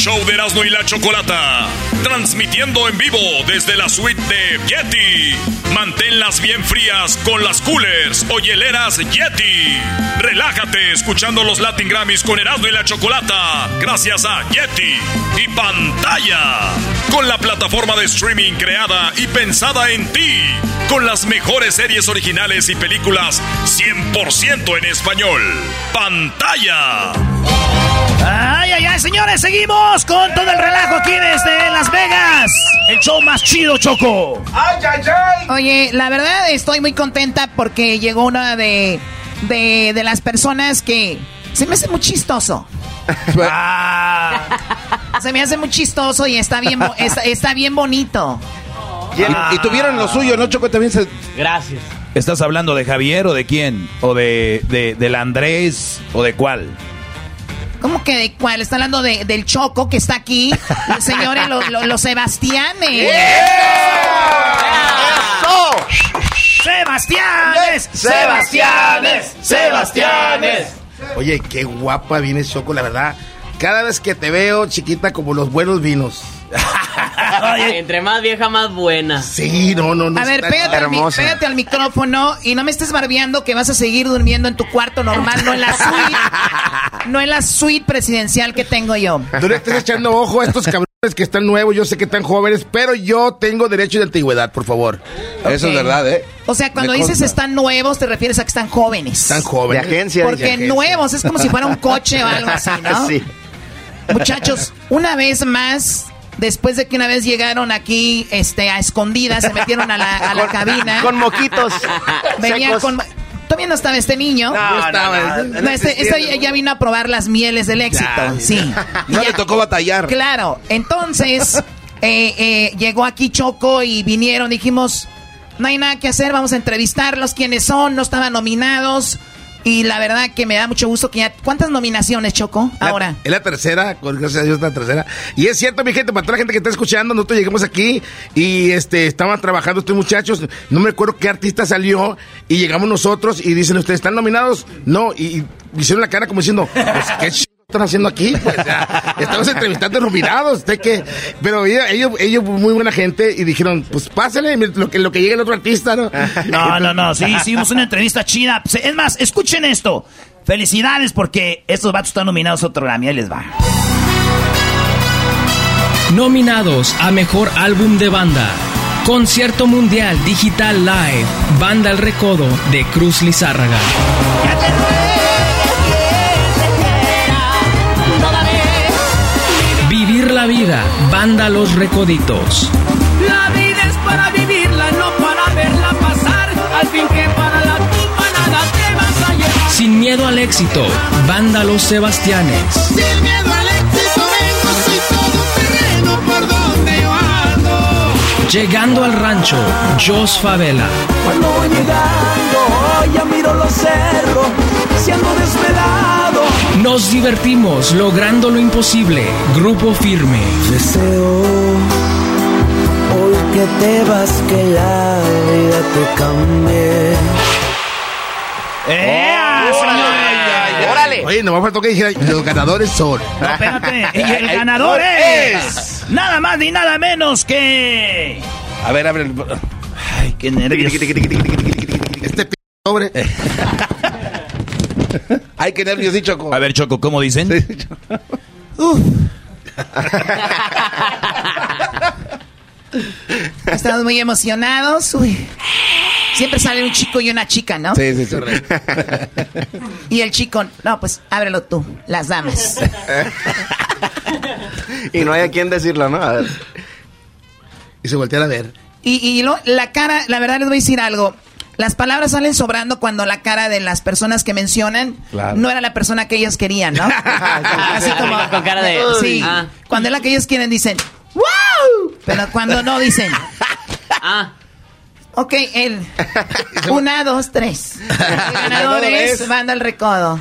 Show de Erasmo y la Chocolata. Transmitiendo en vivo desde la suite de Yeti. Manténlas bien frías con las coolers o hieleras Yeti. Relájate escuchando los Latin Grammys con Erasmo y la Chocolata. Gracias a Yeti. Y pantalla. Con la plataforma de streaming creada y pensada en ti. Con las mejores series originales y películas 100% en español. Pantalla. Ay, ay, ay, señores, seguimos con todo el relajo aquí desde Las Vegas. El show más chido, Choco. Ay, ay, ay. Oye, la verdad estoy muy contenta porque llegó una de, de, de las personas que se me hace muy chistoso. Ah. Se me hace muy chistoso y está bien, está, está bien bonito. Y, y tuvieron lo suyo, ¿no, Choco? También se... Gracias. ¿Estás hablando de Javier o de quién? ¿O de, de del Andrés o de cuál? ¿Cómo que de cuál? Está hablando de- del Choco que está aquí. Señores, los lo, los Sebastianes. ¡Sebastianes! ¡Sebastianes! ¡Sebastianes! Oye, qué guapa vienes, Choco, la verdad. Cada vez que te veo, chiquita, como los buenos vinos. Entre más vieja, más buena. Sí, no, no, no. A ver, pégate al, mi- hermosa. pégate al micrófono y no me estés barbeando que vas a seguir durmiendo en tu cuarto normal, no en la suite. No en la suite presidencial que tengo yo. No le estés echando ojo a estos cabrones que están nuevos, yo sé que están jóvenes, pero yo tengo derecho de antigüedad, por favor. Eso es verdad, ¿eh? O sea, cuando Me dices consta. están nuevos, te refieres a que están jóvenes. Están jóvenes. De agencia. Porque de agencia. nuevos es como si fuera un coche o algo así, ¿no? Sí. Muchachos, una vez más, después de que una vez llegaron aquí este, a escondidas, se metieron a la, a la cabina. Con moquitos. Venían secos. con. Todavía no estaba este niño. No, no, estaba, no, ¿eh? No, este, este ya, ya vino a probar las mieles del éxito, Ya, sí. Y No ya- le tocó batallar. Claro, entonces eh, eh, llegó aquí Choco y vinieron, dijimos, no hay nada que hacer, vamos a entrevistarlos, quiénes son, no estaban nominados. Y la verdad que me da mucho gusto que ya... ¿Cuántas nominaciones, Choco, La- ahora? Es la tercera, con- gracias a Dios es la tercera. Y es cierto, mi gente, para toda la gente que está escuchando, nosotros llegamos aquí y este estaban trabajando estos muchachos, no me acuerdo qué artista salió, y llegamos nosotros y dicen, ¿ustedes están nominados? No, y, y hicieron la cara como diciendo, pues, ¿qué ch... están haciendo aquí? Pues, o sea, estamos entrevistando nominados, usted que... Pero ellos, ellos, ellos, muy buena gente, y dijeron, pues pásale lo que, lo que llegue el otro artista, ¿no? No, no, no, sí, hicimos una entrevista chida. Es más, escuchen esto. Felicidades porque estos vatos están nominados a otro Grammy. Ahí les va. Nominados a Mejor Álbum de Banda. Concierto Mundial Digital Live. Banda El Recodo de Cruz Lizárraga. La vida. Banda Los Recoditos. La vida es para vivirla, no para verla pasar. Al fin que para la tumba nada te vas a llevar. Sin miedo al éxito. Banda Los Sebastianes. Sin miedo al Llegando al rancho. Jos Favela. Cuando voy llegando, ya miro los cerros, siendo desvelado. Nos divertimos logrando lo imposible. Grupo Firme. Deseo hoy que te vas, que la vida te cambie. ¡Ea, señores! ¡Órale! Oye, nomás faltó que dijera, los ganadores son... No, espérate. Y el ganador es. Nada más ni nada menos que. A ver, abre el... Ay, qué nervios. Este p... sobre... Ay, qué nervios, sí, Choco. A ver, Choco, ¿cómo dicen? Estamos muy emocionados. Uy. Siempre sale un chico y una chica, ¿no? Sí, sí, sí. Y el chico, no, pues ábrelo tú, las damas. y no hay a quién decirlo, ¿no? A ver. Y se voltean a ver. Y, y lo- la cara, la verdad les voy a decir algo. Las palabras salen sobrando cuando la cara de las personas que mencionan Claro. no era la persona que ellos querían, ¿no? Así como Con cara de- Sí. Ah. Cuando es la que ellos quieren dicen ¡Wow! Pero cuando no dicen Ah, Ok, el una, dos, tres. El ganador es Banda el Recodo.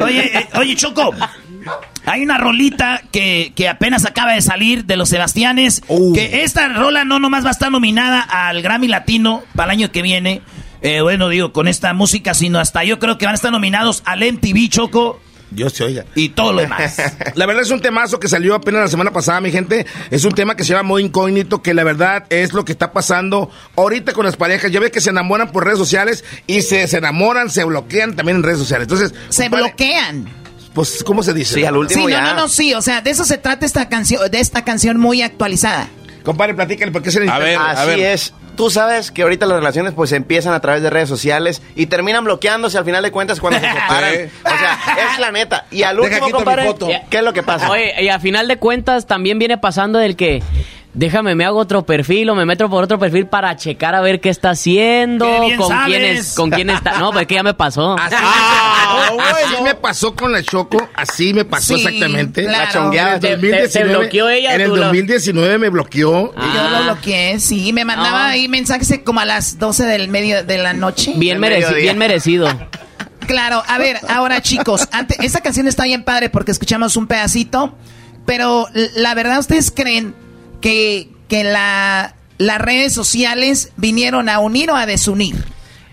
Oye, eh, oye, Choco. Hay una rolita que, que apenas acaba de salir de los Sebastianes. Que esta rola no nomás va a estar nominada al Grammy Latino para el año que viene. Eh, bueno, digo, con esta música, sino hasta yo creo que van a estar nominados al MTV Choco Dios te oiga. y todo lo demás. La verdad es un temazo que salió apenas la semana pasada, mi gente. Es un tema que se llama muy incógnito, que la verdad es lo que está pasando ahorita con las parejas. Ya ves que se enamoran por redes sociales y se, se enamoran, se bloquean también en redes sociales. Entonces, Se bloquean. Pues, ¿cómo se dice? Sí, al último Sí, no, ya. no, no, sí, o sea, de eso se trata esta canción, de esta canción muy actualizada. Compadre, platícale, ¿por qué se le A ver, a Así ver. es. Tú sabes que ahorita las relaciones pues empiezan a través de redes sociales y terminan bloqueándose al final de cuentas cuando se separan. Sí. O sea, es la neta. Y al último, compadre. ¿qué es lo que pasa? oye, y a final de cuentas también viene pasando del que déjame me hago otro perfil o me meto por otro perfil para checar a ver qué está haciendo, Qué con quién es, con quién está. No, pues que ya me pasó. Así, Ah, me, así me pasó con la Choco, así me pasó Sí, exactamente. claro. La chongueada. En el ¿Te- te- 2019, te bloqueó ella En el tú lo- 2019 me bloqueó. Ah. Yo lo bloqueé, sí, me mandaba Ah. ahí mensajes como a las 12 del medio de la noche. Bien, De mereci- mediodía. bien merecido. Claro, a ver, ahora chicos, ante- esta canción está bien padre porque escuchamos un pedacito, pero la verdad, ¿ustedes creen que, que la, las redes sociales vinieron a unir o a desunir?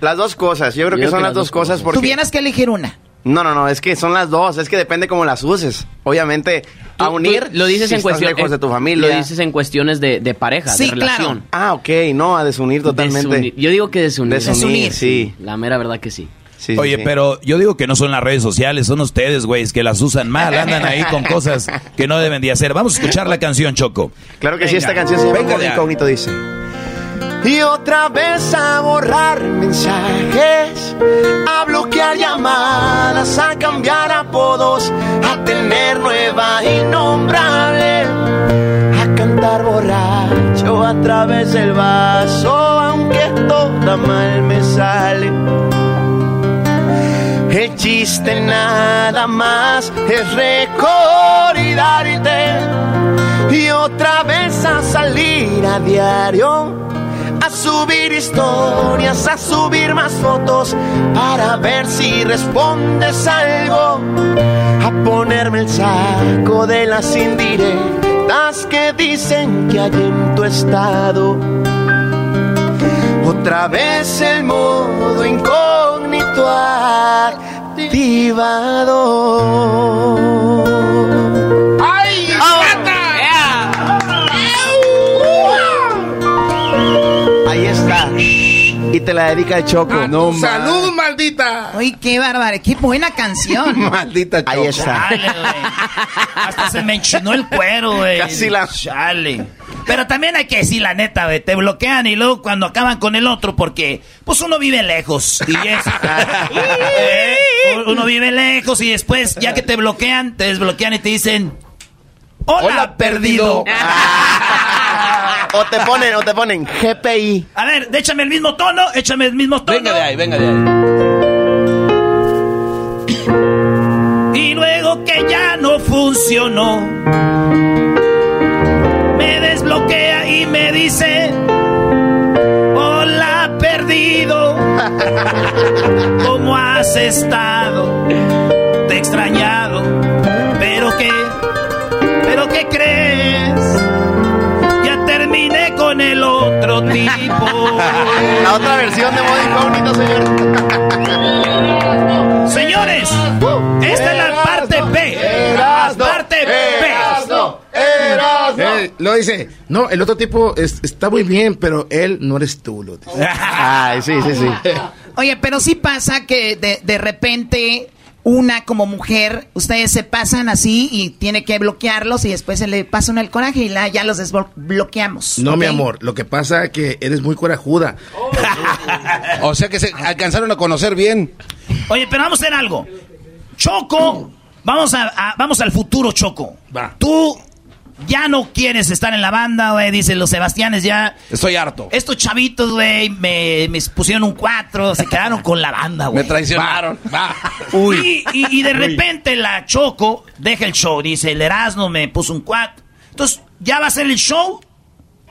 Las dos cosas. Yo creo que son que las dos dos cosas cosas. porque... Tuvieras que elegir una. No, no, no, es que son las dos. Es que depende cómo las uses. Obviamente, a unir tú lo dices si en lejos de tu familia. Lo dices en cuestiones de, de pareja, Sí, de relación. claro. Ah, ok, no, a desunir totalmente. Desunir. Yo digo que desunir. Desunir, Desunir. sí. La mera verdad que sí. Sí, sí, Oye, sí. pero yo digo que no son las redes sociales, son ustedes, güeyes, que las usan mal, andan ahí con cosas que no deben de hacer. Vamos a escuchar la canción, Choco. Claro que sí, Venga. esta canción se llama Venga de. Incógnito, dice. Y otra vez a borrar mensajes, a bloquear llamadas, a cambiar apodos, a tener nueva innombrable, a cantar borracho a través del vaso, aunque toda mal me sale. El chiste nada más es recordarte y otra vez a salir a diario, a subir historias, a subir más fotos para ver si respondes algo, a ponerme el saco de las indirectas que dicen que hay en tu estado. Otra vez el modo activado. ¡Ay, Ahí está. Y te la dedica el Choco. ¡Salud, maldita! Uy, qué bárbaro, qué buena canción. Maldita Ahí está. Chale. Hasta se me enchinó el cuero, güey. Casi la- Chale. Pero también hay que decir la neta, güey. Te bloquean y luego cuando acaban con el otro, porque pues uno vive lejos. Y es. Eh, uno vive lejos y después, ya que te bloquean, te desbloquean y te dicen. Hola, perdido. O te ponen, o te ponen GPI. A ver, échame el mismo tono, échame el mismo tono. Venga de ahí, venga de ahí. Y luego que ya no funcionó, ¿cómo has estado? Te he extrañado, pero qué, pero qué crees, ya terminé con el otro tipo. La otra versión de modo incógnito, señor. Señores, esta es la parte B. La parte B. Él lo dice, no, el otro tipo es- está muy bien, pero él no eres tú. Lo dice. Ay, sí, sí, sí. Oye, pero sí pasa que de, de repente una como mujer, ustedes se pasan así y tiene que bloquearlos y después se le pasa uno el coraje y la, ya los desbloqueamos. No, mi amor, lo que pasa es que eres muy corajuda. O sea que se alcanzaron a conocer bien. Oye, pero vamos a hacer algo. Choco, vamos a, a- vamos al futuro, Choco. Va. Tú ya no quieres estar en la banda, güey. Dicen los Sebastianes ya. Estoy harto. Estos chavitos, güey, me, me pusieron un 4, se quedaron con la banda, güey. Me traicionaron. Uy. Y, y, de repente la Choco deja el show. Dice, el Erasmo me puso un 4. Entonces, ya va a ser el show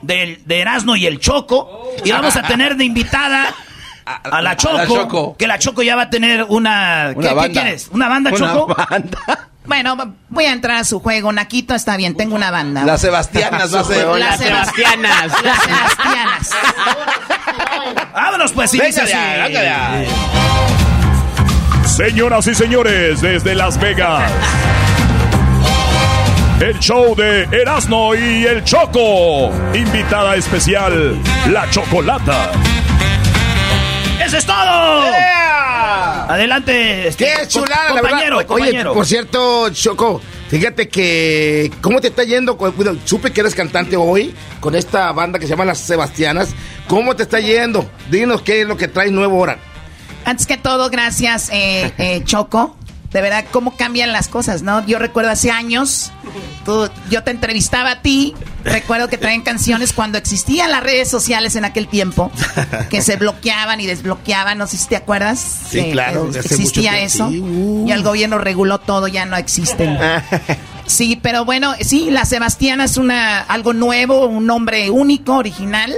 del, de Erasmo y el Choco. Y vamos a tener de invitada a la Choco, Que la Choco ya va a tener una. ¿Qué, ¿qué quieres? ¿Una banda, una Choco? Banda. Bueno, voy a entrar a su juego. Naquito está bien, tengo una banda. Las Sebastianas va a ser. Las Sebastianas. Las Sebastianas. Vámonos, pues, sí, Venga ya, venga ya. Señoras y señores, desde Las Vegas. El show de Erasmo y el Choco. Invitada especial, la Chocolata. ¡Eso es todo! Adelante, este, ¡Qué chulada, la compañero, verdad! compañero. Oye, por cierto, Choco, fíjate que... ¿Cómo te está yendo? Supe que eres cantante hoy con esta banda que se llama Las Sebastianas. ¿Cómo te está yendo? Dinos qué es lo que traes nuevo ahora. Antes que todo, gracias, eh, eh, Choco. De verdad, cómo cambian las cosas, ¿no? Yo recuerdo hace años, tú- yo te entrevistaba a ti. Recuerdo que traían canciones cuando existían las redes sociales en aquel tiempo, que se bloqueaban y desbloqueaban. No sé si te acuerdas. Sí, Eh, claro, existía eso. Sí, uh. Y el gobierno reguló todo, ya no existen. Sí, pero bueno, sí, la Sebastiana es una algo nuevo, un nombre único, original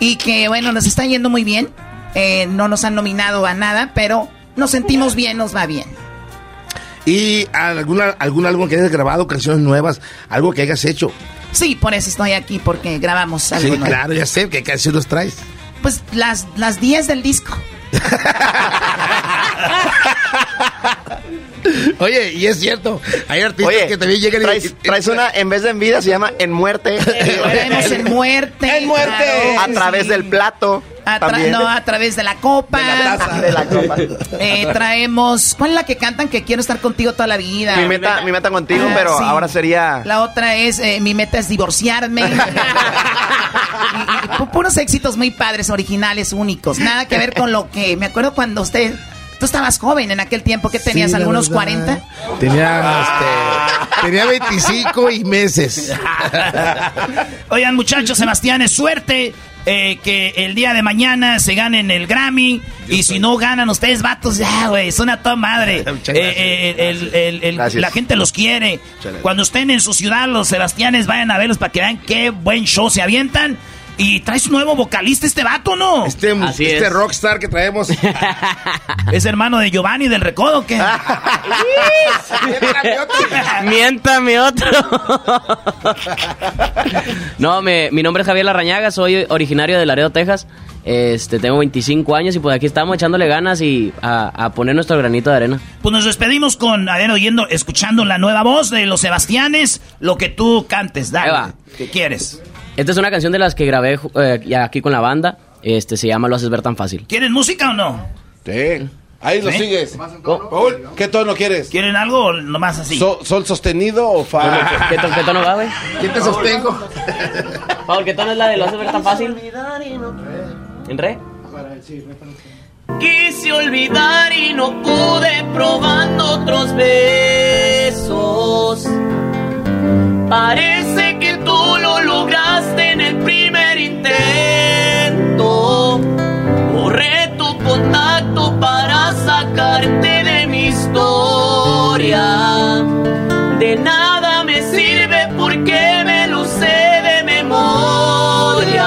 y que bueno, nos está yendo muy bien. Eh, no nos han nominado a nada, pero nos sentimos bien, nos va bien. ¿Y alguna, algún álbum que hayas grabado, canciones nuevas, algo que hayas hecho? Sí, por eso estoy aquí porque grabamos algo Sí, nuevo. claro, ya sé qué canciones traes. Pues las las 10 del disco. Oye, y es cierto, hay artistas Oye, que también llegan y- traes, y... traes una, en vez de en vida, se llama en muerte. Traemos en muerte. En muerte. claro a través sí. del plato. A tra- también. no, a través de la copa. De la taza. De la copa. Eh, traemos. ¿Cuál es la que cantan que quiero estar contigo toda la vida? Mi meta, mi meta contigo, Ah, pero sí. ahora sería. La otra es eh, mi meta es divorciarme. Y- y- y pu- puros éxitos muy padres, originales, únicos. Nada que ver con lo que me acuerdo cuando usted. Tú estabas joven en aquel tiempo, que tenías Sí, algunos verdad. 40. Tenía, este, tenía 25 y meses. Oigan, muchachos, Sebastián, es suerte eh, que el día de mañana se ganen el Grammy. Y si no ganan ustedes, vatos, ya, güey, son a toda madre. Eh, eh, el- el- el- Gracias. la gente los quiere. Cuando estén en su ciudad, los Sebastianes, vayan a verlos para que vean qué buen show se avientan. Y traes un nuevo vocalista este vato, ¿no? Este, Así este es. rockstar que traemos. Es hermano de Giovanni del Recodo, ¿qué? Miéntame otro. no, me- mi nombre es Javier Larrañaga, soy originario de Laredo, Texas. Este, tengo 25 años y pues aquí estamos echándole ganas y a, a poner nuestro granito de arena. Pues nos despedimos con Adeno oyendo, escuchando la nueva voz de los Sebastianes, lo que tú cantes, dale. ¿Qué quieres? Esta es una canción de las que grabé eh, ya aquí con la banda. Este, se llama Lo haces ver tan fácil. ¿Quieren música o no? Sí. Ahí lo ¿Sí? sigues. ¿Cómo? Paul, ¿qué tono quieres? ¿Quieren algo o nomás así? So- ¿Sol sostenido o fa? ¿Qué, to- qué tono va, güey? ¿Quién te sostengo? Paul, ¿qué tono es la de Lo haces ver tan fácil? ¿En re? Quise olvidar y no pude probando otros besos. Parece que tú lo lograste en el primer intento. Borré tu contacto para sacarte de mi historia. De nada me sirve porque me lo sé de memoria.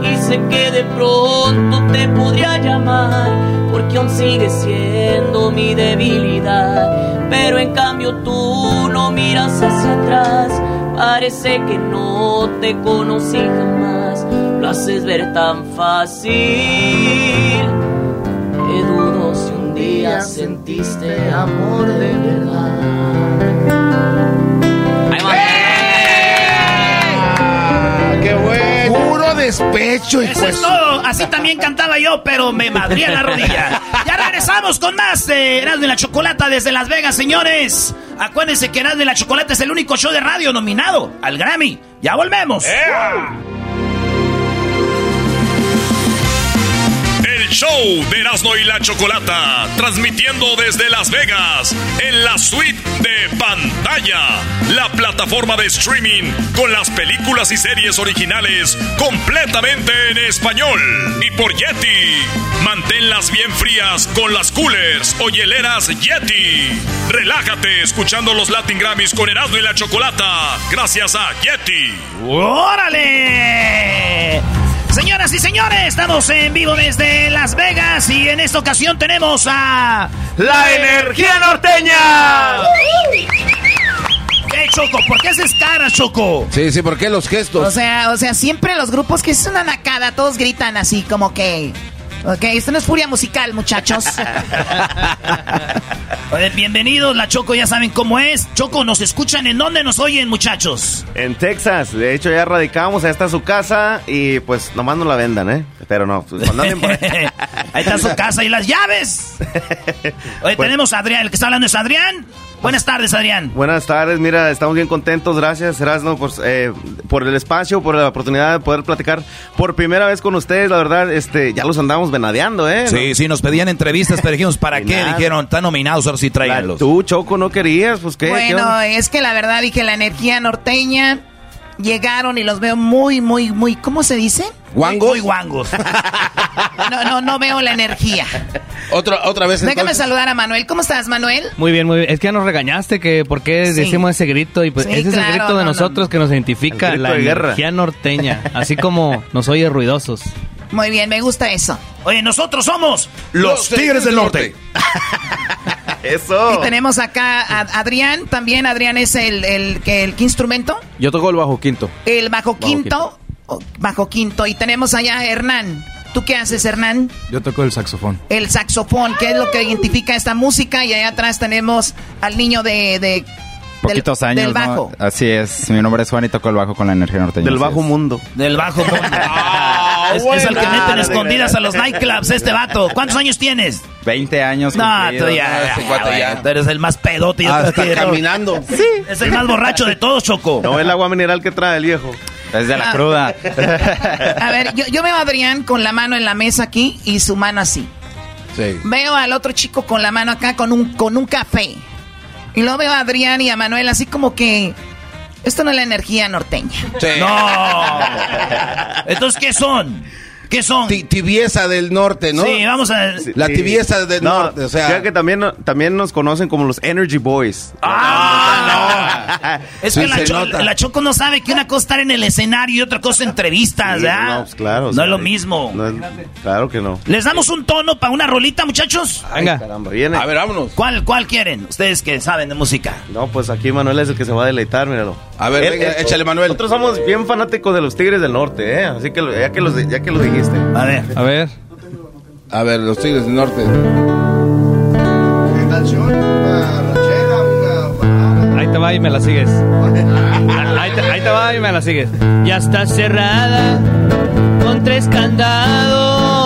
Y sé que de pronto te podría llamar porque aún sigues siendo mi debilidad. Pero en cambio tú no miras hacia atrás. Parece que no te conocí jamás. Lo haces ver tan fácil. Que dudo si un día sentiste amor de verdad. Despecho, hijo Eso de es todo. Así también cantaba yo, pero me madría la rodilla. Ya regresamos con más de Erasmo y la Chocolata desde Las Vegas, señores. Acuérdense que Erasmo y la Chocolata es el único show de radio nominado al Grammy. Ya volvemos. Show de Erasmo y la Chocolata, transmitiendo desde Las Vegas, en la suite de pantalla, la plataforma de streaming con las películas y series originales completamente en español. Y por Yeti, manténlas bien frías con las coolers o hieleras Yeti. Relájate escuchando los Latin Grammys con Erasmo y la Chocolata, gracias a Yeti. ¡Órale! Señoras y señores, estamos en vivo desde Las Vegas y en esta ocasión tenemos a... ¡La energía norteña! ¿Qué, Choco? ¿Por qué haces cara, Choco? Sí, sí, ¿por qué los gestos? O sea, o sea, siempre los grupos que es una nacada, todos gritan así como que... Ok, esto no es furia musical, muchachos. Oye, bienvenidos, la Choco, ya saben cómo es. Choco, ¿nos escuchan? ¿En dónde nos oyen, muchachos? En Texas, de hecho ya radicamos, ahí está su casa y pues nomás no la vendan, ¿eh? Pero no, pues, por ahí. Ahí está su casa y las llaves. Oye, Pues- tenemos a Adrián, el que está hablando es Adrián. Buenas tardes, Adrián. Buenas tardes, mira, estamos bien contentos, gracias Erasno por, eh, por el espacio, por la oportunidad de poder platicar por primera vez con ustedes, la verdad, este, ya los andamos venadeando, ¿eh? Sí, sí, nos pedían entrevistas, pero dijimos, ¿para qué? nada. Dijeron, están nominados, ahora sí tráiganlos. Tú, Choco, no querías, pues qué. ¿Qué Bueno, es que la verdad dije la energía norteña. Llegaron y los veo muy, muy, muy, ¿cómo se dice? ¿Guangos? Muy guangos. No, no, no veo la energía. Otra, otra vez Déjame entonces. saludar a Manuel. ¿Cómo estás, Manuel? Muy bien, muy bien. Es que ya nos regañaste que por qué Sí. decimos ese grito y pues Sí, ese es el grito de no, no, nosotros no. que nos identifica la energía norteña, así como nos oye ruidosos. Muy bien, me gusta eso. Oye, nosotros somos Los Tigres del Norte. Eso. Y tenemos acá a Adrián. También Adrián es el, el, que el, ¿qué instrumento? Yo toco el bajo quinto. El bajo quinto. o- Bajo quinto. Y tenemos allá a Hernán. ¿Tú qué haces, Hernán? Yo toco el saxofón. El saxofón, que es lo que identifica esta música. Y allá atrás tenemos al niño de... de Poquitos del, años, Del ¿no? bajo. Así es. Mi nombre es Juan y toco el bajo con la energía norteña. Del bajo es. mundo. del bajo mundo. es, es el que meten escondidas a los nightclubs, este vato. ¿Cuántos años tienes? 20 años No, tú ya, ¿no? ya, ya, tú eres el más pedote. creo que- caminando. Sí. Es el más borracho de todos, Choco. No, el agua mineral que trae el viejo. Es de Ah. la cruda. A ver, yo, yo veo a Adrián con la mano en la mesa aquí y su mano así. Sí. Veo al otro chico con la mano acá con un, con un café. Y luego veo a Adrián y a Manuel así como que... Esto no es la energía norteña. Sí. No. Entonces, ¿qué son? ¿Qué son? Ti- tibieza del norte, ¿no? Sí, vamos a... La Sí. tibieza del No, norte, o sea. que también, también nos conocen como los Energy Boys. ¡Ah, no! Es Sí, que la, se Cho- nota. la Choco no sabe que una cosa es estar en el escenario y otra cosa entrevistas, Sí, ¿verdad? no, pues claro, o No sea, es lo mismo. no es- claro que no. ¿Les damos un tono para una rolita, muchachos? Venga. Caramba, viene. A ver, vámonos. ¿Cuál, ¿Cuál quieren? Ustedes que saben de música. No, pues aquí Manuel es el que se va a deleitar, míralo. A ver, Él- venga, él- échale, Manuel. Nosotros somos bien fanáticos de los Tigres del Norte, ¿eh? Así que lo- ya que, los, ya que lo dijiste. A ver. A ver. A ver, los tigres del norte. Ahí te va y me la sigues. Ahí te, ahí te va y me la sigues. Ya está cerrada con tres candados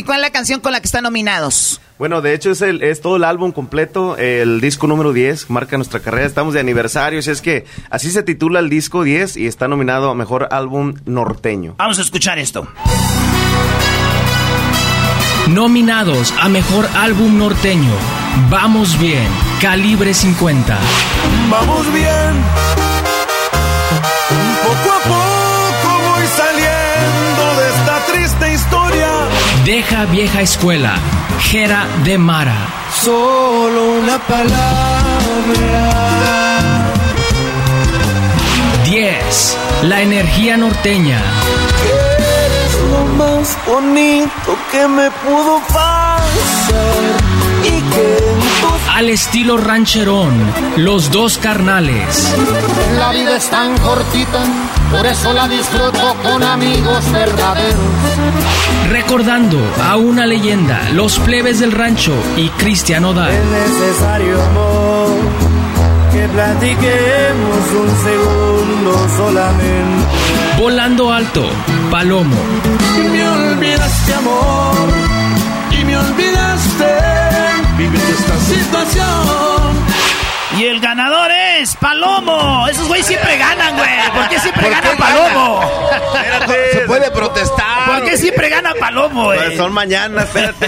¿y cuál es la canción con la que están nominados? Bueno, de hecho es, el, es todo el álbum completo, el disco número 10, marca nuestra carrera, estamos de aniversario, así es que así se titula el disco 10 y está nominado a Mejor Álbum Norteño. Vamos a escuchar esto. Nominados a Mejor Álbum Norteño. Vamos bien. Calibre 50. Vamos bien. Deja vieja escuela. Jera de Mara. Solo una palabra. 10. La energía norteña. Eres lo más bonito que me pudo pasar. Al estilo rancherón. Los dos carnales. La vida es tan cortita, por eso la disfruto con amigos verdaderos. Recordando a una leyenda. Los plebes del rancho y Cristian Odal. Es necesario amor que que platiquemos un segundo solamente. Volando alto, Palomo. Me olvidaste amor vivir esta situación. Y el ganador es Palomo. Esos güeyes siempre ganan, güey. ¿Por qué siempre gana Palomo? Se puede protestar. ¿Por qué siempre gana Palomo, güey? Pues son mañana, espérate.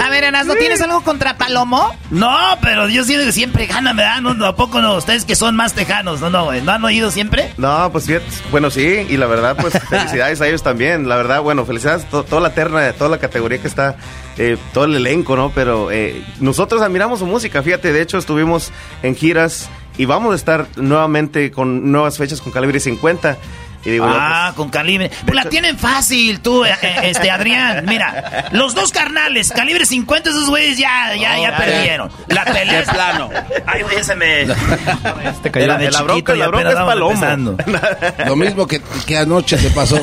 A ver, Erasmo, ¿tienes algo contra Palomo? No, pero yo siento que siempre ganan, ¿verdad? No, no, ¿A poco no? Ustedes que son más tejanos, ¿no, no, güey? ¿No han oído siempre? No, pues fíjate, bueno, sí, y la verdad, pues felicidades a ellos también. La verdad, bueno, felicidades a to- toda la terna, toda la categoría que está, eh, todo el elenco, ¿no? Pero eh, nosotros admiramos su música, fíjate, de hecho estuvimos en giras y vamos a estar nuevamente con nuevas fechas con Calibre 50. Y digo, yo, Ah, con calibre. Pues la tienen fácil, tú, eh, eh, este, Adrián. Mira, los dos carnales, calibre 50, esos güeyes ya, ya, ya ya. perdieron. La pelea. De plano. Ay, güey, se me. cayó. Era de La chiquito, bronca- la bronca es Palomo. empezando. Lo mismo que, que anoche te pasó.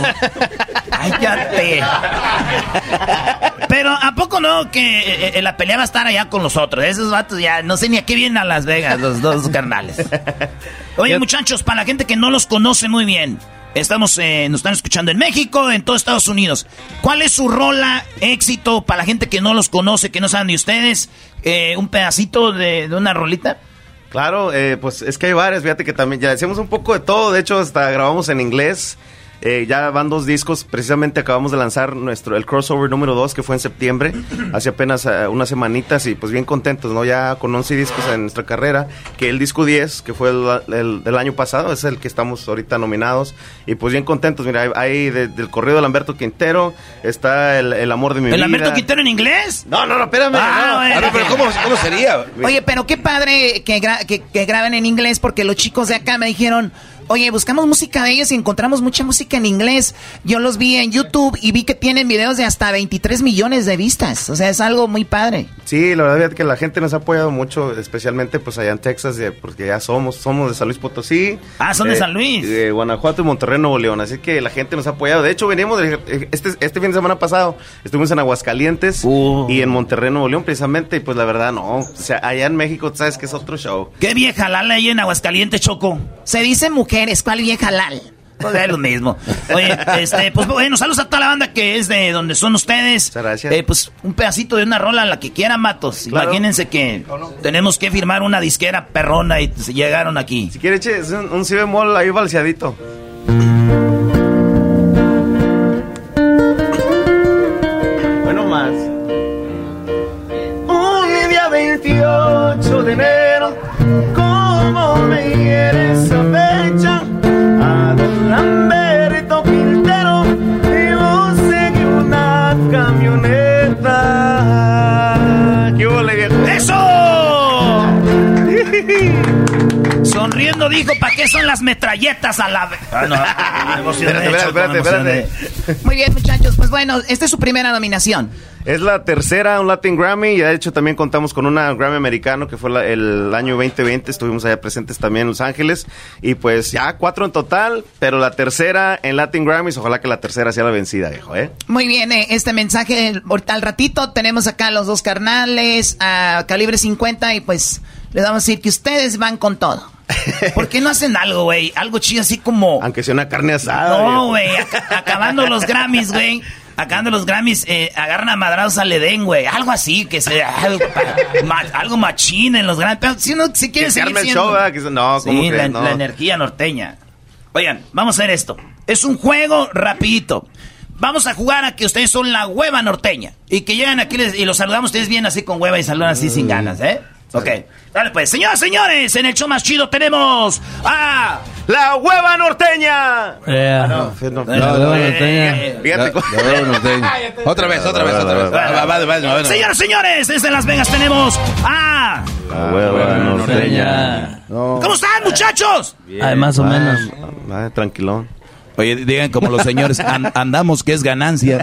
Cállate. Pero ¿a poco no que eh, eh, la pelea va a estar allá con los otros? Esos vatos ya no sé ni a qué vienen a Las Vegas, los dos carnales. Oye, muchachos, para la gente que no los conoce muy bien, estamos, eh, nos están escuchando en México, en todo Estados Unidos. ¿Cuál es su rola éxito para la gente que no los conoce, que no saben de ustedes? Eh, un pedacito de, de una rolita. Claro, eh, pues es que hay varias, fíjate que también ya decíamos un poco de todo, de hecho hasta grabamos en inglés, eh, ya van dos discos, precisamente acabamos de lanzar nuestro, el crossover número 2 que fue en septiembre, hace apenas eh, unas semanitas y pues bien contentos, ¿no? Ya con 11 discos en nuestra carrera, que el disco 10, que fue el, el- del año pasado, es el que estamos ahorita nominados y pues bien contentos, mira, hay, hay de- del corrido de Lamberto Quintero, está el, el amor de mi ¿El vida. Lamberto Quintero en inglés? No, no, no, espérame. Ah, no. ver, pero ¿cómo, cómo sería? Oye, pero qué padre que, gra- que, que graben en inglés porque los chicos de acá me dijeron, oye, buscamos música de ellos y encontramos mucha música en inglés. Yo los vi en YouTube y vi que tienen videos de hasta 23 millones de vistas. O sea, es algo muy padre. Sí, la verdad es que la gente nos ha apoyado mucho, especialmente pues allá en Texas, porque ya somos, somos de San Luis Potosí. Ah, son de eh, San Luis. De Guanajuato y Monterrey, Nuevo León. Así que la gente nos ha apoyado. De hecho, venimos de, este, este fin de semana pasado, estuvimos en Aguascalientes Uh. y en Monterrey, Nuevo León, precisamente. Y pues la verdad, no. O sea, allá en México, tú sabes que es otro show. ¿Qué vieja lala hay en Aguascalientes, Choco? Se dice mujeres, ¿cuál vieja lal? Pues es lo mismo. Oye, este, pues bueno, saludos a toda la banda que es de donde son ustedes. gracias. Eh, pues un pedacito de una rola, la que quieran, matos. Claro. Imagínense que tenemos que firmar una disquera perrona y llegaron aquí. Si quiere, che, es un, un si bemol ahí balseadito. Bueno, más. Un día 28 de enero, ¿cómo Sonriendo dijo, ¿para qué son las metralletas a la vez? Ah, no, me emocioné, Espérate, espérate, espérate, emocioné. Muy bien, muchachos. Pues bueno, esta es su primera nominación. Es la tercera, un Latin Grammy, y de hecho también contamos con una Grammy americano que fue la- el año 2020, estuvimos allá presentes también en Los Ángeles, y pues ya cuatro en total, pero la tercera en Latin Grammys, ojalá que la tercera sea la vencida, viejo, ¿eh? Muy bien, eh, este mensaje, ahorita al ratito tenemos acá a los dos carnales, a calibre 50 y pues les vamos a decir que ustedes van con todo. ¿Por qué no hacen algo, güey? Algo chido así como... Aunque sea una carne asada. No, güey. aca- acabando los Grammys, güey. Acabando los Grammys, eh, agarran a madrados al Edén, güey. Algo así, que sea algo, ma- algo machín en los Grammys. Pero si uno si quiere Que seguir. Que se- no, ¿cómo Sí, la? No. la energía norteña. Oigan, vamos a hacer esto. Es un juego rapidito. Vamos a jugar a que ustedes son la hueva norteña. Y que llegan aquí les- y los saludamos ustedes bien así con hueva y saludan así sin ganas, ¿eh? Ok. Dale pues. Señoras, señores, en el show más chido tenemos a... ¡La hueva norteña! Yeah. Ah, no, no, no, La hueva no, norteña. Fíjate. La- la hueva norteña. Otra vez, otra vez, otra vez. Señoras, señores, desde Las Vegas tenemos a... La hueva norteña. No. ¿Cómo están, muchachos? Ay, más o menos. Ah, tranquilón. Oye, digan como los señores, an- andamos que es ganancia.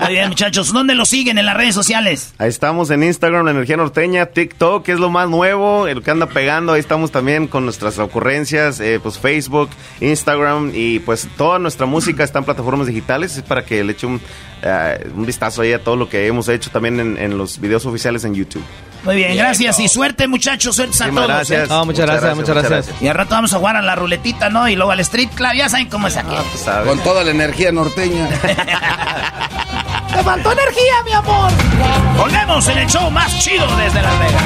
Muy bien, muchachos. ¿Dónde lo siguen en las redes sociales? Ahí estamos en Instagram, la energía norteña, TikTok, que es lo más nuevo, el que anda pegando. Ahí estamos también con nuestras ocurrencias, eh, pues Facebook, Instagram y pues toda nuestra música está en plataformas digitales. Es para que le eche un, eh, un vistazo ahí a todo lo que hemos hecho también en, en los videos oficiales en YouTube. Muy bien, gracias. Y suerte, muchachos. Suerte a Muchísimas todos. gracias. ¿eh? No, muchas gracias, muchas gracias. Y al rato vamos a jugar a la ruletita, ¿no? Y luego al street club. Ya saben cómo es aquí. Con toda la energía norteña. ¡Te faltó energía, mi amor! Volvemos en el show más chido desde Las Vegas.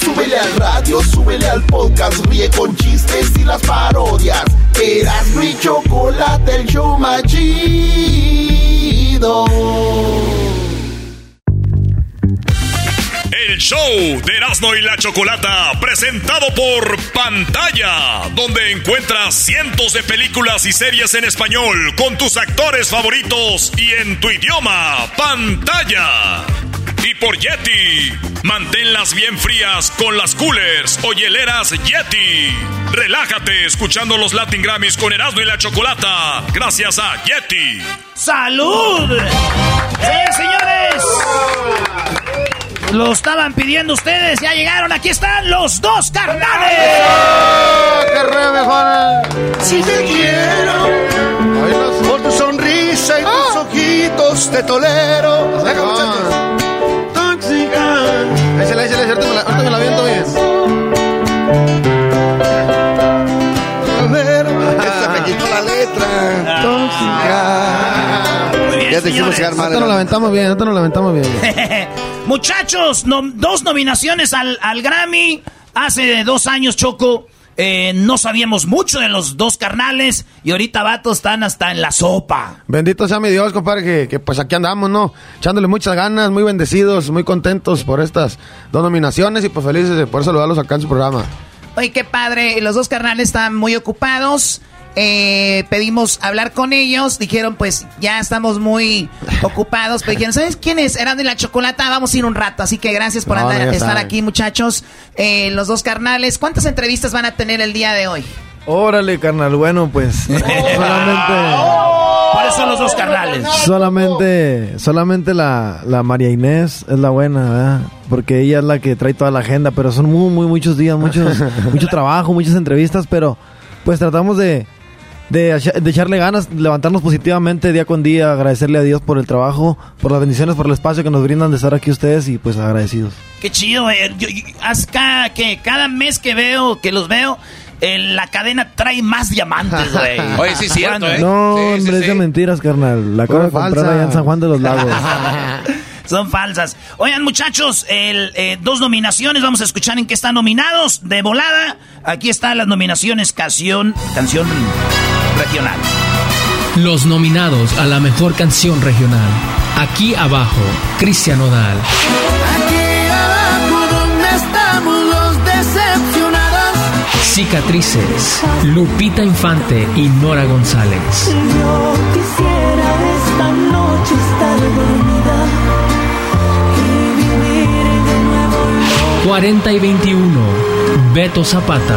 Súbele al radio, súbele al podcast, ríe con chistes y las parodias. Eras mi chocolate, el show más chido. El show de Erasmo y la Chocolata, presentado por Pantalla, donde encuentras cientos de películas y series en español con tus actores favoritos y en tu idioma, Pantalla. Y por Yeti, manténlas bien frías con las coolers o hieleras Yeti. Relájate escuchando los Latin Grammys con Erasmo y la Chocolata, gracias a Yeti. ¡Salud! ¡Sí, señores! Lo estaban pidiendo ustedes, ya llegaron, aquí están los dos carnales. ¡Qué mejor! Si te quiero, por tu sonrisa y tus ojitos te tolero. Venga, muchachos. Tóxica. Échale, échale, ahorita me la, ahorita me la aviento bien. Esta me quitó la letra. Tóxica. Ya te hicimos señores. llegar mal. Ahorita nos la aventamos bien, ahorita nos la aventamos bien. Muchachos, nom- dos nominaciones al, al Grammy. Hace dos años, Choco, eh, no sabíamos mucho de los dos carnales y ahorita, vatos, están hasta en la sopa. Bendito sea mi Dios, compadre, que, que pues aquí andamos, ¿no? Echándole muchas ganas, muy bendecidos, muy contentos por estas dos nominaciones y pues felices de poder saludarlos acá en su programa. Oye, qué padre. Los dos carnales están muy ocupados. Eh, pedimos hablar con ellos. Dijeron, pues ya estamos muy ocupados. Pero dijeron, ¿sabes quién es? Eran de la chocolata. Vamos a ir un rato. Así que gracias por No, andar- estar saben. aquí, muchachos. Eh, los dos carnales. ¿Cuántas entrevistas van a tener el día de hoy? Órale, carnal, bueno, pues solamente, Por eso los dos carnales. solamente, solamente la, la María Inés es la buena, ¿verdad? Porque ella es la que trae toda la agenda, pero son muy, muy, muchos días, muchos, mucho trabajo, muchas entrevistas, pero pues tratamos de, de, de echarle ganas, levantarnos positivamente día con día, agradecerle a Dios por el trabajo, por las bendiciones, por el espacio que nos brindan de estar aquí ustedes y pues agradecidos. Qué chido, eh. Yo- yo- haz cada, que cada mes que veo, que los veo, eh, la cadena trae más diamantes, güey. Oye, sí es cierto, ¿eh? No, Sí, sí, hombre, es sí. de mentiras, carnal. La acabo de comprar allá en San Juan de los Lagos. Son falsas. Oigan, muchachos, el, eh, dos nominaciones. Vamos a escuchar en qué están nominados. De volada, aquí están las nominaciones canción, canción regional. Los nominados a la mejor canción regional. Aquí abajo, Cristian Odal. Aquí abajo donde estamos los decepcionados. Cicatrices, Lupita Infante y Nora González. Yo quisiera esta noche estar dormida 40 y 21, Beto Zapata.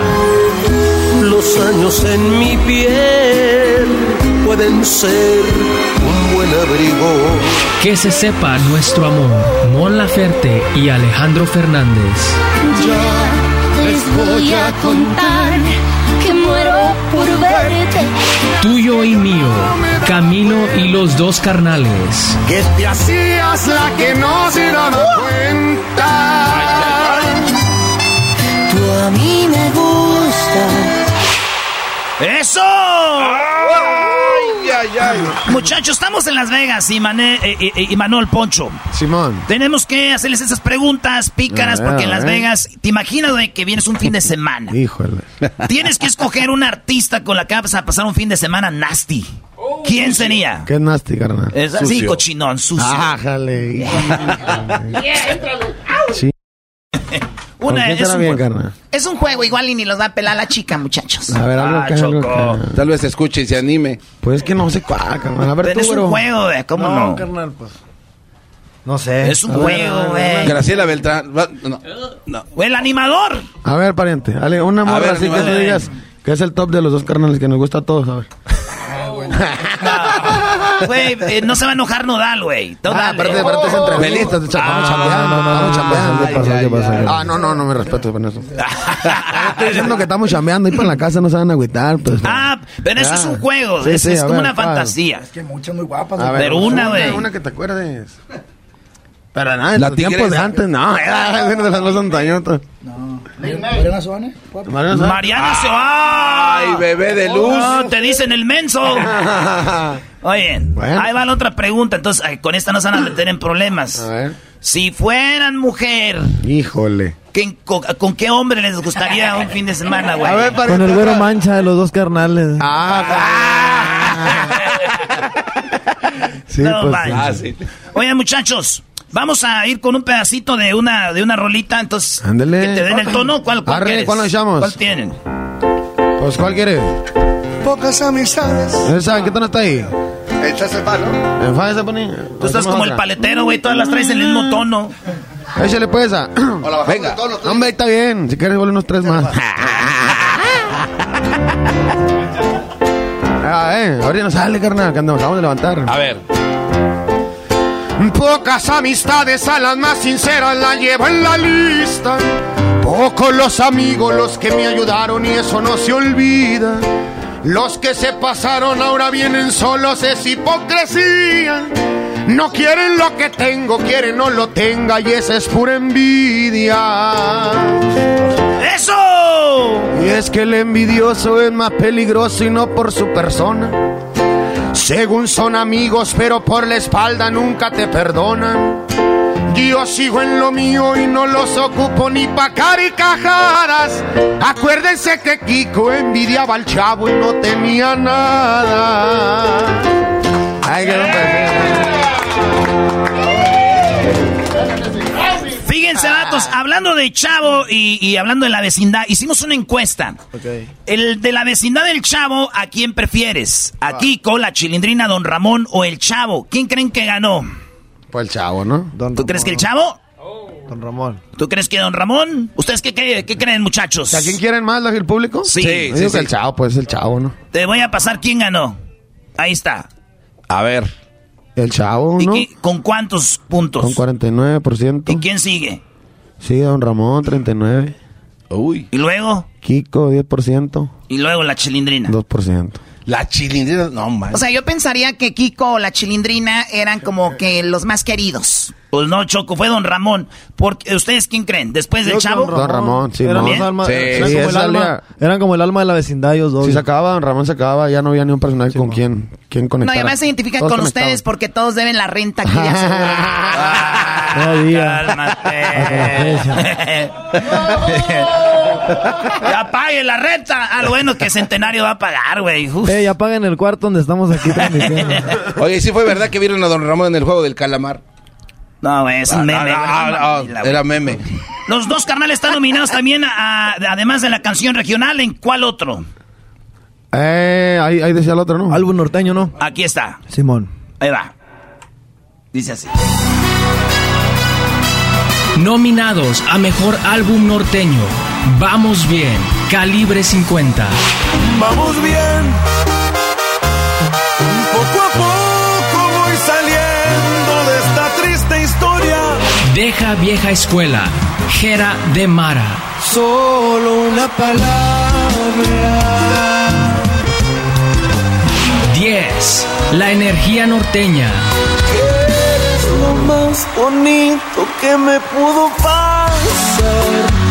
Los años en mi piel pueden ser un buen abrigo. Que se sepa nuestro amor, Mon Laferte y Alejandro Fernández. Ya les voy a contar que muero por verte. Tuyo y mío, Camilo y los dos carnales. Que te hacías la que no se daba cuenta. A mí me gustas. ¡Eso! Muchachos, estamos en Las Vegas y, Mané, eh, eh, eh, y Manuel Poncho. Simón. Tenemos que hacerles esas preguntas pícaras Ah, porque en Las eh. Vegas, te imaginas de que vienes un fin de semana. Híjole. Tienes que escoger un artista con la que vas a pasar un fin de semana nasty. ¿Quién sería? Qué nasty, carnal. Es así, cochinón, sucio. Ájale. Sí. ¿Con Una, quién es, un bien? Es un juego igual y ni los va a pelar la chica, muchachos. A ver, algo Ah, que algo que- Tal vez se escuche y se anime. Pues es que no sé cuál, carnal. A ver, Pero tú, es un juego, güey, ¿cómo no? carnal, pues. No sé. Es un A juego, güey. Graciela Beltrán. No, no. El animador. A ver, pariente. Dale, una morra así que tú digas que es el top de los dos carnales que nos gusta a todos. A ver. Güey, eh, no se va a enojar Nodal, güey. Tú Ah, dale. aparte, aparte es entrevista, estamos chambeando, no, no, estamos no, chambeando. ¿Qué pasó? Ah, no, no, no me respeto con eso. Estoy diciendo que estamos chambeando y para la casa no se van a agüitar, pues. Ah, pero eso Ah. es un juego. Sí, es sí, es como ver, una ¿cuál? fantasía. Es que muchas muy guapas. A ver, Pero una, güey. Una que te acuerdes. Pero nada, en La los tiempos de antes, no, era de las más antañotas. Mariana Suárez. Mariana se va. Ay, bebé de luz. No, te dicen el menso. Oye, Bueno. ahí va la otra pregunta. Entonces, con esta no se van a meter en problemas. A ver. Si fueran mujer, Híjole. ¿qué- con, con qué hombre les gustaría un fin de semana, güey? A ver, para Con el güero mancha de los dos carnales. Ah, sí, No pues. Ah, sí. Oigan, muchachos, vamos a ir con un pedacito de una, de una rolita. Entonces, Ándele. que te den el tono. ¿Cuál, cuál Arre, quieres? ¿cuál nos echamos? ¿Cuál tienen? Pues, ¿cuál quiere? Pocas amistades. ¿Él sabe qué tono está ahí? Echas el palo. ¿En fa se pone? Tú estás como el paletero, güey. Todas las traes en el mismo tono. Échale pues a. Venga. Hombre, está bien. Si quieres, vuelve unos tres más. ah, eh. Ahorita no sale, carnal, que nos acabamos de levantar. A ver. Pocas amistades a las más sinceras la llevo en la lista. Pocos los amigos los que me ayudaron y eso no se olvida. Los que se pasaron ahora vienen solos, es hipocresía. No quieren lo que tengo, quieren no lo tenga y esa es pura envidia. ¡Eso! Y es que el envidioso es más peligroso y no por su persona. Según son amigos, pero por la espalda nunca te perdonan. Yo sigo en lo mío y no los ocupo ni pa' caricajadas. Acuérdense que Kiko envidiaba al chavo y no tenía nada. Ay, que no Fíjense, datos, hablando de Chavo y, y hablando de la vecindad, hicimos una encuesta. El de la vecindad del Chavo, ¿a quién prefieres? ¿A Kiko, la chilindrina, Don Ramón o el Chavo? ¿Quién creen que ganó? El chavo, ¿no? ¿Tú crees que el Chavo? Don Ramón. ¿Tú crees que Don Ramón? ¿Ustedes qué, creen, qué creen, muchachos? ¿A quién quieren más, el público? Sí. Sí, el chavo, pues el chavo, ¿no? Te voy a pasar quién ganó. Ahí está. A ver. El chavo, ¿Y ¿no? qué- con cuántos puntos? Con 49%. ¿Y quién sigue? Sí, don Ramón, 39. Uy. ¿Y luego? Kiko, 10%. Y luego la chilindrina. 2%. La chilindrina, no, man. O sea, yo pensaría que Kiko o la chilindrina eran como que los más queridos. Pues no, Choco, fue Don Ramón. Porque, ¿Ustedes quién creen? ¿Después del Chavo? Don Ramón, sí, Eran, ¿no? los alma- Sí, eran sí, como el alma, eran como el alma de la vecindad ellos dos. Si se acababa, don Ramón se acababa, ya no había ni un personaje con quien, quien No, conectar. y además se identifican con ustedes porque todos deben la renta Ah, Todavía. Cálmate. ya pague la renta. Ah, lo bueno que Centenario va a pagar, güey. Eh, ya paguen el cuarto donde estamos aquí transmitiendo. Oye, sí fue verdad que vieron a Don Ramón en el juego del calamar. No, es Ah, un no, meme. Mamila, güey. era meme. Los dos carnales están nominados también, a- además de la canción regional. ¿En cuál otro? Eh, ahí, ahí decía el otro, ¿no? Álbum norteño, ¿no? Aquí está. Simón. Ahí va. Dice así. Nominados a Mejor Álbum Norteño. Vamos bien. Calibre 50. Vamos bien. Deja vieja escuela. Jera de Mara. Solo una palabra. 10. La energía norteña. Eres lo más bonito que me pudo pasar.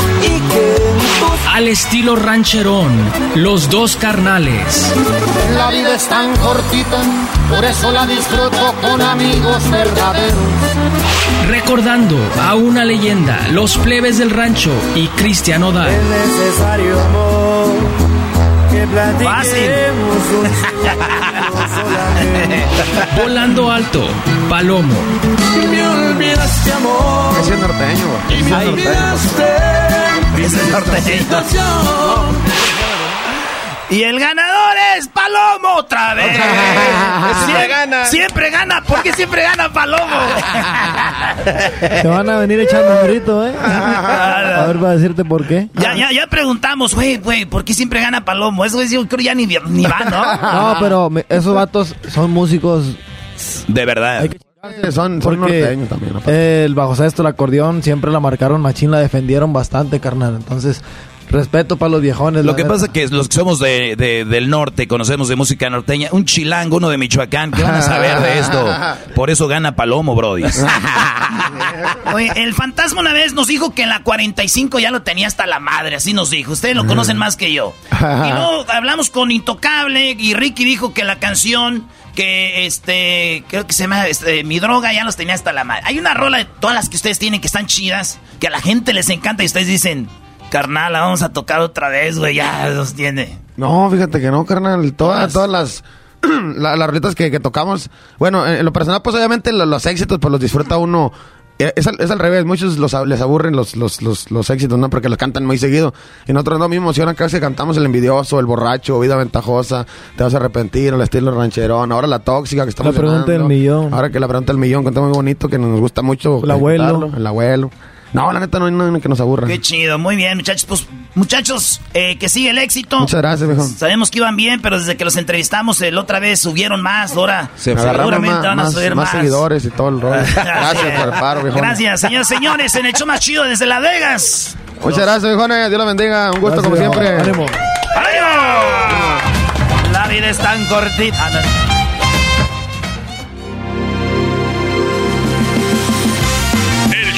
Al estilo rancherón. Los dos carnales. La vida es tan cortita, por eso la disfruto con amigos verdaderos. Recordando a una leyenda. Los plebes del rancho y Cristian Odal. necesario amor que platiquemos Volando alto. Palomo. Me olvidaste amor. Es norteño, me olvidaste. Norteño. Y el ganador es Palomo otra vez. Siempre Siempre gana. Siempre gana. ¿Por qué siempre gana Palomo? Te van a venir echando un grito, ¿eh? A ver, para decirte por qué. ya, ya, ya preguntamos, güey, güey, ¿por qué siempre gana Palomo? Eso es, yo creo ya ni, ni va, ¿no? No, pero esos vatos son músicos. De verdad. Son, norteños también. el bajo sexto, el acordeón, siempre la marcaron machín, la defendieron bastante, carnal. Entonces, respeto para los viejones. Lo que neta. pasa es que los que somos de, de- del norte, conocemos de música norteña, un chilango, uno de Michoacán, ¿qué van a saber de esto? Por eso gana Palomo, Brody. Oye, el fantasma una vez nos dijo que en la 45 ya lo tenía hasta la madre, así nos dijo. Ustedes lo conocen más que yo. Y luego hablamos con Intocable y Ricky dijo que la canción que este creo que se llama este, Mi droga ya los tenía hasta la madre. Hay una rola de todas las que ustedes tienen que están chidas, que a la gente les encanta y ustedes dicen, "Carnal, la vamos a tocar otra vez, güey, ya los tiene." No, fíjate que no, carnal. Todas, todas las, la- las rolitas que, que tocamos. Bueno, en, lo personal, pues obviamente lo- los, éxitos, pues los disfruta uno. Eh, Es al, es al revés, muchos los, les aburren los, los, los, los éxitos, ¿no? Porque los cantan muy seguido. Y nosotros no, me emociona cada vez que cantamos el envidioso, el borracho, vida ventajosa, te vas a arrepentir, el estilo rancherón, ahora la tóxica que estamos La pregunta del millón. Ahora que la pregunta del millón, canta muy bonito, que nos gusta mucho. El abuelo. El abuelo. No, la neta no hay nada que nos aburra. Qué chido, muy bien, muchachos. Pues, muchachos, eh, que sigue el éxito. Muchas gracias, viejo. Sabemos que iban bien, pero desde que los entrevistamos el otra vez subieron más, ahora Se seguramente más, van a más- subir más más. seguidores y todo el rollo. Gracias por el paro, viejo. Gracias, señores, señores, en el show más chido desde Las Vegas. Muchas gracias, viejones. Dios la bendiga. Un gusto, Gracias, como siempre. Ánimo. ¡Ánimo! La vida es tan cortita.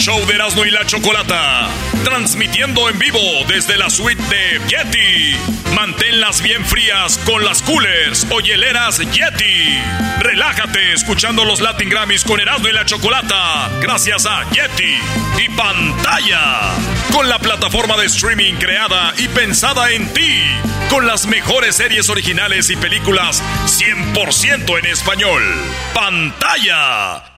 Show de Erasmo y la Chocolata. Transmitiendo en vivo desde la suite de Yeti. Manténlas bien frías con las coolers o hieleras Yeti. Relájate escuchando los Latin Grammys con Erasmo y la Chocolata. Gracias a Yeti y pantalla. Con la plataforma de streaming creada y pensada en ti. Con las mejores series originales y películas 100% en español. Pantalla.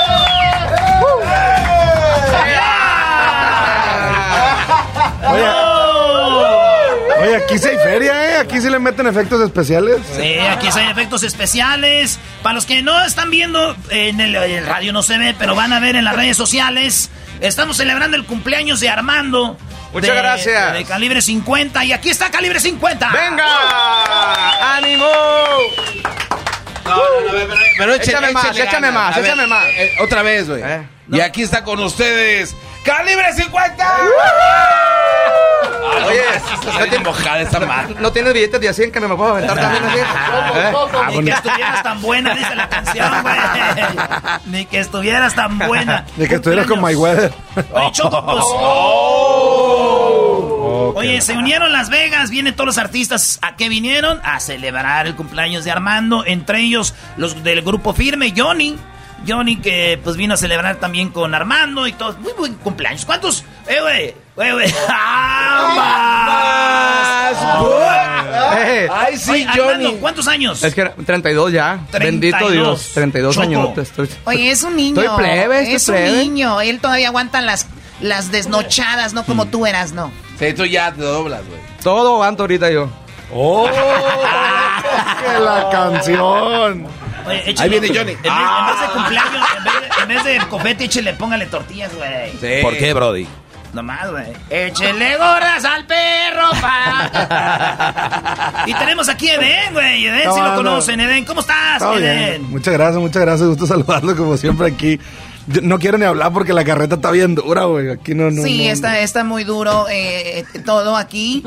Oye, oye, aquí sí hay feria, ¿eh? Aquí sí le meten efectos especiales. Sí, aquí hay efectos especiales. Para los que no están viendo, en el, en el radio no se ve, pero van a ver en las redes sociales. Estamos celebrando el cumpleaños de Armando. Muchas de- gracias. De calibre 50. Y aquí está calibre 50. ¡Venga! ¡Ánimo! No, no, no, pero, pero échale- Échame más, échale échame más, échame más. eh, otra vez, güey. Y aquí está con ustedes. ¡Calibre 50! Oye, No tiene mojada esta madre. No tienes billetes de a 100 que me puedo aventar también así. ¿Eh? Ni que estuvieras tan buena, dice la canción, güey. Ni que estuvieras tan buena. De que estuvieras con Cumpleaños. Mayweather. Oye, Choco, pues. Oye, se unieron Las Vegas, vienen todos los artistas. ¿A qué vinieron? A celebrar el cumpleaños de Armando, entre ellos los del grupo firme, Johnny. Johnny que pues vino a celebrar también con Armando y todos. Muy buen cumpleaños. ¿Cuántos? Eh, güey, güey, güey. Eh, Ay, sí, Johnny. ¿Cuántos años? Es que era 32 ya. 32. Bendito Dios. 32 Choco. años. Estoy... Oye, es un niño. Estoy plebe, estoy es plebe. un niño. Él todavía aguanta las, las desnochadas, no Mm. como tú eras, no. Sí, tú ya te doblas, güey. Todo aguanto ahorita yo. ¡Oh! ¡Que la canción! Oye, échale- Ahí viene Johnny. En vez, en vez de cumpleaños, en vez de, en vez de confeti, échele, póngale tortillas, güey. ¿Por qué, Brody? Nomás, güey. Échele gorras al perro, pa. y tenemos aquí a Eden, güey. Eden, No, si lo no. conocen. Eden, ¿cómo estás, Está bien. Eden? Muchas gracias, muchas gracias. Gusto saludarlo como siempre aquí. Yo no quiero ni hablar porque la carreta está bien dura, güey. Aquí no, no. sí, no. está, está muy duro eh, todo aquí.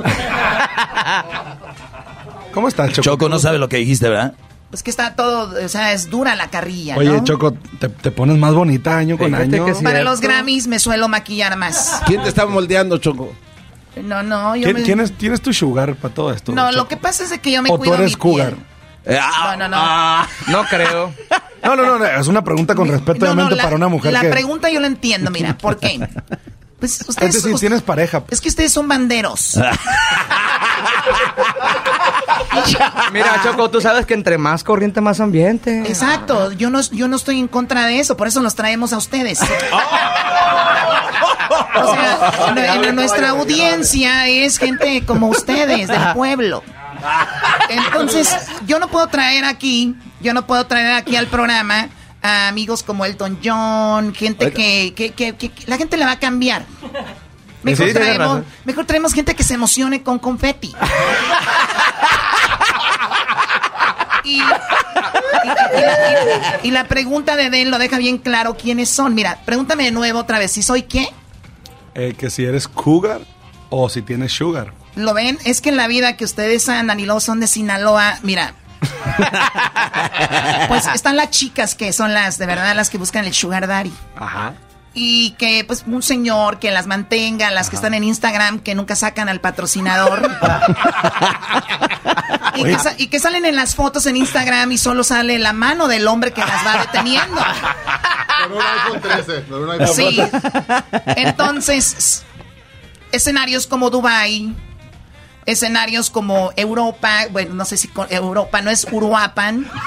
¿Cómo estás, Choco? Choco no sabe lo que dijiste, ¿verdad? Pues que está todo, o sea, es dura la carrilla, Oye, ¿no? Choco, te, te pones más bonita año con Fíjate año. Para los Grammys me suelo maquillar más. ¿Quién te está moldeando, Choco? No, no, yo ¿Quién, me... quién es, quién es tu sugar para todo esto? No, lo que pasa es de que yo me ¿O tú cuido eres mi cougar? piel. Eh, ah, No, no, no. ah. No creo. No, no, no, es una pregunta con respeto, No, no, la- para una mujer La que... pregunta yo la entiendo, mira, ¿por qué? Pues Es ustedes, decir, us- tienes pareja. es que ustedes son banderos. Mira, Choco, tú sabes que entre más corriente, más ambiente. Exacto, yo no, yo no estoy en contra de eso, por eso los traemos a ustedes. O sea, nu- nuestra audiencia es gente como ustedes, del pueblo. Entonces, yo no puedo traer aquí, yo no puedo traer aquí al programa a amigos como Elton John, gente que, que, que- que- que la gente le va a cambiar. Mejor, Sí, traemos, mejor traemos gente que se emocione con confeti. Y, y- la, y- y la pregunta de Den lo deja bien claro quiénes son. Mira, pregúntame de nuevo otra vez, ¿si soy qué? Eh, que si eres cougar o si tienes sugar. ¿Lo ven? Es que en la vida que ustedes andan y luego son de Sinaloa, mira. Pues están las chicas que son las, de verdad, las que buscan el sugar daddy. Ajá. Y que, pues, un señor que las mantenga, las que están en Instagram, que nunca sacan al patrocinador. y, que sa- y que salen en las fotos en Instagram y solo sale la mano del hombre que las va deteniendo. Con un iPhone 13. Con un iPhone Sí. 13. Entonces, escenarios como Dubai, escenarios como Europa, bueno, no sé si con Europa no es Uruapan.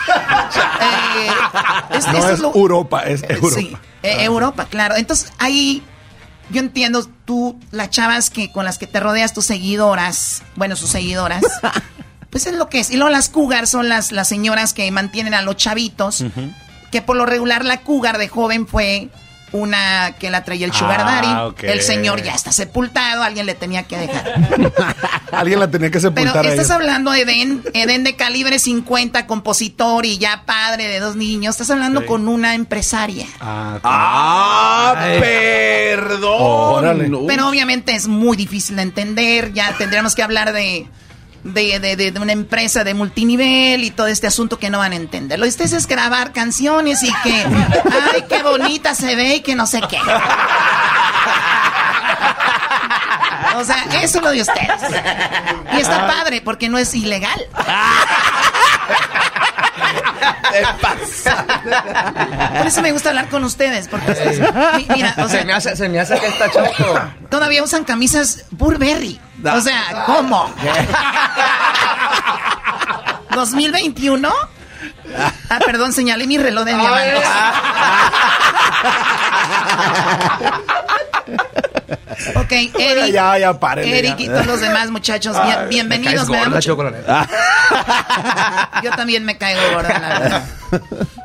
Eh, es- No es lo- Europa, es Europa. Sí, eh, Europa, claro. Entonces, ahí yo entiendo tú, las chavas que con las que te rodeas, tus seguidoras, bueno, sus seguidoras, pues es lo que es. Y luego las cougar son las, las señoras que mantienen a los chavitos, que por lo regular la cougar de joven fue una que la traía el sugar Ah, daddy. ok. El señor ya está sepultado, alguien le tenía que dejar. Alguien la tenía que Pero sepultar a estás ella. hablando de Eden, Eden de calibre 50, compositor y ya padre de dos niños. Estás hablando con una empresaria. Ah, ¡Ah, perdón! Pero obviamente es muy difícil de entender. Ya tendríamos que hablar de, de, de- de- de una empresa de multinivel y todo este asunto que no van a entender. Lo de ustedes es grabar canciones y que, ay, qué bonita se ve y que no sé qué. O sea, eso es lo de ustedes. Y está padre porque no es ilegal. Por eso me gusta hablar con ustedes. Porque mi- mira, o sea, se, me hace, se me hace que está Choco. Todavía usan camisas Burberry. O sea, ¿cómo? ¿2021? Ah, perdón, señalé mi reloj de diamantes. Ok, Eric. Ya, ya, párenle, Eric ya. y todos los demás muchachos, bien- bienvenidos. me da Gorda, mucho-. Yo también me caigo gorda, la verdad.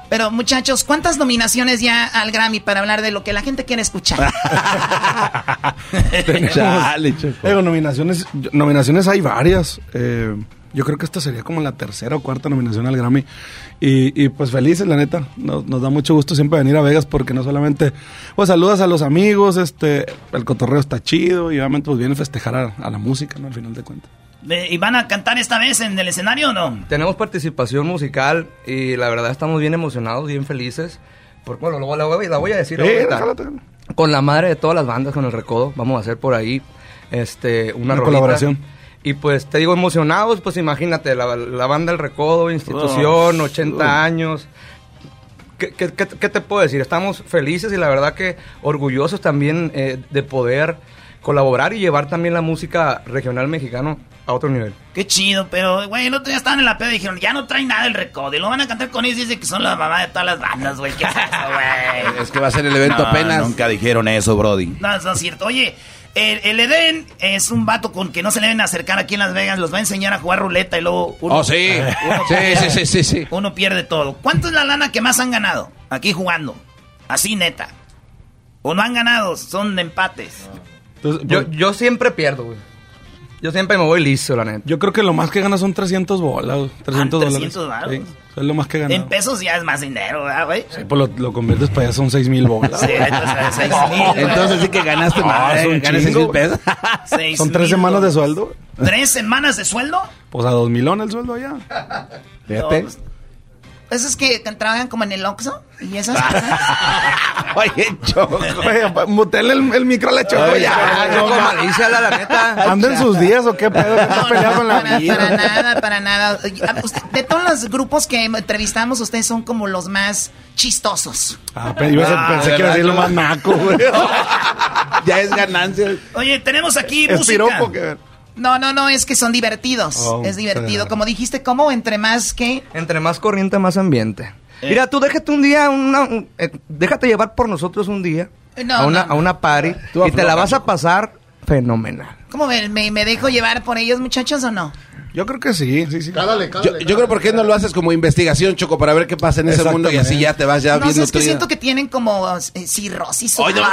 Pero muchachos, ¿cuántas nominaciones ya al Grammy para hablar de lo que la gente quiere escuchar? Chale. Digo, nominaciones, nominaciones hay varias. Eh, yo creo que esta sería como la tercera o cuarta nominación al Grammy. Y, y, pues felices, la neta. Nos, nos da mucho gusto siempre venir a Vegas porque no solamente, pues saludas a los amigos, este, el cotorreo está chido y obviamente pues viene a festejar a, a la música, ¿no? Al final de cuentas. Eh, ¿Y van a cantar esta vez en el escenario o no? Tenemos participación musical y la verdad estamos bien emocionados, bien felices. Por, bueno, luego la, voy- la voy a decir Sí, ahorita. déjala. Con la madre de todas las bandas, con el Recodo, vamos a hacer por ahí este, una, Una colaboración. Y pues te digo, emocionados, pues imagínate, la, la banda El Recodo, institución, Oh, 80 oh. años. ¿Qué, qué, qué- qué te puedo decir? Estamos felices y la verdad que orgullosos también eh, de poder colaborar y llevar también la música regional mexicano a otro nivel. Qué chido, pero, güey, el otro día estaban en la peda y dijeron, ya no traen nada el recodo. Y lo van a cantar con ellos y dice que son la mamá de todas las bandas, güey. ¿Qué es eso, güey? Es que va a ser el evento apenas. Nunca dijeron eso, Brody. No, no es cierto. Oye, el, el Edén es un vato con que no se le deben acercar aquí en Las Vegas. Los va a enseñar a jugar ruleta y luego... Uno, Oh, sí. Sí, pierde- sí, sí, sí, sí. Uno pierde todo. ¿Cuánto es la lana que más han ganado aquí jugando? Así, neta. ¿O no han ganado? Son empates. Yo, yo siempre pierdo, güey. Yo siempre me voy listo, la neta. Yo creo que lo más que gana son 300 bolas, güey, 300 Ah, dólares. 300 varos. Sí, es lo más que gana. En pesos ya es más dinero, ¿verdad, güey? Sí, pues lo, lo conviertes para allá, son 6 mil bolas. Sí, entonces, seis mil, güey. Entonces sí que ganaste Ah, más. es un ganas chingo. seis mil pesos. Seis Son tres mil semanas de dólares. sueldo. ¿Tres semanas de sueldo? Pues a dos milón el sueldo allá. Fíjate. Esos Pues que trabajan como en el Oxxo y esas Ah. cosas. Oye, Choco. Mutele el, el micro a la choco Oye, ya. Choco, malicia, la, la neta. ¿Anda en sus días o qué pedo? ¿Qué está peleado con la Para, vida? para nada, para nada. Ah, usted- De todos los grupos que entrevistamos, ustedes son como los más chistosos. Ah, pe- ibas a- pensé que iba a decir lo más naco, güey. ya es ganancia. Oye, tenemos aquí Es música. piropo que... No, no, no, es que son divertidos. Oh, es divertido. Como dijiste, ¿cómo? Entre más que... Entre más corriente, más ambiente. Eh. Mira, tú déjate un día, una, un- eh, déjate llevar por nosotros un día No, a, una, no, no. a una party Tú y te la vas a pasar fenomenal. ¿Cómo me, me, me dejo llevar por ellos, muchachos, o no? Yo creo que sí, sí, sí. Cálale, Yo, cálale. yo creo por qué no lo haces como investigación, Choco, para ver qué pasa en ese mundo y así ya te vas ya no bien sé, es que siento que tienen como eh, cirrosis. Oye, no. algo.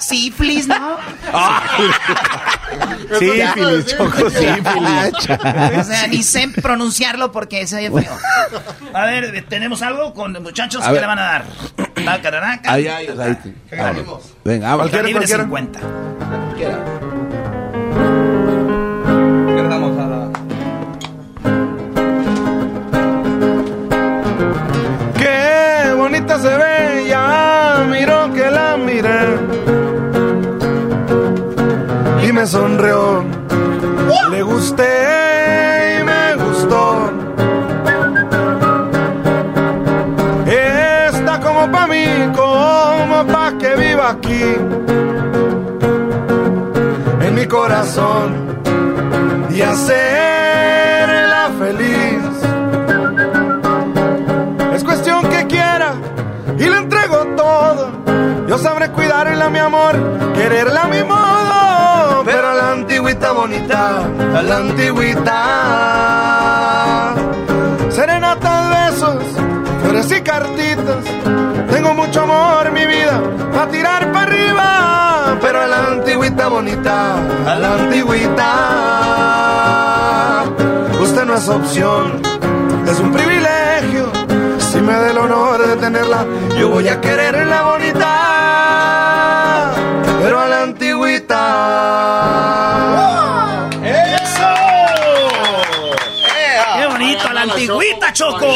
Sífilis, ¿no? Sí, Fili, Choco, sí, O sea, ni sé pronunciarlo porque se oye feo. A ver, ¿tenemos algo con muchachos? A ¿Qué ver. le van a dar? Ahí, ahí. Vámonos. Venga. Libre cualquiera. Bonita se ve, ya miro que la miré. Y me sonrió. Le gusté y me gustó. Está como pa' mí, como pa' que viva aquí. En mi corazón. Y hacerla Cuidarla, mi amor, quererla a mi modo. Pero a la antigüita bonita, a la antigüita. Serenatas, besos, flores y cartitas. Tengo mucho amor, mi vida, pa' tirar para arriba. Pero a la antigüita bonita, a la antigüita. Usted no es opción, es un privilegio. Si me da el honor de tenerla, yo voy a quererla bonita, antigüita, Choco!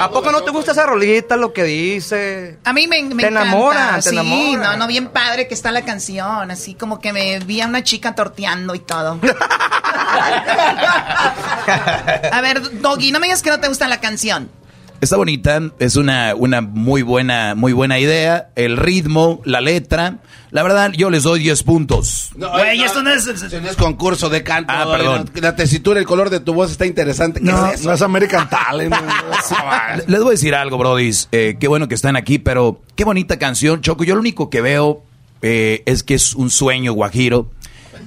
¿A poco no te gusta esa rolita, lo que dice? A mí me, me Te encanta. enamora, te sí, enamora. no, no, bien padre que está la canción. Así como que me vi a una chica torteando y todo. a ver, Doggy, no me digas que no te gusta la canción. Está bonita, es una, una muy buena, muy buena idea. El ritmo, la letra. La verdad, yo les doy 10 puntos. Güey, esto no es... No es concurso de canto. Ah, perdón. La tesitura, el color de tu voz está interesante. ¿Qué No, es eso? no es American Talent. Les voy a decir algo, brodis. Eh, qué bueno que están aquí, pero qué bonita canción, Choco. Yo lo único que veo eh, es que es un sueño guajiro,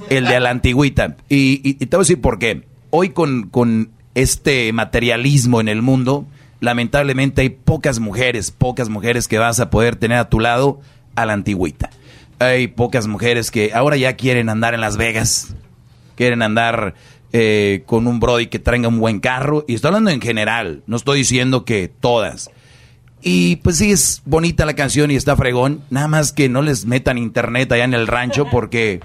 el de a la antigüita. Y, y- y te voy a decir por qué. Hoy con, con este materialismo en el mundo, lamentablemente hay pocas mujeres, pocas mujeres que vas a poder tener a tu lado a la antigüita. Hay pocas mujeres que ahora ya quieren andar en Las Vegas. quieren andar eh, con un Brody que traiga un buen carro. Y estoy hablando en general, no estoy diciendo que todas. Y pues sí, es bonita la canción y está fregón. Nada más que no les metan internet allá en el rancho porque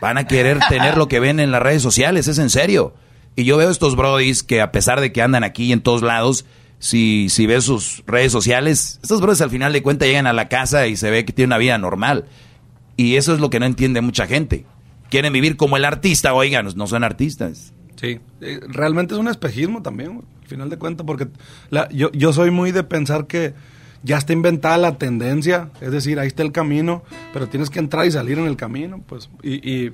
van a querer tener lo que ven en las redes sociales, es en serio. Y yo veo estos brodis que a pesar de que andan aquí en todos lados, si, si ves sus redes sociales, estos brodis al final de cuentas llegan a la casa y se ve que tienen una vida normal. Y eso es lo que no entiende mucha gente. Quieren vivir como el artista, oigan, no son artistas. Sí, eh, realmente es un espejismo también, al final de cuentas, porque yo, yo soy muy de pensar que ya está inventada la tendencia, es decir, ahí está el camino, pero tienes que entrar y salir en el camino, pues, y, y,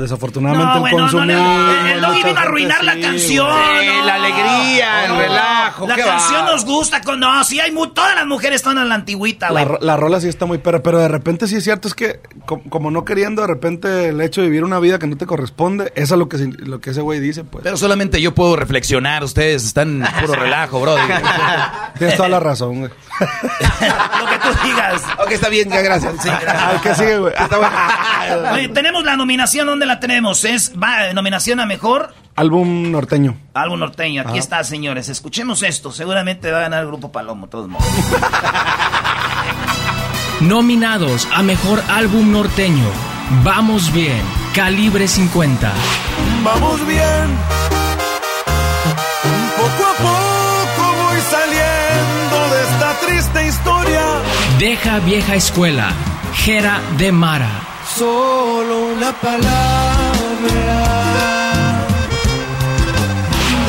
desafortunadamente No, el bueno, no, consumismo... no, el Doggy vino a arruinar la canción. no. la alegría, el relajo, La canción va. nos gusta. Con, no, sí, hay mu- todas las mujeres están en la antigüita, La, güey. ro- la rola sí está muy perra, pero de repente sí es cierto, es que co- como no queriendo, de repente el hecho de vivir una vida que no te corresponde, eso es lo que, lo que ese güey dice, pues. Pero solamente yo puedo reflexionar, ustedes están en puro relajo, bro. Tienes toda la razón, güey. Lo que tú digas. Ok, está bien, ya, gracias. Sí, gracias. Ay, ¿qué sigue, güey? Oye, tenemos la nominación, ¿dónde la tenemos? Es va, nominación a mejor Álbum norteño. álbum norteño. Aquí Ajá. está, señores. Escuchemos esto. Seguramente va a ganar el grupo Palomo, de todos modos. Nominados a Mejor Álbum Norteño. Vamos bien. Calibre 50. Vamos bien. Poco a poco voy saliendo de esta triste historia. Deja vieja escuela. Jera de Mara. Solo una palabra.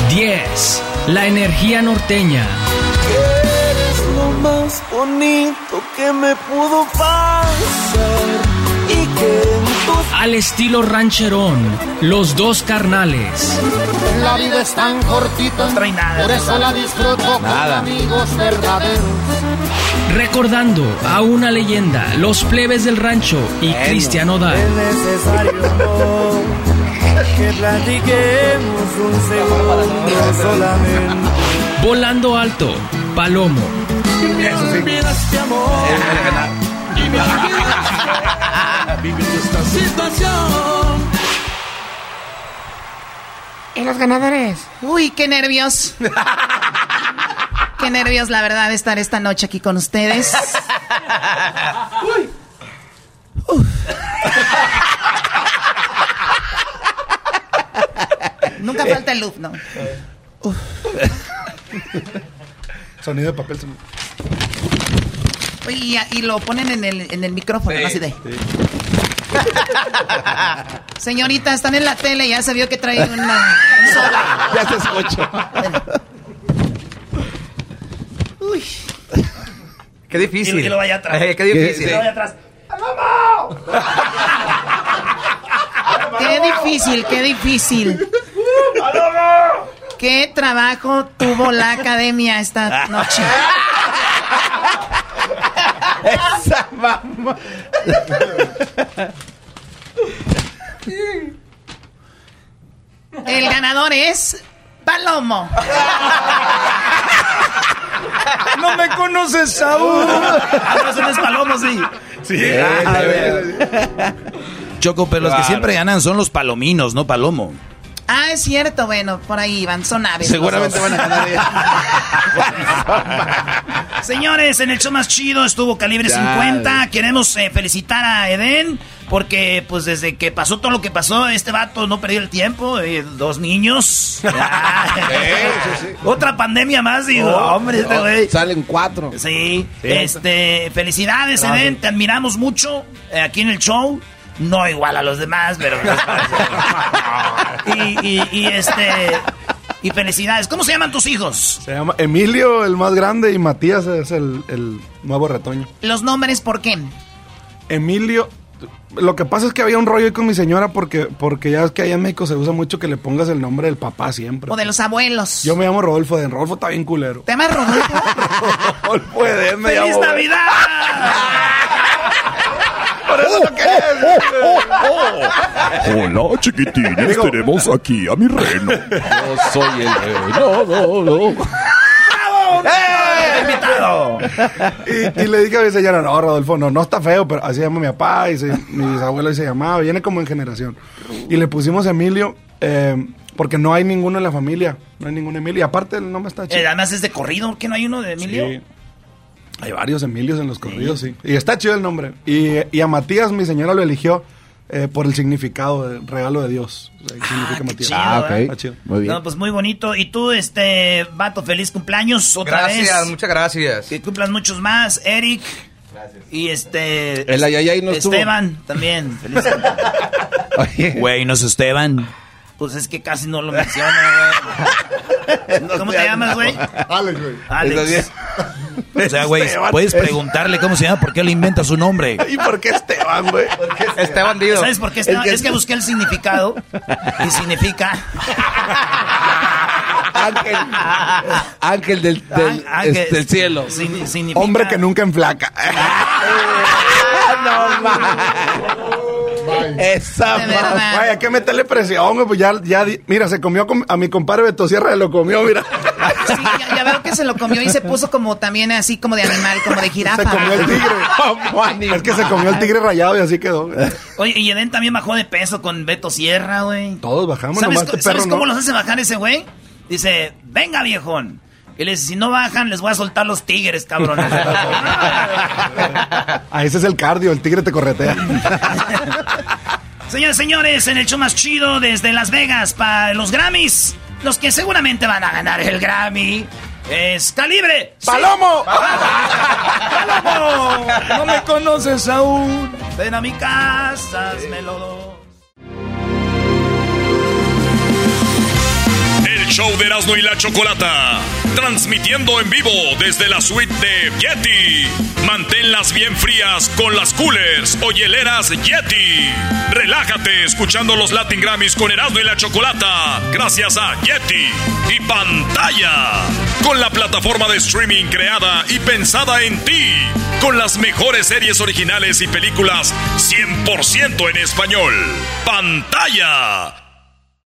10. La energía norteña. Eres lo más bonito que me pudo pasar. Y que Al estilo rancherón. Los dos carnales. La vida es tan cortita, No trae nada. por eso la disfruto Nada. con amigos verdaderos. Recordando a una leyenda. Los plebes del rancho y Cristian Odal. es necesario que platiquemos un segundo solamente. Volando alto. Palomo. Me olvidaste vivir esta situación. ¿Y los ganadores? Uy, qué nervios. qué nervios, la verdad, de estar esta noche aquí con ustedes. Nunca falta el loop, ¿no? Sonido de papel. Y, y lo ponen en el, en el micrófono, ¿no? así de. Señorita, están en la tele, ya se vio que traen una. un sobre. Ya se escucha. Uy. Qué difícil. Y, y lo vaya atrás. Eh, qué difícil. Y lo vaya atrás. Qué difícil, qué difícil. ¿Qué trabajo tuvo la academia esta noche? Esa mamá. El ganador es Palomo. No me conoces aún. Ah, no, es Palomo, sí. Sí. Choco, pero los que siempre ganan son los palominos, no palomo. Ah, es cierto, bueno, por ahí van, son aves. Seguramente van a Señores, en el show más chido estuvo Calibre Ya, 50. Queremos eh, felicitar a Eden porque pues desde que pasó todo lo que pasó, este vato no perdió el tiempo. eh, dos niños. Otra pandemia más, digo. Oh, hombre, este oh. Salen cuatro. Sí, este, felicidades, Gracias. Eden, te admiramos mucho eh, aquí en el show. No igual a los demás, pero. y, y, y, este. Y felicidades. ¿Cómo se llaman tus hijos? Se llama Emilio, el más grande, y Matías es el, el nuevo retoño. Los nombres, ¿por qué? Emilio, lo que pasa es que había un rollo ahí con mi señora porque, porque ya es que allá en México se usa mucho que le pongas el nombre del papá siempre. O de los abuelos. Yo me llamo Rodolfo, de Rodolfo está bien culero. ¿Te llamas Rodolfo? Rodolfo Edén me ¡Feliz llamo. Navidad! Por eso lo quería Hola, chiquitines, tenemos aquí a mi reno. Yo soy el reno. No, no, no. ¡Bravo! ¡Eh! ¡Invitado! y, y le dije a mi señora, no, Rodolfo, no, no está feo, pero así llama mi papá y se- mi bisabuelo y se llamaba, viene como en generación. Y le pusimos Emilio eh, porque no hay ninguno en la familia, no hay ningún Emilio. Y aparte el nombre está chido. Eh, además es de corrido, ¿que no hay uno de Emilio? Sí. Hay varios Emilios en los corridos, sí. Y está chido el nombre. Y, y a Matías mi señora lo eligió eh, por el significado, del regalo de Dios. O sea, que significa Matías. chido, ¿eh? Está chido. No, pues muy bonito. Y tú, este, vato, feliz cumpleaños otra vez. Gracias, muchas gracias. Que cumplas muchos más, Eric. Y este. El ayayay no estuvo. Esteban también. Feliz. Güey, no es Esteban. Pues es que casi no lo menciona, güey. ¿Cómo te llamas, güey? Alex, güey. Alex. O sea, güey, Esteban. puedes Es- preguntarle cómo se llama, por qué le inventa su nombre. ¿Y por qué Esteban, güey? Esteban Dido. ¿Sabes por qué Esteban? Es que busqué el significado y significa Ángel, ángel del, del, Ah, ángel. este, del cielo. Significa Hombre que nunca enflaca. Esa De verdad. Vaya, hay que meterle presión, güey, pues ya, ya, mira, se comió com- a mi compadre Beto Sierra, se lo comió, mira. Sí, ya, ya veo que se lo comió y se puso como también así como de animal, como de jirafa. Se comió el tigre. es que se comió el tigre rayado y así quedó. güey. Oye, y Eden también bajó de peso con Beto Sierra, güey. Todos bajamos, ¿Sabes, nomás ¿sabes cómo no. los hace bajar ese güey? Dice, venga viejón. Y le dice, si no bajan, les voy a soltar los tigres, cabrones. Ah, ese es el cardio, el tigre te corretea. Señores, señores, en el show más chido desde Las Vegas para los Grammys, los que seguramente van a ganar el Grammy es Calibre. Sí. ¡Palomo! ¡Palomo! No me conoces aún. Ven a mi casa, házmelo dos. El show de Erasmo y la Chocolata. Transmitiendo en vivo desde la suite de Yeti. Manténlas bien frías con las coolers o hieleras Yeti. Relájate escuchando los Latin Grammys con Erasmo y la Chocolata. Gracias a Yeti y pantalla. Con la plataforma de streaming creada y pensada en ti. Con las mejores series originales y películas 100% en español. Pantalla.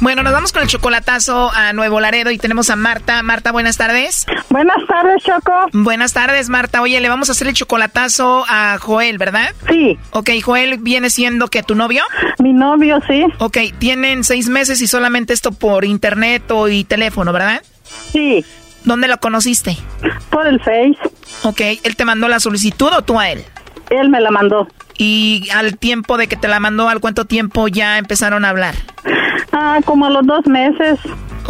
Bueno, nos vamos con el chocolatazo a Nuevo Laredo y tenemos a Marta. Marta, buenas tardes. Buenas tardes, Choco. Buenas tardes, Marta. Oye, le vamos a hacer el chocolatazo a Joel, ¿verdad? Sí. Ok, Joel viene siendo que tu novio. Mi novio, sí. Ok, tienen seis meses y solamente esto por internet o y teléfono, ¿verdad? Sí. ¿Dónde lo conociste? Por el Face. Ok, ¿él te mandó la solicitud o tú a él? Él me la mandó. Y al tiempo de que te la mandó, ¿al cuánto tiempo ya empezaron a hablar? Ah, como a los dos meses.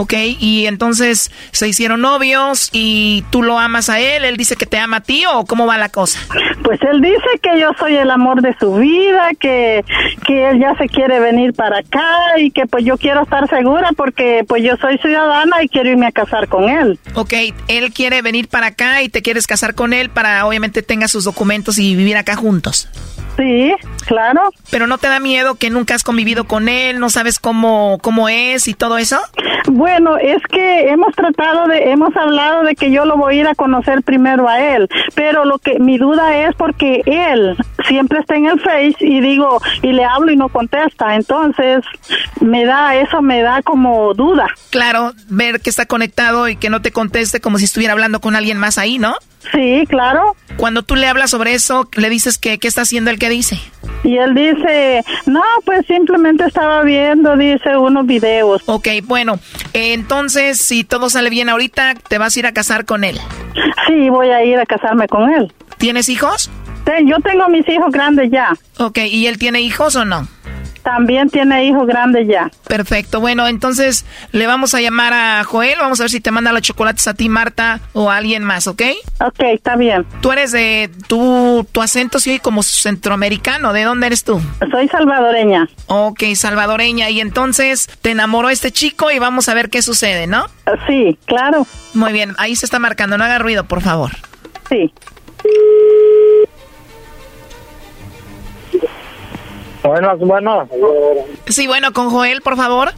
Ok, y entonces se hicieron novios y tú lo amas a él, él dice que te ama a ti o cómo va la cosa? Pues él dice que yo soy el amor de su vida, que, que él ya se quiere venir para acá y que pues yo quiero estar segura porque pues yo soy ciudadana y quiero irme a casar con él. Ok, él quiere venir para acá y te quieres casar con él para obviamente tenga sus documentos y vivir acá juntos. Sí, claro. Pero no te da miedo que nunca has convivido con él, no sabes cómo, cómo es y todo eso? Bueno, es que hemos tratado de, hemos hablado de que yo lo voy a ir a conocer primero a él, pero lo que mi duda es porque él siempre está en el Face y digo, y le hablo y no contesta, entonces me da, eso me da como duda. Claro, ver que está conectado y que no te conteste como si estuviera hablando con alguien más ahí, ¿no? Sí, claro. Cuando tú le hablas sobre eso, le dices que qué está haciendo el que dice. Y él dice, no, pues simplemente estaba viendo, dice, unos videos. Ok, bueno, eh, entonces si todo sale bien ahorita, te vas a ir a casar con él. Sí, voy a ir a casarme con él. ¿Tienes hijos? Yo tengo mis hijos grandes ya. Ok, ¿y él tiene hijos o no? También tiene hijos grandes ya. Perfecto, bueno, entonces le vamos a llamar a Joel, vamos a ver si te manda los chocolates a ti, Marta, o a alguien más, ¿ok? Ok, está bien. Tú eres de, tu, tu acento sí como centroamericano, ¿de dónde eres tú? Soy salvadoreña. Ok, salvadoreña, y entonces te enamoró este chico y vamos a ver qué sucede, ¿no? Sí, claro. Muy bien, ahí se está marcando, no haga ruido, por favor. Sí. Buenas, bueno. Sí, bueno, con Joel, por favor.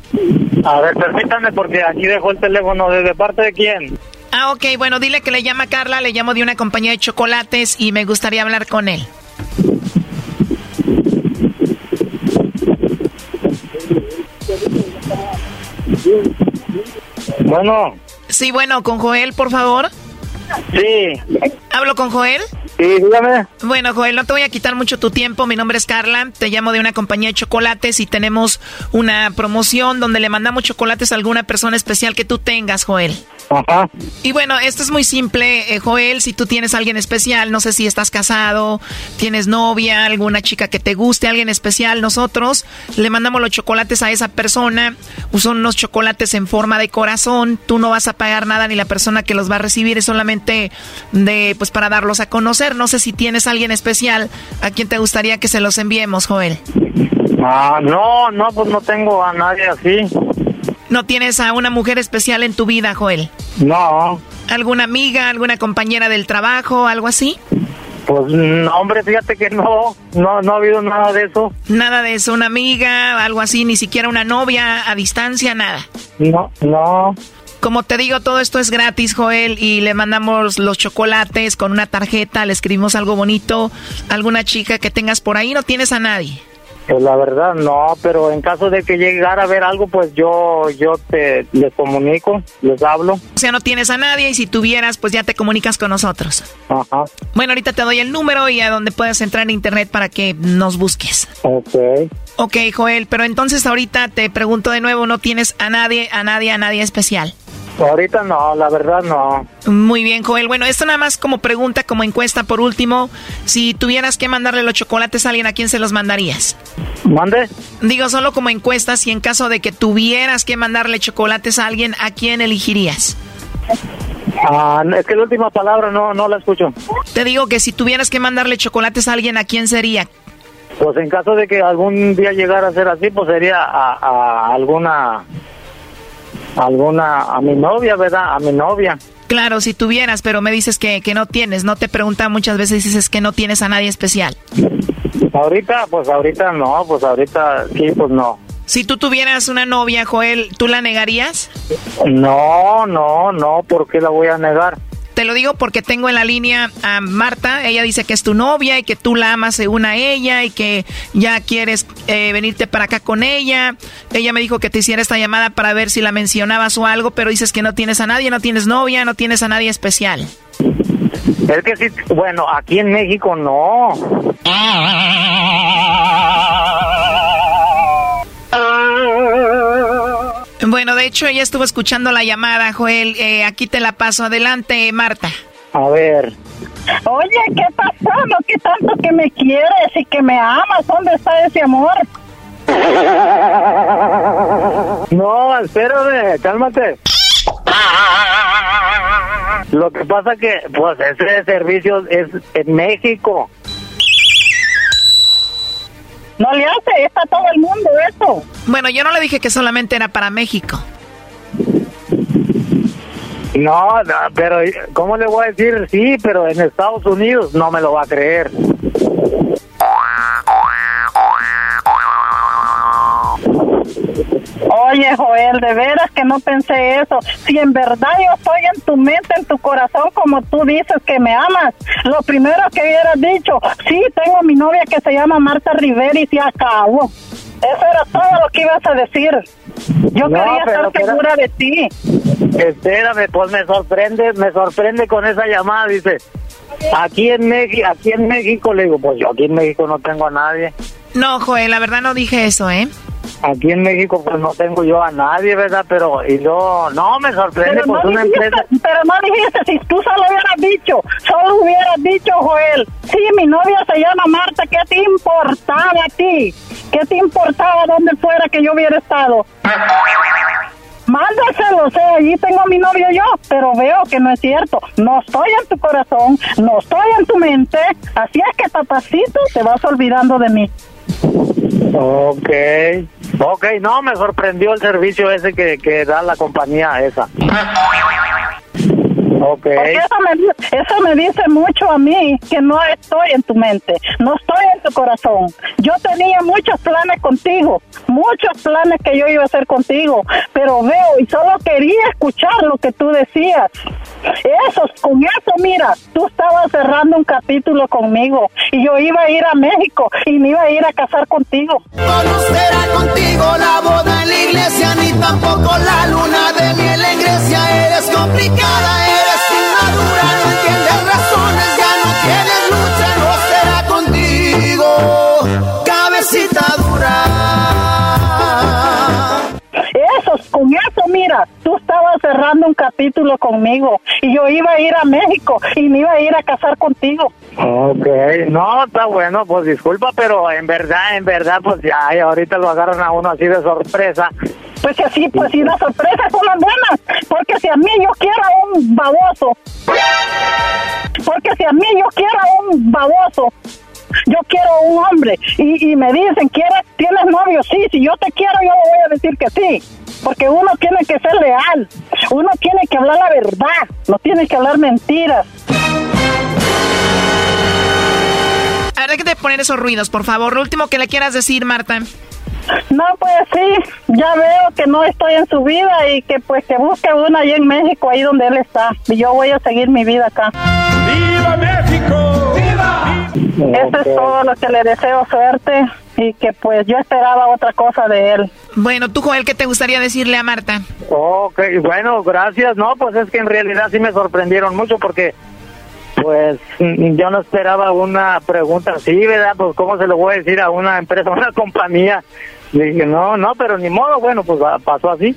A ver, permítame porque aquí dejo el teléfono. ¿De parte de quién? Ah, ok, bueno, dile que le llama Carla, le llamo de una compañía de chocolates y me gustaría hablar con él. Bueno. Sí, bueno, con Joel, por favor. Sí. ¿Hablo con Joel? Sí, dígame. Bueno, Joel, no te voy a quitar mucho tu tiempo. Mi nombre es Carla. Te llamo de una compañía de chocolates y tenemos una promoción donde le mandamos chocolates a alguna persona especial que tú tengas, Joel. Ajá. Y bueno, esto es muy simple, eh, Joel. Si tú tienes a alguien especial, no sé si estás casado, tienes novia, alguna chica que te guste, alguien especial, nosotros le mandamos los chocolates a esa persona. Son unos chocolates en forma de corazón. Tú no vas a pagar nada ni la persona que los va a recibir es solamente de, pues, para darlos a conocer. No sé si tienes a alguien especial a quien te gustaría que se los enviemos, Joel. Ah, no, no, pues no tengo a nadie así. ¿No tienes a una mujer especial en tu vida, Joel? No. ¿Alguna amiga, alguna compañera del trabajo, algo así? Pues hombre, fíjate que no, no, no ha habido nada de eso. Nada de eso, una amiga, algo así, ni siquiera una novia a distancia, nada. No, no. Como te digo, todo esto es gratis, Joel, y le mandamos los chocolates con una tarjeta, le escribimos algo bonito, alguna chica que tengas por ahí, no tienes a nadie. Pues la verdad no, pero en caso de que llegara a ver algo, pues yo yo te les comunico, les hablo. O sea, no tienes a nadie y si tuvieras, pues ya te comunicas con nosotros. Ajá. Bueno, ahorita te doy el número y a donde puedas entrar en internet para que nos busques. Ok. Ok, Joel, pero entonces ahorita te pregunto de nuevo, ¿no tienes a nadie, a nadie, a nadie especial? Ahorita no, la verdad no. Muy bien, Joel. Bueno, esto nada más como pregunta, como encuesta por último. Si tuvieras que mandarle los chocolates a alguien, ¿a quién se los mandarías? ¿Mande? Digo, solo como encuesta, si en caso de que tuvieras que mandarle chocolates a alguien, ¿a quién elegirías? Ah, es que la última palabra no, no la escucho. Te digo que si tuvieras que mandarle chocolates a alguien, ¿a quién sería? Pues en caso de que algún día llegara a ser así, pues sería a, a alguna, alguna, a mi novia, ¿verdad? A mi novia. Claro, si tuvieras, pero me dices que, que no tienes. No te pregunta muchas veces, dices que no tienes a nadie especial. Ahorita, pues ahorita no, pues ahorita sí, pues no. Si tú tuvieras una novia, Joel, ¿tú la negarías? No, no, no, ¿por qué la voy a negar? Te lo digo porque tengo en la línea a Marta. Ella dice que es tu novia y que tú la amas según a ella y que ya quieres eh, venirte para acá con ella. Ella me dijo que te hiciera esta llamada para ver si la mencionabas o algo, pero dices que no tienes a nadie, no tienes novia, no tienes a nadie especial. Es que sí, bueno, aquí en México no. Bueno, de hecho ella estuvo escuchando la llamada, Joel. Eh, aquí te la paso. Adelante, Marta. A ver. Oye, ¿qué pasó? ¿No que tanto que me quieres y que me amas? ¿Dónde está ese amor? No, espérame, cálmate. Lo que pasa que, pues, ese servicio es en México. No le hace, está todo el mundo eso. Bueno, yo no le dije que solamente era para México. No, no, pero ¿cómo le voy a decir? Sí, pero en Estados Unidos no me lo va a creer. Oye, Joel, de veras que no pensé eso. Si en verdad yo estoy en tu mente, en tu corazón, como tú dices que me amas, lo primero que hubieras dicho, sí, tengo mi novia que se llama Marta Rivera y se acabó. Eso era todo lo que ibas a decir. Yo No, quería estar segura de ti. Espérame, pues me sorprende, me sorprende con esa llamada, dice. Aquí en México, aquí en México, le digo, pues yo aquí en México no tengo a nadie. No, Joel, la verdad no dije eso, ¿eh? Aquí en México pues no tengo yo a nadie, ¿verdad? Pero, y yo, no, me sorprende, Pero pues no, una dijiste, empresa... pero no dijiste, si tú solo hubieras dicho, solo hubieras dicho, Joel, sí, mi novia se llama Marta, ¿qué te importaba a ti? ¿Qué te importaba donde fuera que yo hubiera estado? Mándaselo, sea, allí tengo a mi novio yo, pero veo que no es cierto. No estoy en tu corazón, no estoy en tu mente, así es que papacito te vas olvidando de mí. Ok, ok, no, me sorprendió el servicio ese que, que da la compañía esa. Porque eso me, di- eso me dice mucho a mí que no estoy en tu mente, no estoy en tu corazón. Yo tenía muchos planes contigo, muchos planes que yo iba a hacer contigo, pero veo y solo quería escuchar lo que tú decías. Eso, con eso, mira, tú estabas cerrando un capítulo conmigo y yo iba a ir a México y me iba a ir a casar contigo. No será contigo la boda en la iglesia, ni tampoco la luna de miel en Grecia. Eres complicada, eres inmadura, no entiendes razones, ya no tienes lucha, no será contigo, cabecita dura. Eso, con mira, tú estabas cerrando un capítulo conmigo y yo iba a ir a México y me iba a ir a casar contigo. Ok, no, está bueno, pues disculpa, pero en verdad, en verdad, pues ya, ahorita lo agarran a uno así de sorpresa. Pues que sí, pues si las sorpresas son las buenas, porque si a mí yo quiero a un baboso, porque si a mí yo quiero a un baboso, yo quiero a un hombre y, y me dicen, ¿quieres, ¿tienes novio? Sí, si yo te quiero, yo le voy a decir que sí. Porque uno tiene que ser leal, uno tiene que hablar la verdad, no tiene que hablar mentiras. A ver, déjate de poner esos ruidos, por favor. Lo último que le quieras decir, Marta. No, pues sí, ya veo que no estoy en su vida y que pues que busque una ahí en México, ahí donde él está. Y yo voy a seguir mi vida acá. ¡Viva México! ¡Viva! Eso es todo lo que le deseo suerte y que pues yo esperaba otra cosa de él. Bueno, tú, Joel, ¿qué te gustaría decirle a Marta? Ok, bueno, gracias. No, pues es que en realidad sí me sorprendieron mucho porque, pues, yo no esperaba una pregunta así, ¿verdad? Pues, ¿cómo se lo voy a decir a una empresa, a una compañía? Dije, no, no, pero ni modo, bueno, pues pasó así.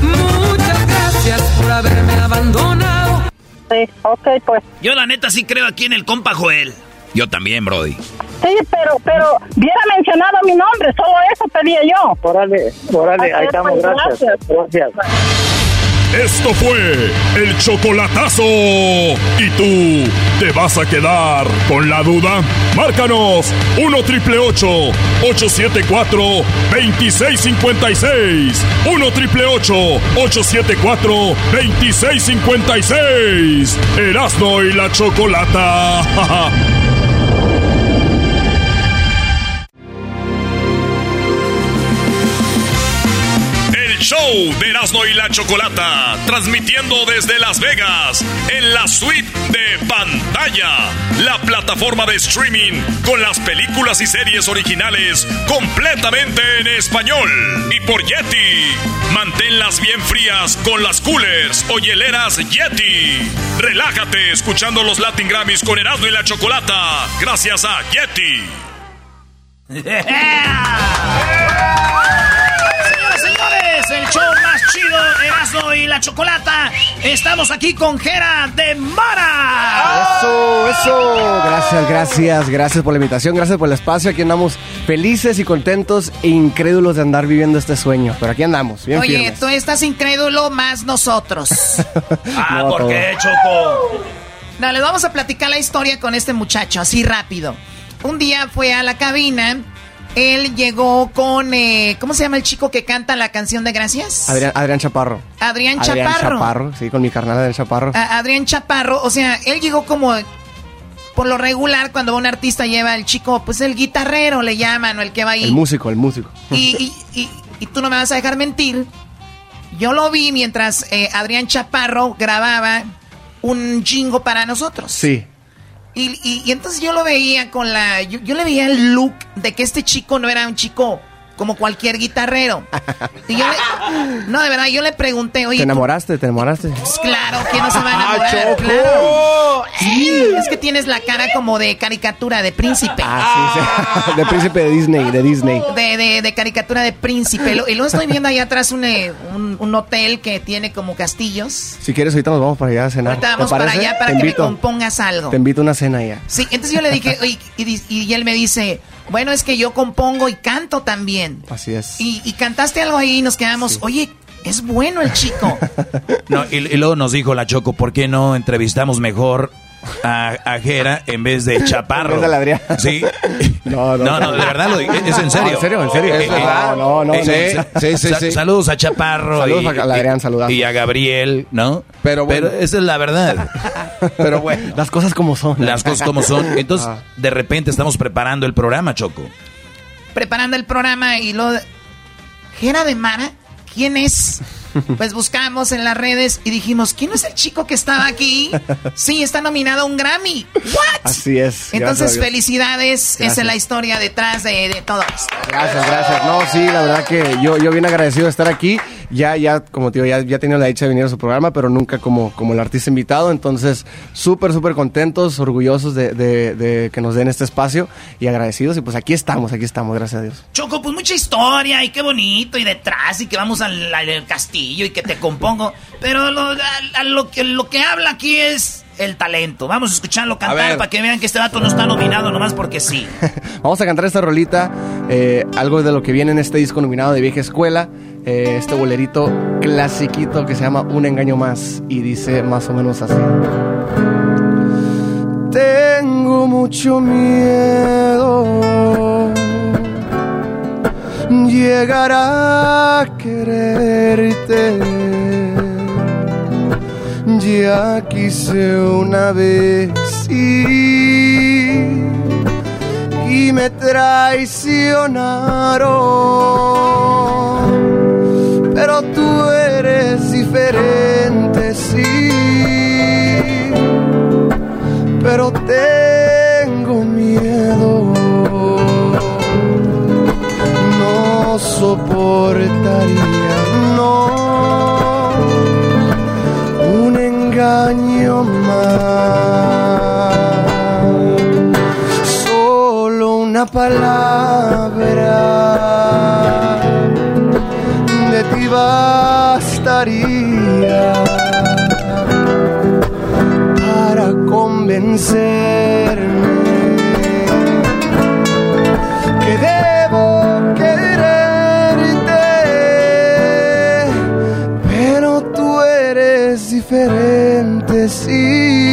Muchas gracias por haberme abandonado. Sí, ok, pues. Yo la neta sí creo aquí en el compa Joel. Yo también, Brody. Sí, pero, pero, hubiera mencionado mi nombre, solo eso pedía yo. Órale, órale, ahí estamos, pues, gracias. Gracias. Esto fue el chocolatazo. ¿Y tú te vas a quedar con la duda? Márcanos 1 triple 874 2656. 1 triple 874 2656. Erasno y la chocolata. show de Erasmo y la Chocolata, transmitiendo desde Las Vegas, en la suite de pantalla, la plataforma de streaming con las películas y series originales completamente en español. Y por Yeti, manténlas bien frías con las coolers o hieleras Yeti. Relájate escuchando los Latin Grammys con Erasmo y la Chocolata, gracias a Yeti. el show más chido, Erasmo y la Chocolata. Estamos aquí con Jera de Mara. Eso, eso. Gracias, gracias, gracias por la invitación, gracias por el espacio. Aquí andamos felices y contentos e incrédulos de andar viviendo este sueño. Pero aquí andamos, bien Oye, firmes. tú estás incrédulo más nosotros. Ah, No, ¿por todo. qué, Choco? No, les vamos a platicar la historia con este muchacho, así rápido. Un día fue a la cabina, él llegó con, eh, ¿cómo se llama el chico que canta la canción de Gracias? Adrián, Adrián Chaparro. Adrián Adrián Chaparro. Chaparro, sí, con mi carnal Adrián Chaparro. A- Adrián Chaparro, o sea, él llegó como, por lo regular, cuando un artista lleva el chico, pues el guitarrero le llaman, o el que va ahí. El músico, el músico. Y, y- y- y tú no me vas a dejar mentir. Yo lo vi mientras eh, Adrián Chaparro grababa un jingo para nosotros. Sí. Y, y- y entonces yo lo veía con la... Yo, yo le veía el look de que este chico no era un chico como cualquier guitarrero. Y yo le- no, de verdad, yo le pregunté, oye... ¿Te ¿tú- enamoraste? ¿Te enamoraste? pues claro, ¿quién no se va a enamorar? Choco. Claro. Sí, es que tienes la cara como de caricatura de príncipe. Ah, sí, sí. De príncipe de Disney, de Disney. De, de- de caricatura de príncipe. Lo- Y luego estoy viendo allá atrás un, eh, un, un hotel que tiene como castillos. Si quieres, ahorita nos vamos para allá a cenar. Ahorita ¿Te vamos para allá para Te que me invito. compongas algo. Te invito a una cena ya. Sí, entonces yo le dije, oye, y, y él me dice, bueno, es que yo compongo y canto también. Así es. Y, y cantaste algo ahí y nos quedamos, oye, es bueno el chico. No, y, y luego nos dijo la Choco, ¿por qué no entrevistamos mejor a, a Jera en vez de Chaparro. En vez de Adrián. Sí. No, No, no, de verdad lo digo, es en serio. No, en serio, en serio. Eh, verdad. No, no, eh, no. sa- Sí, sí, sa- sí. Saludos a Chaparro. Saludos y- a Adrián, saludazos. Y a Gabriel, ¿no? Pero bueno. esa es la verdad. Pero bueno. Las cosas como son. Las cosas como son. Entonces, Ah. de repente estamos preparando el programa, Choco. preparando el programa y lo... ¿Gera de Mara? ¿Quién es? Pues buscamos en las redes y dijimos, ¿quién es el chico que estaba aquí? Sí, está nominado a un Grammy. ¿What? Así es. Entonces, felicidades. Esa es la historia detrás de, de todo esto. Gracias, gracias. No, sí, la verdad que yo, yo bien agradecido de estar aquí. Ya, ya, como te digo, ya, ya he tenido la dicha de venir a su programa, pero nunca como, como el artista invitado. Entonces, súper, súper contentos, orgullosos de, de- de que nos den este espacio y agradecidos. Y pues aquí estamos, aquí estamos, gracias a Dios. Choco, pues mucha historia y qué bonito y detrás y que vamos al, al castillo y que te compongo. Pero lo, a- a lo, que, lo que habla aquí es el talento. Vamos a escucharlo cantar para que vean que este dato no está nominado nomás porque sí. Vamos a cantar esta rolita, eh, algo de lo que viene en este disco nominado de Vieja Escuela, eh, este bolerito clasiquito que se llama Un Engaño Más y dice más o menos así. Tengo mucho miedo llegar a quererte. Ya quise una vez y me traicionaron. Pero tú eres diferente, sí. Pero tengo miedo. No soportaría, no un engaño más. Solo una palabra de ti bastaría para convencerme que debo diferente, sí,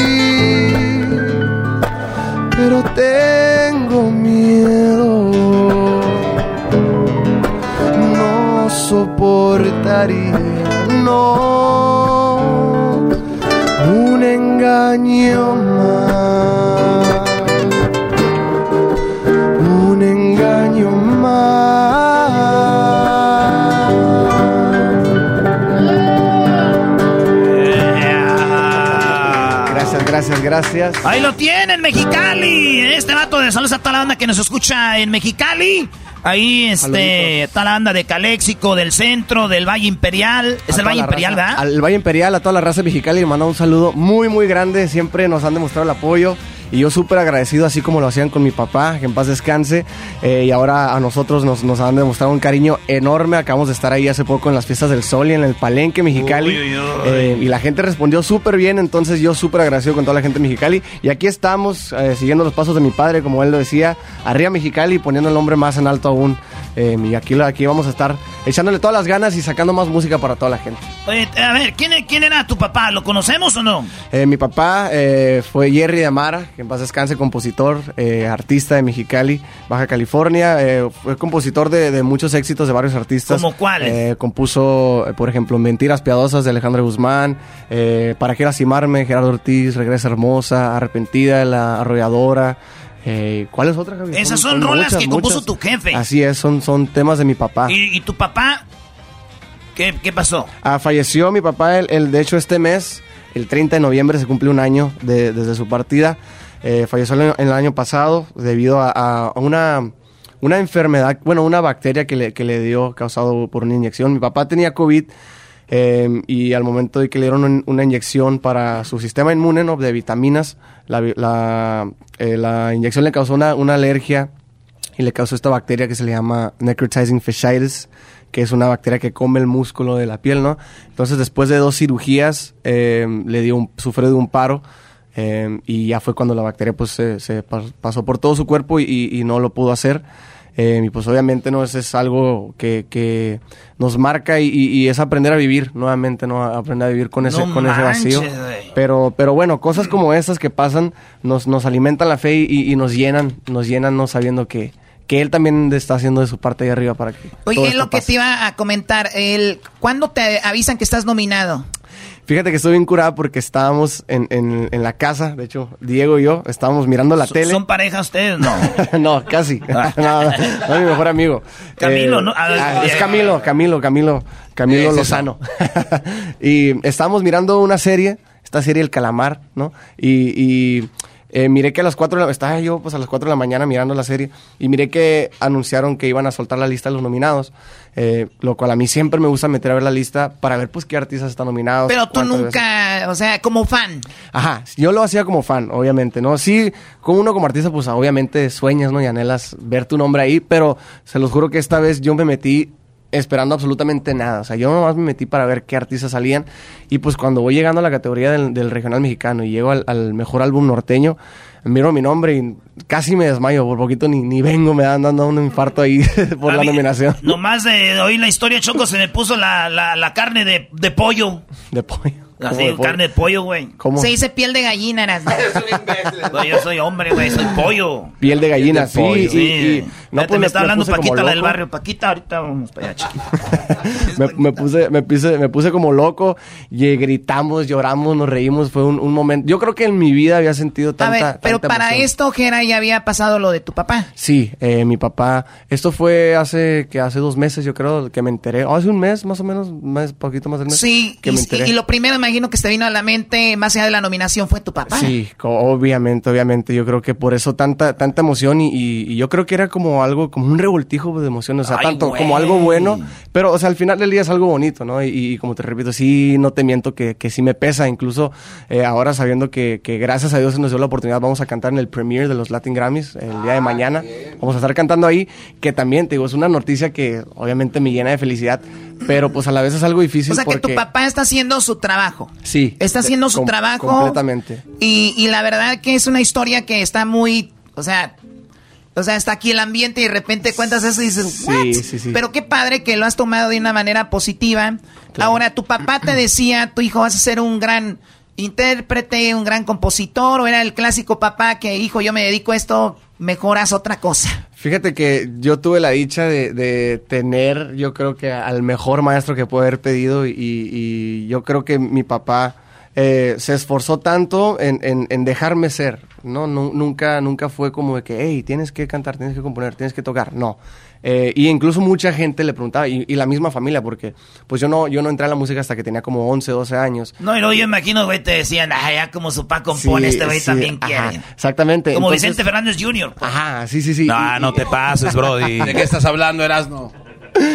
pero tengo miedo, no soportaría, no, un engaño Gracias. Ahí lo tienen, Mexicali. Este vato de saludos a toda la banda que nos escucha en Mexicali. Ahí, este, toda la banda de Caléxico, del centro, del Valle Imperial. Es A el Valle Imperial, raza- ¿verdad? Al Valle Imperial, a toda la raza mexicana le mando un saludo muy, muy grande. Siempre nos han demostrado el apoyo. Y yo súper agradecido, así como lo hacían con mi papá, que en paz descanse. Eh, y ahora a nosotros nos, nos han demostrado un cariño enorme. Acabamos de estar ahí hace poco en las fiestas del sol y en el Palenque Mexicali. Uy, uy, uy. Eh, y la gente respondió súper bien, entonces yo súper agradecido con toda la gente de Mexicali. Y aquí estamos, eh, siguiendo los pasos de mi padre, como él lo decía, arriba Mexicali, poniendo el nombre más en alto aún. Eh, y aquí, aquí vamos a estar echándole todas las ganas y sacando más música para toda la gente. Oye, a ver, ¿quién, ¿quién era tu papá? ¿Lo conocemos o no? Eh, mi papá eh, fue Jerry de Amara, que en paz descanse, compositor, eh, artista de Mexicali, Baja California. eh, fue compositor de, de muchos éxitos de varios artistas. ¿Cómo cuáles? Eh, compuso, por ejemplo, Mentiras Piadosas de Alejandro Guzmán, Para qué lastimarme, Gerardo Ortiz, Regresa Hermosa, Arrepentida, La Arrolladora. Eh, ¿Cuáles otras? Esas son rolas que compuso tu jefe. Así es, son, son temas de mi papá. ¿Y, y tu papá? ¿Qué, qué pasó? Ah, falleció mi papá, el, el- de hecho este mes, el 30 de noviembre, se cumple un año de- desde su partida. Eh, falleció el, año- el año pasado debido a, a una, una enfermedad, bueno, una bacteria que le, que le dio causado por una inyección. Mi papá tenía COVID eh, y al momento de que le dieron un- una inyección para su sistema inmune ¿no? de vitaminas, la, eh, inyección le causó una, alergia y le causó esta bacteria que se le llama necrotizing fasciitis, que es una bacteria que come el músculo de la piel, ¿no? Entonces, después de dos cirugías, eh, le dio un, sufrió de un paro eh, y ya fue cuando la bacteria pues se, se pa- pasó por todo su cuerpo y no lo pudo hacer. Eh, y pues obviamente no es, es algo que, que nos marca y, y- es aprender a vivir nuevamente, ¿no? Aprender a vivir con ese, No con ese vacío. Pero, pero bueno, cosas como estas que pasan nos, nos alimentan la fe y, y nos llenan, nos llenan no sabiendo que, que él también está haciendo de su parte ahí arriba para que... Oye, esto lo que te iba a comentar, el, ¿cuándo te avisan que estás nominado? Fíjate que estoy bien curada porque estábamos en, en, en la casa, de hecho, Diego y yo estábamos mirando la tele. ¿Son pareja ustedes? No. no, casi. no, no, mi mejor amigo. Camilo, Eh, ¿no? Ah, ah, es Camilo, Camilo, Camilo, Camilo Es. Lozano. y estábamos mirando una serie, esta serie El Calamar, ¿no? Y, y, eh, miré que a las 4 de la estaba yo pues a las 4 de la mañana mirando la serie y miré que anunciaron que iban a soltar la lista de los nominados, eh, lo cual a mí siempre me gusta meter a ver la lista para ver pues qué artistas están nominados. Pero tú veces. nunca, o sea, como fan. Ajá, yo lo hacía como fan, obviamente, ¿no? Sí, como uno como artista, pues obviamente sueñas, ¿no? Y anhelas ver tu nombre ahí, pero se los juro que esta vez yo me metí esperando absolutamente nada. O sea, yo nomás me metí para ver qué artistas salían. Y pues cuando voy llegando a la categoría del, del regional mexicano y llego al, al mejor álbum norteño, miro mi nombre y casi me desmayo. Por poquito ni, ni vengo, me dan dando un infarto ahí por A la mí- nominación Nomás de oír la historia, Choco, se me puso la, la, la carne de, de pollo. de pollo. ¿Cómo Así, carne de pollo, güey. ¿Cómo? Se dice piel de gallina, eras. No, yo soy hombre, güey, soy pollo. Piel de gallina, sí. pollo, sí. y- no, pues me está hablando Paquita, la del barrio. Paquita, ahorita vamos para allá, chiquito. me, me puse, me, puse, me puse como loco y gritamos, lloramos, nos reímos. Fue un, un momento. Yo creo que en mi vida había sentido A tanta. ver, pero tanta para emoción. esto, Jera, ya había pasado lo de tu papá. Sí, eh, mi papá. Esto fue hace que hace dos meses, yo creo, que me enteré. Oh, hace un mes, más o menos, más poquito más del mes. Sí, que y, me enteré. y- y lo primero, imagino que se te vino a la mente, más allá de la nominación, fue tu papá. Sí, obviamente, obviamente. Yo creo que por eso tanta, tanta emoción y, y- y yo creo que era como algo, como un revoltijo de emociones. O sea, Ay, tanto güey. como algo bueno, pero, o sea, al final del día es algo bonito, ¿no? Y, y como te repito, sí, no te miento que, que sí me pesa. Incluso eh, ahora sabiendo que, que gracias a Dios se nos dio la oportunidad, vamos a cantar en el premiere de los Latin Grammys el día de mañana. Vamos a estar cantando ahí, que también, te digo, es una noticia que obviamente me llena de felicidad, pero pues a la vez es algo difícil O sea, que tu papá está haciendo su trabajo. Sí. Está haciendo su Com- trabajo. Completamente. Y, y la verdad que es una historia que está muy, o sea, o sea, está aquí el ambiente y de repente cuentas eso y dices, ¿what? Sí, sí, sí. Pero qué padre que lo has tomado de una manera positiva. Ahora, tu papá te decía, tu hijo vas a ser un gran intérprete, un gran compositor, o era el clásico papá que, hijo, yo me dedico a esto, mejoras otra cosa. Fíjate que yo tuve la dicha de, tener, yo creo que al mejor maestro que puedo haber pedido y yo creo que mi papá eh, se esforzó tanto en, en- en dejarme ser, ¿no? Nu- nunca, nunca fue como de que, hey, tienes que cantar, tienes que componer, tienes que tocar, no. Eh, y incluso mucha gente le preguntaba, y, y la misma familia, porque pues yo no, yo no entré a la música hasta que tenía como 11, 12 años. No, y luego yo imagino, güey, te decían, ah, ya como su papá compone, Sí, este güey sí, también ajá, quiere. Exactamente. Como entonces- Vicente Fernández Jr. pues. Ajá, sí, sí, sí. No, no te pases, Brody. ¿De qué estás hablando, Erasno?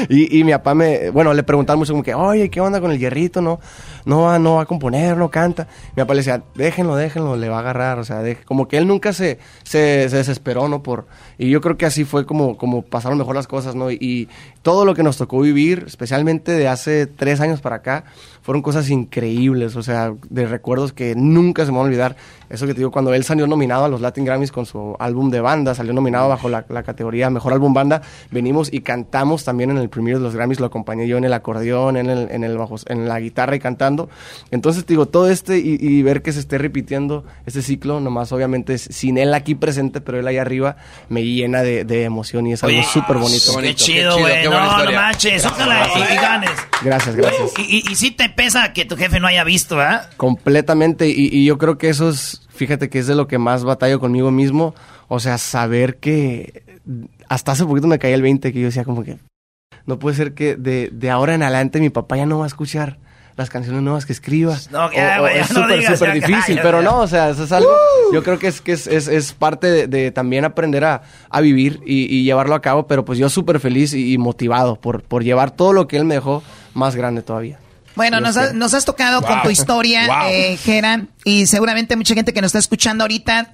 Y, y mi papá me, bueno, le preguntaban mucho como que, oye, ¿qué onda con el hierrito? No, no va, no va a componer, no canta. Mi papá le decía, déjenlo, déjenlo, le va a agarrar, o sea, como que él nunca se, se, se desesperó, ¿no? Por, y yo creo que así fue como, como pasaron mejor las cosas, ¿no? Y, y todo lo que nos tocó vivir, especialmente de hace tres años para acá, fueron cosas increíbles, o sea, de recuerdos que nunca se me van a olvidar. Eso que te digo, cuando él salió nominado a los Latin Grammys con su álbum de banda, salió nominado bajo la, la categoría Mejor Álbum Banda, venimos y cantamos también en el premiere de los Grammys, lo acompañé yo en el acordeón, en, el, en, el bajo, en la guitarra y cantando. Entonces, te digo, todo este y, y ver que se esté repitiendo este ciclo, nomás obviamente sin él aquí presente, pero él ahí arriba, me llena de, de emoción y es algo súper bonito. Qué chido, güey. No, no manches, ojalá y, y ganes. Gracias, gracias. Y, y, y sí te pesa que tu jefe no haya visto, ¿verdad? Completamente, y, y yo creo que eso es, fíjate que es de lo que más batallo conmigo mismo, o sea, saber que hasta hace poquito me caía el 20, que yo decía como que no puede ser que de, de ahora en adelante mi papá ya no va a escuchar las canciones nuevas que escriba. No, ya, O- o güey, ya es no súper, digas, súper difícil, pero no, o sea, eso es algo, yo creo que es, que es, es, es parte de, de también aprender a, a vivir y, y llevarlo a cabo, pero pues yo súper feliz y, y motivado por, por llevar todo lo que él me dejó más grande todavía. Bueno, nos, ha- nos has tocado con tu historia, Wow. eh, Jera, y seguramente mucha gente que nos está escuchando ahorita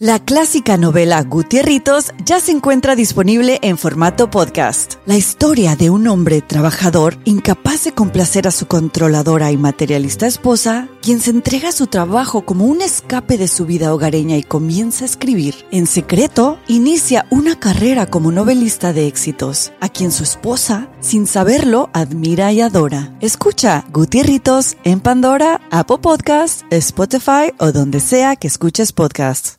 La clásica novela Gutierritos ya se encuentra disponible en formato podcast. La historia de un hombre trabajador incapaz de complacer a su controladora y materialista esposa, quien se entrega a su trabajo como un escape de su vida hogareña y comienza a escribir. En secreto, inicia una carrera como novelista de éxitos, a quien su esposa, sin saberlo, admira y adora. Escucha Gutierritos en Pandora, Apple Podcast, Spotify o donde sea que escuches podcasts.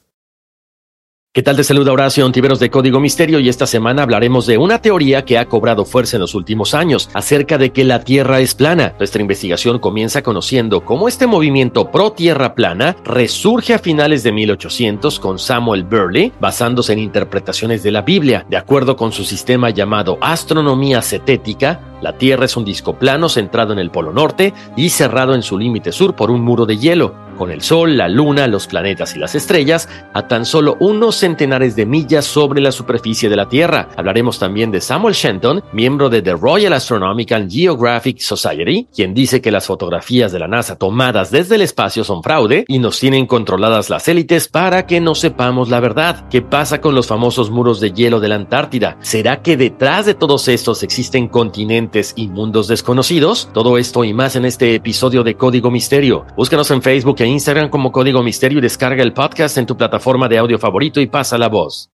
¿Qué tal? Te saluda Horacio Ontiveros de Código Misterio y esta semana hablaremos de una teoría que ha cobrado fuerza en los últimos años acerca de que la Tierra es plana. Nuestra investigación comienza conociendo cómo este movimiento pro Tierra plana resurge a finales de 1800 con Samuel Burley basándose en interpretaciones de la Biblia. De acuerdo con su sistema llamado astronomía cetética, la Tierra es un disco plano centrado en el polo norte y cerrado en su límite sur por un muro de hielo con el Sol, la Luna, los planetas y las estrellas a tan solo unos centenares de millas sobre la superficie de la Tierra. Hablaremos también de Samuel Shenton, miembro de The Royal Astronomical Geographic Society, quien dice que las fotografías de la NASA tomadas desde el espacio son fraude y nos tienen controladas las élites para que no sepamos la verdad. ¿Qué pasa con los famosos muros de hielo de la Antártida? ¿Será que detrás de todos estos existen continentes y mundos desconocidos? Todo esto y más en este episodio de Código Misterio. Búscanos en Facebook e Instagram como Código Misterio y descarga el podcast en tu plataforma de audio favorito y pasa la voz.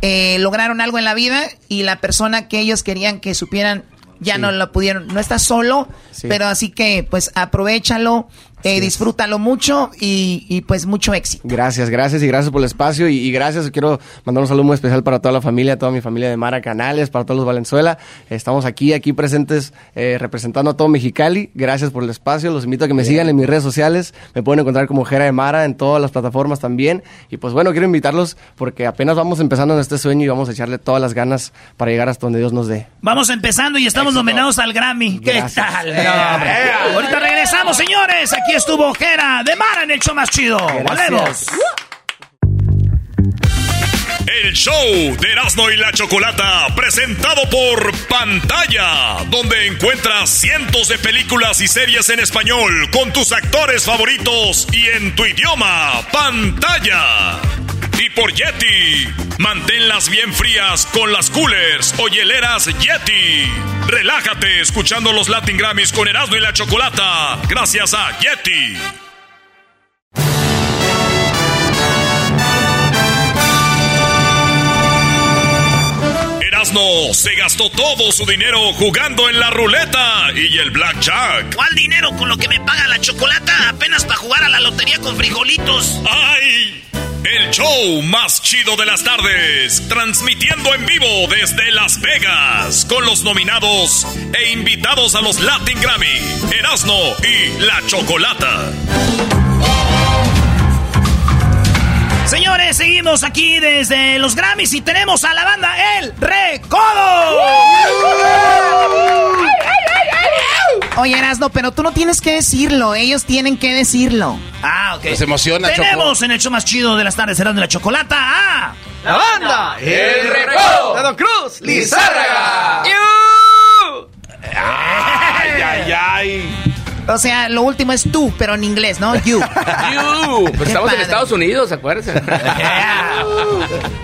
Eh, lograron algo en la vida y la persona que ellos querían que supieran ya Sí. no lo pudieron. No estás solo, Sí. pero así que pues aprovechalo, eh, disfrútalo mucho y, y, pues mucho éxito. Gracias, gracias y gracias por el espacio y, y gracias. Quiero mandar un saludo muy especial para toda la familia, toda mi familia de Mara Canales, para todos los Valenzuela. Estamos aquí, aquí presentes eh, representando a todo Mexicali. Gracias por el espacio. Los invito a que me sigan en mis redes sociales. Me pueden encontrar como Jera de Mara en todas las plataformas también. Y pues bueno, quiero invitarlos porque apenas vamos empezando en este sueño y vamos a echarle todas las ganas para llegar hasta donde Dios nos dé. Vamos empezando y estamos nominados al Grammy. ¿Qué tal? Hombre. Ahorita regresamos, señores. Aquí estuvo Jera de Mara en el show más chido. Volvemos. El show de Erasmo y la Chocolata, presentado por Pantalla, donde encuentras cientos de películas y series en español con tus actores favoritos y en tu idioma, Pantalla. Y por Yeti, manténlas bien frías con las coolers o hieleras Yeti. Relájate escuchando los Latin Grammys con Erasmo y la Chocolata, gracias a Yeti. Erasmo se gastó todo su dinero jugando en la ruleta y el blackjack. ¿Cuál dinero con lo que me paga la chocolata? Apenas para jugar a la lotería con frijolitos. ¡Ay! El show más chido de las tardes, transmitiendo en vivo desde Las Vegas, con los nominados e invitados a los Latin Grammy, Erasmo y La Chocolata. Señores, seguimos aquí desde los Grammys y tenemos a la banda El Recodo. Oye, Erasno, pero tú no tienes que decirlo, ellos tienen que decirlo. Ah, ok. Nos emociona, Tenemos en el show más chido de las tardes, Erasmo y la Chocolata. Ah, La banda El Recodo de Don Cruz Lizárraga. Ay, ay, ay. O sea, lo último es tú, pero en inglés, ¿no? You. You. Pues Qué estamos en. Estados Unidos, acuérdense.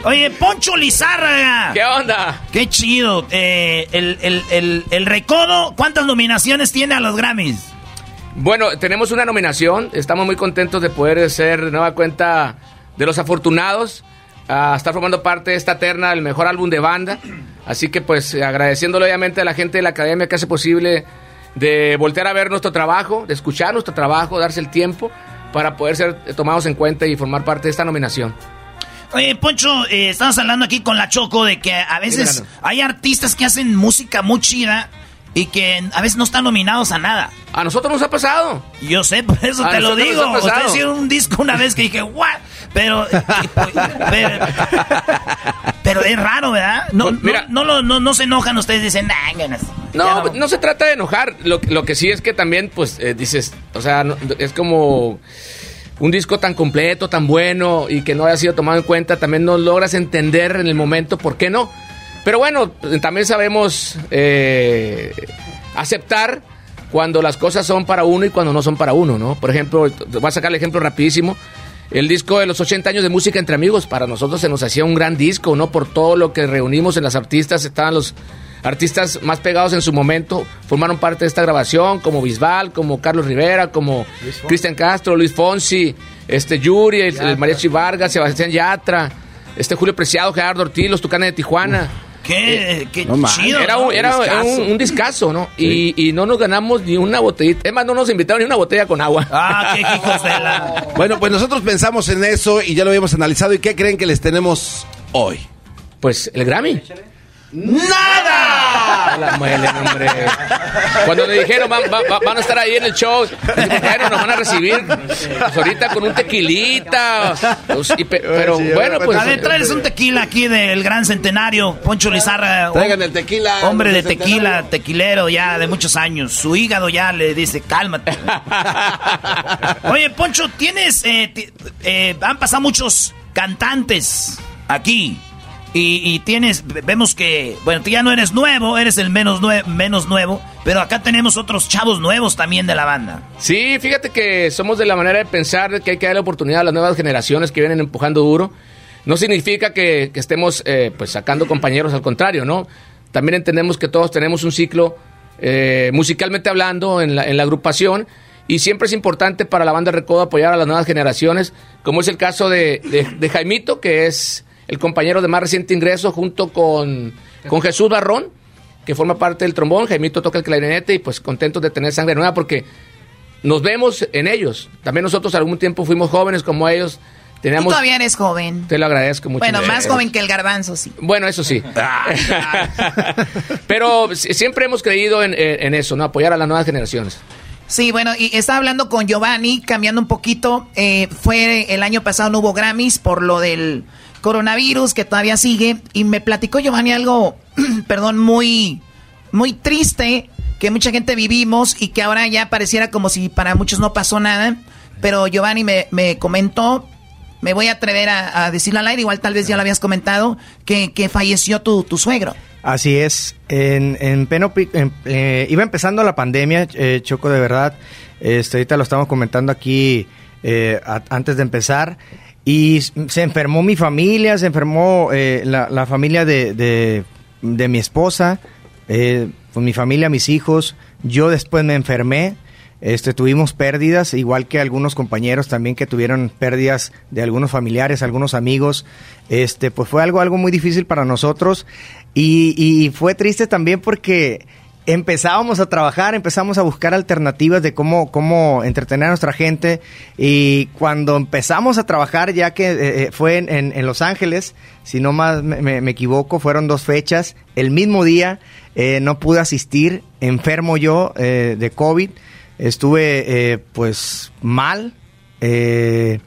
Oye, Poncho Lizárraga. ¿Qué onda? Qué chido. Eh, el, el, el, el Recodo, ¿cuántas nominaciones tiene a los Grammys? Bueno, tenemos una nominación. Estamos muy contentos de poder ser de nueva cuenta de los afortunados a estar formando parte de esta terna del mejor álbum de banda. Así que pues agradeciéndole obviamente a la gente de la academia que hace posible de voltear a ver nuestro trabajo, de escuchar nuestro trabajo, darse el tiempo para poder ser tomados en cuenta y formar parte de esta nominación. Oye, Poncho, eh, estamos hablando aquí con la Choco de que a veces hay artistas que hacen música muy chida y que a veces no están nominados a nada. A nosotros nos ha pasado. Yo sé, por eso A te lo digo. Usted hizo un disco una vez que dije, ¿what? Pero, pero, pero es raro, ¿verdad? No, Pues, mira. no, no, no, no se enojan ustedes, dicen, nah, ganas". No, no, se trata de enojar. Lo, lo que sí es que también, pues, eh, dices, o sea, no- es como un disco tan completo, tan bueno y que no haya sido tomado en cuenta, también no logras entender en el momento por qué no. Pero bueno, también sabemos eh, aceptar cuando las cosas son para uno y cuando no son para uno, ¿no? Por ejemplo, voy a sacar el ejemplo rapidísimo. El disco de los 80 años de música entre amigos. Para nosotros se nos hacía un gran disco, ¿no? Por todo lo que reunimos en las artistas, estaban los artistas más pegados en su momento, formaron parte de esta grabación, como Bisbal, como Carlos Rivera, como Cristian Castro, Luis Fonsi, este Yuri, el, el Mariachi Vargas, Sebastián Yatra, este Julio Preciado, Gerardo Ortiz, los Tucanes de Tijuana. Qué, qué No mames. chido. Era, ¿no? un, era Discazo. un, un discazo, ¿no? Y, y no nos ganamos ni una botellita. Es más, no nos invitaron ni una botella con agua. Ah, qué hijos de la... Bueno, pues nosotros pensamos en eso y ya lo habíamos analizado. ¿Y qué creen que les tenemos hoy? Pues el Grammy. ¡Nada! La muelen, hombre. Cuando le dijeron va- va- va- van a estar ahí en el show, bueno, nos van a recibir pues, ahorita con un tequilita. pues, y pe- pero bueno, pues. A ver, tráeles un tequila aquí del gran centenario, Poncho Lizarra. Traigan el tequila. Hombre de tequila, centenario. tequilero ya de muchos años. Su hígado ya le dice, cálmate. Oye, Poncho, tienes... eh, eh, han pasado muchos cantantes aquí. Y, tienes, vemos que, bueno, tú ya no eres nuevo, eres el menos, nue- menos nuevo, pero acá tenemos otros chavos nuevos también de la banda. Sí, fíjate que somos de la manera de pensar que hay que darle oportunidad a las nuevas generaciones que vienen empujando duro. No significa que, que estemos eh, pues sacando compañeros, al contrario, ¿no? También entendemos que todos tenemos un ciclo eh, musicalmente hablando en la, en la agrupación y siempre es importante para la banda Recodo apoyar a las nuevas generaciones, como es el caso de, de- de Jaimito, que es el compañero de más reciente ingreso junto con, con Jesús Barrón, que forma parte del trombón, Jaimito toca el clarinete y pues contentos de tener sangre nueva porque nos vemos en ellos. También nosotros algún tiempo fuimos jóvenes como ellos. Tú Teníamos, todavía eres joven. te lo agradezco mucho. Bueno, más Eh, joven que el garbanzo, sí. Bueno, eso sí. Pero si- siempre hemos creído en, en- en eso, ¿no? Apoyar a las nuevas generaciones. Sí, bueno, y estaba hablando con Giovanni, cambiando un poquito. eh, fue el año pasado no hubo Grammys por lo del coronavirus que todavía sigue. Y me platicó Giovanni algo, perdón, muy, muy triste que mucha gente vivimos y que ahora ya pareciera como si para muchos no pasó nada. Pero Giovanni me, me comentó, me voy a atrever a, a decirlo al aire, igual tal vez ya lo habías comentado, que, que falleció tu, tu suegro. Así es. En, en pleno pi- en- eh, iba empezando la pandemia, eh, Choco, de verdad. Este, ahorita lo estamos comentando aquí eh, antes de empezar. Y se enfermó mi familia, se enfermó eh, la, la familia de, de- de mi esposa, eh, pues mi familia, mis hijos. Yo después me enfermé. Este, tuvimos pérdidas, igual que algunos compañeros también que tuvieron pérdidas de algunos familiares, algunos amigos. Este, pues fue algo, algo muy difícil para nosotros y, y fue triste también porque empezábamos a trabajar, empezamos a buscar alternativas de cómo, cómo entretener a nuestra gente y cuando empezamos a trabajar, ya que eh, eh, fue en, en- Los Ángeles, si no más me, me- me equivoco, fueron dos fechas, el mismo día eh, no pude asistir, enfermo yo eh, de COVID, estuve eh, pues mal. eh,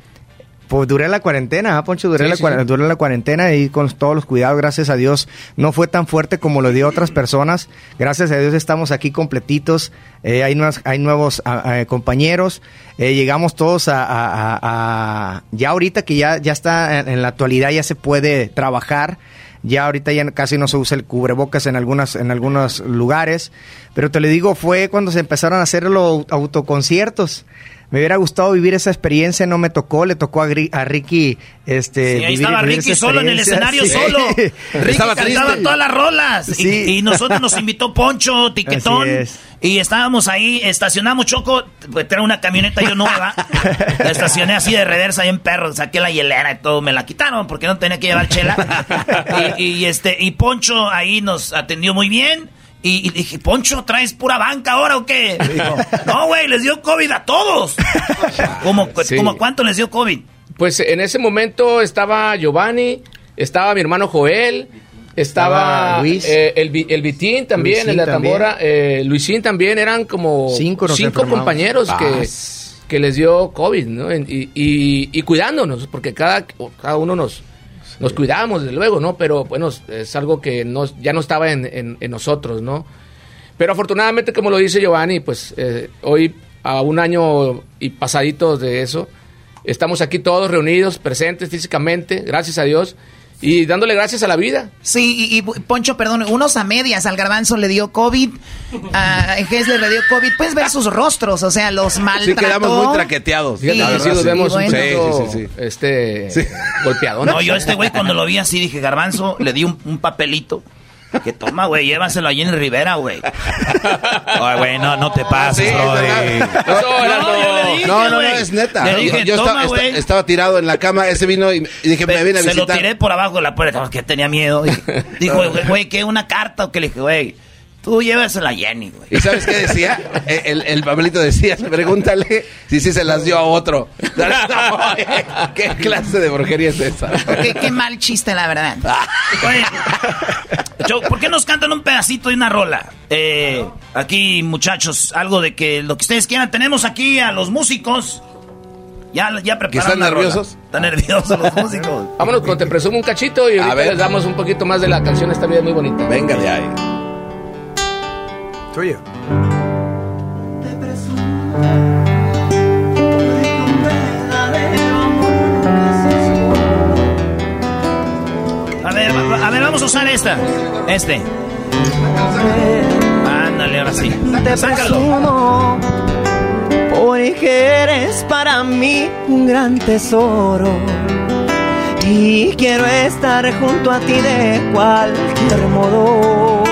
pues duré la cuarentena, ¿ah, Poncho? Duré, Sí, la, sí, cua- sí. duré la cuarentena y con todos los cuidados, gracias a Dios, no fue tan fuerte como lo dio otras personas. Gracias a Dios estamos aquí completitos, eh, hay, nuevas- hay nuevos ah, ah, compañeros, eh, llegamos todos a- Ya ahorita que ya, ya está en, en la actualidad, ya se puede trabajar. Ya ahorita ya casi no se usa el cubrebocas en algunas en algunos lugares, pero te lo digo fue cuando se empezaron a hacer los autoconciertos. Me hubiera gustado vivir esa experiencia, no me tocó, le tocó a, Gri- a Ricky este Sí, ahí vivir- estaba vivir Ricky solo en el escenario Sí. solo. Ricky cantaba todas las rolas. Y- Sí. Y, nosotros nos invitó Poncho, Tiquetón. Y estábamos ahí, estacionamos Choco, pues era una camioneta yo nueva. la estacioné así de reversa ahí en perro, saqué la hielera y todo, me la quitaron porque no tenía que llevar chela. y, y, este, y Poncho ahí nos atendió muy bien. Y, y dije, Poncho, ¿traes pura banca ahora o qué? Dijo, no, güey, les dio COVID a todos. ¿Cómo, Sí. ¿Cómo cuánto les dio COVID? Pues en ese momento estaba Giovanni, estaba mi hermano Joel, estaba Estaba Luis. eh, el, Vi- el Vitín también, Luisín el de tambora, eh, Luisín también, eran como Cinco compañeros Ah, que, que les dio COVID, ¿no? Y- y cuidándonos, porque cada, cada uno nos, nos cuidamos, desde luego, ¿no? Pero bueno, es algo que no, ya no estaba en nosotros, ¿no? Pero afortunadamente, como lo dice Giovanni, pues eh, hoy, a un año y pasaditos de eso, estamos aquí todos reunidos, presentes físicamente, gracias a Dios. Y dándole gracias a la vida. Sí, y, y, Poncho, perdón, unos a medias, al garbanzo le dio COVID, a Gessler le dio COVID, puedes ver sus rostros, o sea, los maltrató. Sí, quedamos muy traqueteados. Sí, sí, sí. vemos un Sí, poquito, sí, sí, sí. este, golpeado. No, yo a este güey cuando lo vi así dije, garbanzo, le di un, un papelito. Que toma, güey, llévaselo allí en Rivera, güey. Ay, güey, no, no te pases. No, No, yo le dije, No, no, no, güey. es neta. Le dije, yo toma, estaba, esta- güey. estaba tirado en la cama, ese vino y, y dije, me viene a Se lo visitar. tiré por abajo de la puerta, porque tenía miedo. Dije- Dijo, güey, ¿qué? ¿Una carta? O que le dije, güey, tú llévasela a Jenny, güey. ¿Y sabes qué decía? El, el papelito decía, pregúntale si sí se las dio a otro. ¿Qué clase de brujería es esa? Qué, qué mal chiste, la verdad. Oye, ¿por qué nos cantan un pedacito de una rola? Eh, aquí, muchachos, algo de que lo que ustedes quieran. Tenemos aquí a los músicos. Ya, ya prepararon están la rola. nerviosos? Están nerviosos los músicos. Vámonos con Te Presumo un cachito y ahorita ver. les damos un poquito más de la canción Esta vida es muy bonita. Venga de ahí. Tuyo. A ver, a ver, vamos a usar esta. Este. Ándale, ahora sí. Te Sácalo. presumo porque eres para mí un gran tesoro y quiero estar junto a ti de cualquier modo.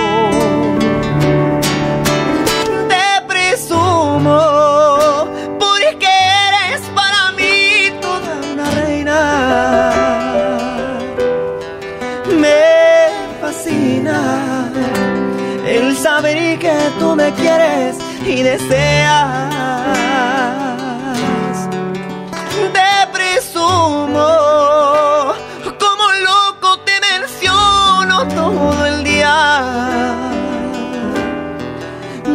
Me quieres y deseas. Te presumo, como loco te menciono todo el día.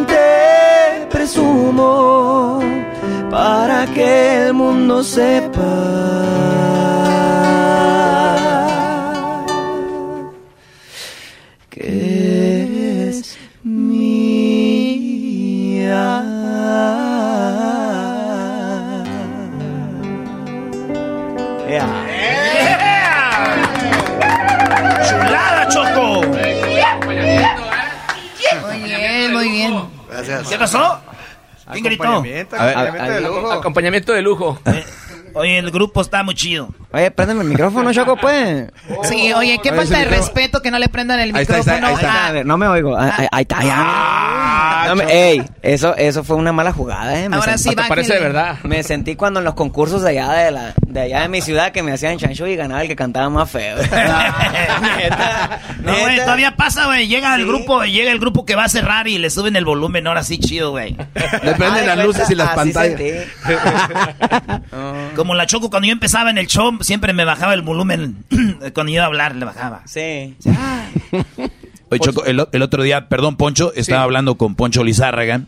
Te presumo para que el mundo sepa ¿Qué pasó? ¿Quién gritó? Acompañamiento, A ver, acompañamiento de lujo. Acompañamiento de lujo. Oye, el grupo está muy chido. Oye, préndeme el micrófono, Choco, pues. Sí, oye, qué falta de micrófono. respeto que no le prendan el Ahí está, ahí está, micrófono. ahí está. a- A ver, no me oigo. Ah, Ahí, ahí está. No me- ey, eso, eso fue una mala jugada, eh. Me Ahora sent- sí, Hasta parece de verdad. Me sentí cuando en los concursos de allá de la, de allá de mi ciudad que me hacían chancho y ganaba el que cantaba más feo. No, güey, todavía pasa, güey. Llega el grupo, llega el grupo que va a cerrar y le suben el volumen, ahora sí chido, güey. Le prenden las luces y las pantallas. Como la Choco cuando yo empezaba en el show, siempre me bajaba el volumen cuando iba a hablar, le bajaba. Sí. Oye, Choco, el, otro día, perdón, Poncho, estaba hablando con Poncho Lizárraga.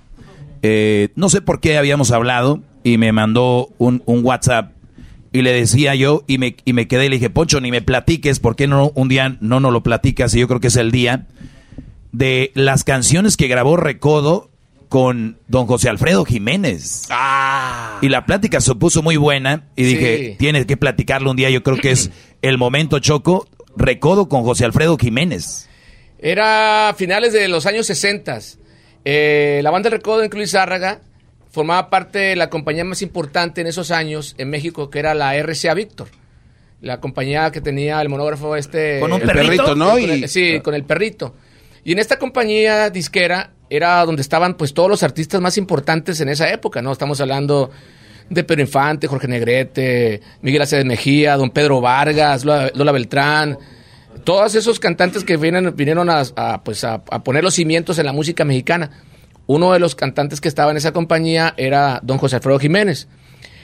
Eh, no sé por qué habíamos hablado y me mandó un, un WhatsApp y le decía yo y me, y me quedé y le dije, Poncho, ni me platiques, ¿por qué no un día no nos lo platicas? Y yo creo que es el día de las canciones que grabó Recodo con don José Alfredo Jiménez. Y la plática se puso muy buena y Sí. dije, tienes que platicarlo un día, yo creo que es el momento, Choco, Recodo con José Alfredo Jiménez. Era finales de los años 60. Eh, la banda del Recodo en Cruz Zárraga formaba parte de la compañía más importante en esos años en México, que era la RCA Víctor. La compañía que tenía el monógrafo este... ¿Con un el perrito? perrito, ¿no? Con Y- sí, con el perrito. Y en esta compañía disquera era donde estaban pues todos los artistas más importantes en esa época, ¿no? Estamos hablando de Pedro Infante, Jorge Negrete, Miguel Aceves Mejía, don Pedro Vargas, Lola, Beltrán, todos esos cantantes que vienen, vinieron a, pues a, poner los cimientos en la música mexicana. Uno de los cantantes que estaba en esa compañía era don José Alfredo Jiménez.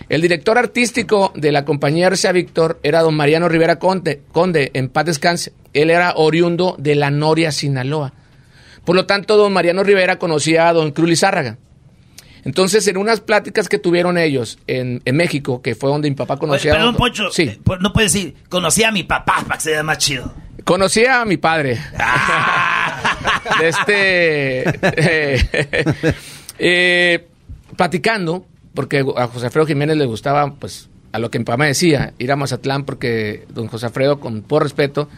El director artístico de la compañía RCA Víctor era don Mariano Rivera Conde, Conde, en paz descanse. Él era oriundo de La Noria, Sinaloa. Por lo tanto, don Mariano Rivera conocía a don Cruz Lizárraga. Entonces, en unas pláticas que tuvieron ellos en, en México, que fue donde mi papá conocía... perdón, Poncho. Sí. eh, no puedes decir, conocí a mi papá para que se vea más chido. Conocía a mi padre. de este. eh, eh, platicando, porque a José Alfredo Jiménez le gustaba, pues, a lo que mi papá me decía, ir a Mazatlán porque don José Alfredo, con por respeto,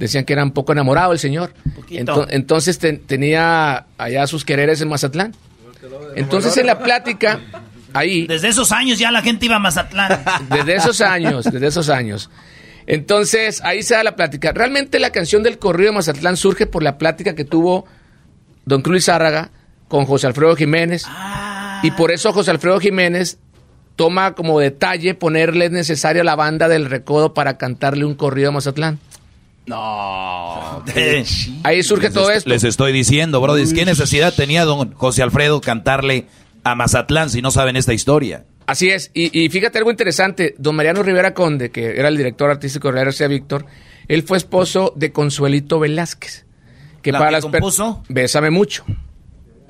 decían que era un poco enamorado el señor. Ento- entonces te- tenía allá sus quereres en Mazatlán. Entonces en la plática, ahí... Desde esos años ya la gente iba a Mazatlán. Desde esos años, desde esos años. Entonces, ahí se da la plática. Realmente la canción del corrido de Mazatlán surge por la plática que tuvo don Cruz Zárraga con José Alfredo Jiménez. Y por eso José Alfredo Jiménez toma como detalle ponerle necesario a la banda del recodo para cantarle un corrido a Mazatlán. No. Ahí surge todo esto. Les estoy diciendo, Brody, ¿qué necesidad tenía don José Alfredo cantarle a Mazatlán si no saben esta historia? Así es, y, y fíjate algo interesante, don Mariano Rivera Conde, que era el director artístico de la RCA Víctor, él fue esposo de Consuelito Velázquez. Que ¿La para que las compuso? Bésame mucho.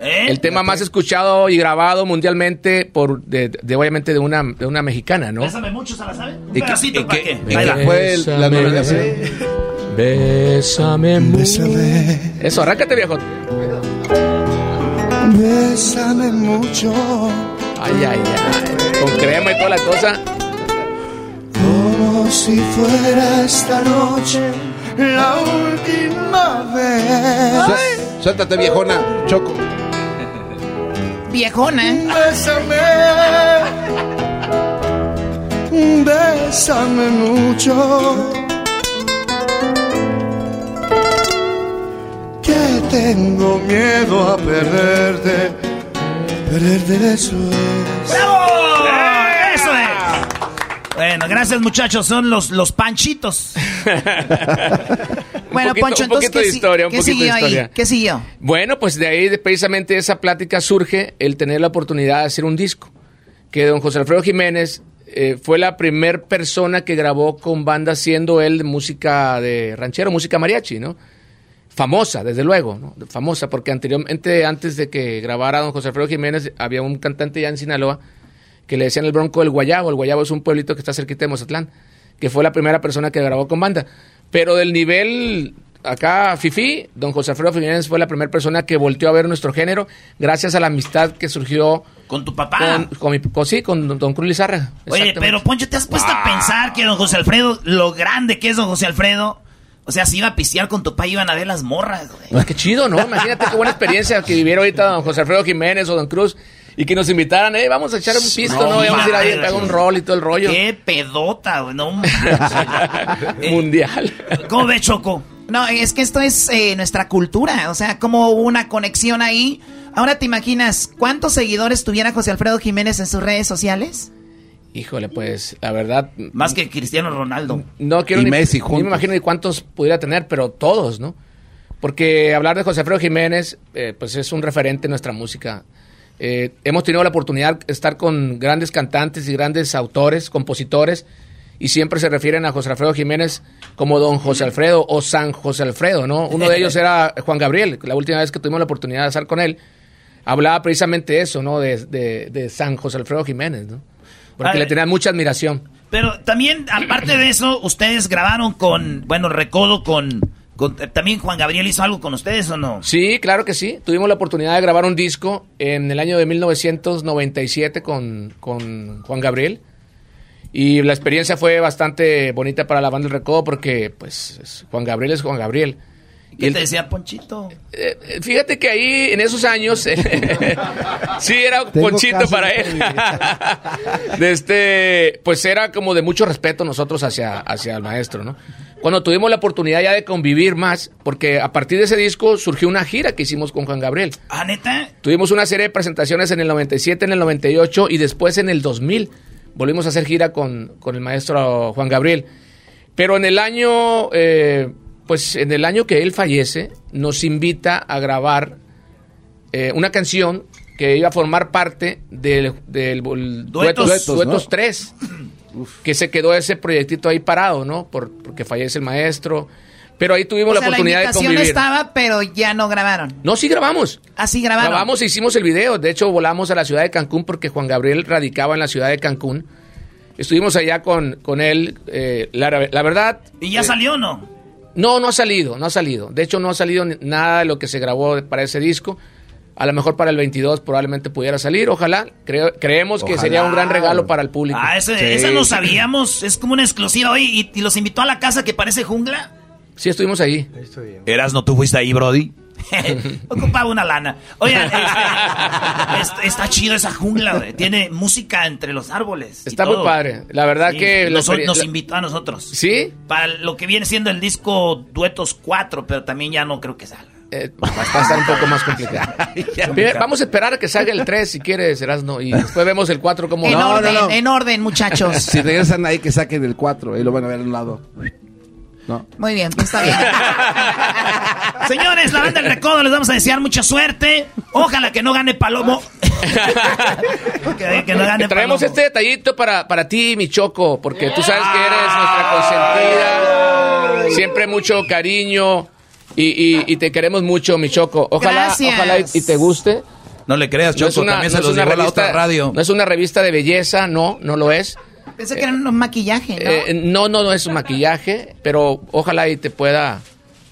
¿Eh? El tema más escuchado y grabado mundialmente por de, de- obviamente de una, de una mexicana, ¿no? Bésame mucho, ¿se la sabe? Un ¿Y qué- pedacito y para qué- y fue el- la nominación? Bésame mucho. Eso, arráncate, viejo. Bésame mucho. Ay, ay, ay. Con crema y toda la cosa. Como si fuera esta noche la última vez. Sué- Suéltate, viejona. Choco. Viejona. Bésame. Bésame mucho. Que tengo miedo a perderte. Perderte eso es. ¡Bravo! ¡Eso es! Bueno, gracias muchachos, son los, los panchitos. Bueno, poquito- Poncho, un entonces, poquito ¿qué, de historia, un qué poquito de siguió ahí? historia. ¿Qué siguió? Bueno, pues de ahí de precisamente esa plática surge el tener la oportunidad de hacer un disco. Que don José Alfredo Jiménez eh, fue la primer persona que grabó con banda siendo él música de ranchero, música mariachi, ¿no? Famosa, desde luego, ¿no? Famosa, porque anteriormente, antes de que grabara don José Alfredo Jiménez, había un cantante ya en Sinaloa que le decían el Bronco del Guayabo. El Guayabo es un pueblito que está cerquita de Mozatlán, que fue la primera persona que grabó con banda. Pero del nivel acá, Fifi, don José Alfredo Jiménez fue la primera persona que volteó a ver nuestro género, gracias a la amistad que surgió con tu papá. Con, con mi- con- sí, con don- Cruz Lizárraga. Oye, pero Poncho, ¿te has puesto a pensar que don José Alfredo, lo grande que es don José Alfredo? O sea, si iba a pistear con tu papá, iban a ver las morras, güey. Pues qué chido, ¿no? Imagínate qué buena experiencia que viviera ahorita don José Alfredo Jiménez o don Cruz y que nos invitaran, eh, vamos a echar un pisto, ¿no? Y vamos a ir ahí, a pegar un rol y todo el rollo. Qué pedota, güey. No manches. Mundial. ¿Cómo ves, Choco? No, es que esto es eh, nuestra cultura, o sea, como hubo una conexión ahí. Ahora te imaginas, ¿cuántos seguidores tuviera José Alfredo Jiménez en sus redes sociales? Híjole, pues, la verdad. Más que Cristiano Ronaldo. No quiero Y ni, Messi ni juntos. me imagino ni cuántos pudiera tener, pero todos, ¿no? Porque hablar de José Alfredo Jiménez, eh, pues es un referente en nuestra música. Eh, hemos tenido la oportunidad de estar con grandes cantantes y grandes autores, compositores, y siempre se refieren a José Alfredo Jiménez como don José Alfredo o San José Alfredo, ¿no? Uno de ellos era Juan Gabriel, la última vez que tuvimos la oportunidad de estar con él, hablaba precisamente eso, ¿no? De, de- de San José Alfredo Jiménez, ¿no? Porque le tenían mucha admiración. Pero también, aparte de eso, ustedes grabaron con, bueno, Recodo con, con- también Juan Gabriel hizo algo con ustedes o no? Sí, claro que sí. Tuvimos la oportunidad de grabar un disco en el año de 1997 con, con Juan Gabriel. Y la experiencia fue bastante bonita para la banda del Recodo porque, pues, es- Juan Gabriel es Juan Gabriel. ¿Qué él- te decía Ponchito? eh, eh, fíjate que ahí, en esos años, sí era Tengo ponchito para él. de este, pues era como de mucho respeto nosotros hacia, hacia el maestro, ¿no? Cuando tuvimos la oportunidad ya de convivir más, porque a partir de ese disco surgió una gira que hicimos con Juan Gabriel. ¿Ah, neta? Tuvimos una serie de presentaciones en el 97, en el 98 y después en el 2000. Volvimos a hacer gira con, con el maestro Juan Gabriel. Pero en el año, eh, pues en el año que él fallece, nos invita a grabar eh, una canción que iba a formar parte del, del, del Duetos. Duetos, Duetos, Duetos ¿no? 3. Que se quedó ese proyectito ahí parado, ¿no? Por, porque fallece el maestro. Pero ahí tuvimos O la sea, la oportunidad de invitación convivir. estaba, pero ya no grabaron. No, sí grabamos. Así grabaron. Grabamos e hicimos el video. De hecho, volamos a la ciudad de Cancún porque Juan Gabriel radicaba en la ciudad de Cancún. Estuvimos allá con, con él. eh, la, la verdad. ¿Y ya eh, salió o no? No, no ha salido, no ha salido. De hecho, no ha salido nada de lo que se grabó para ese disco. A lo mejor para el 22 probablemente pudiera salir, ojalá. Creo- creemos que sería un gran regalo para el público. Ah, ese- esa no sabíamos. Es como una exclusiva. Oye, ¿y, y los invitó a la casa que parece jungla? Sí, estuvimos ahí. Erasno, ¿tú fuiste ahí, Brody? Ocupaba una lana. Oye, este, este- está chido esa jungla, güey. Tiene música entre los árboles. y Está muy padre. La verdad Sí, que... la nos, experien- nos la- invitó a nosotros. ¿Sí? Para lo que viene siendo el disco Duetos 4, pero también ya no creo que salga. Eh, va a estar un poco más complicado. Vamos a esperar a que salga el 3 si quieres, Erasno. Y después vemos el 4 como... En orden, en orden, muchachos. Si regresan ahí, que saquen el 4 y lo van a ver a un lado. No. Muy bien, pues está bien. Señores, la banda del recodo les vamos a desear mucha suerte. Ojalá que no gane Palomo. que, que no gane Traemos Palomo. este detallito para, para ti, mi Choco, porque tú sabes que eres nuestra consentida. Siempre mucho cariño y, y- y te queremos mucho, mi Choco. Ojalá, Gracias. ojalá y, y te guste. No le creas, No es Choco, una- también no se los llevó la revista- otra radio. No es una revista de belleza, no, no lo es. Pensé que era un maquillaje, ¿no? Eh, no, no, no es un maquillaje, pero ojalá y te pueda,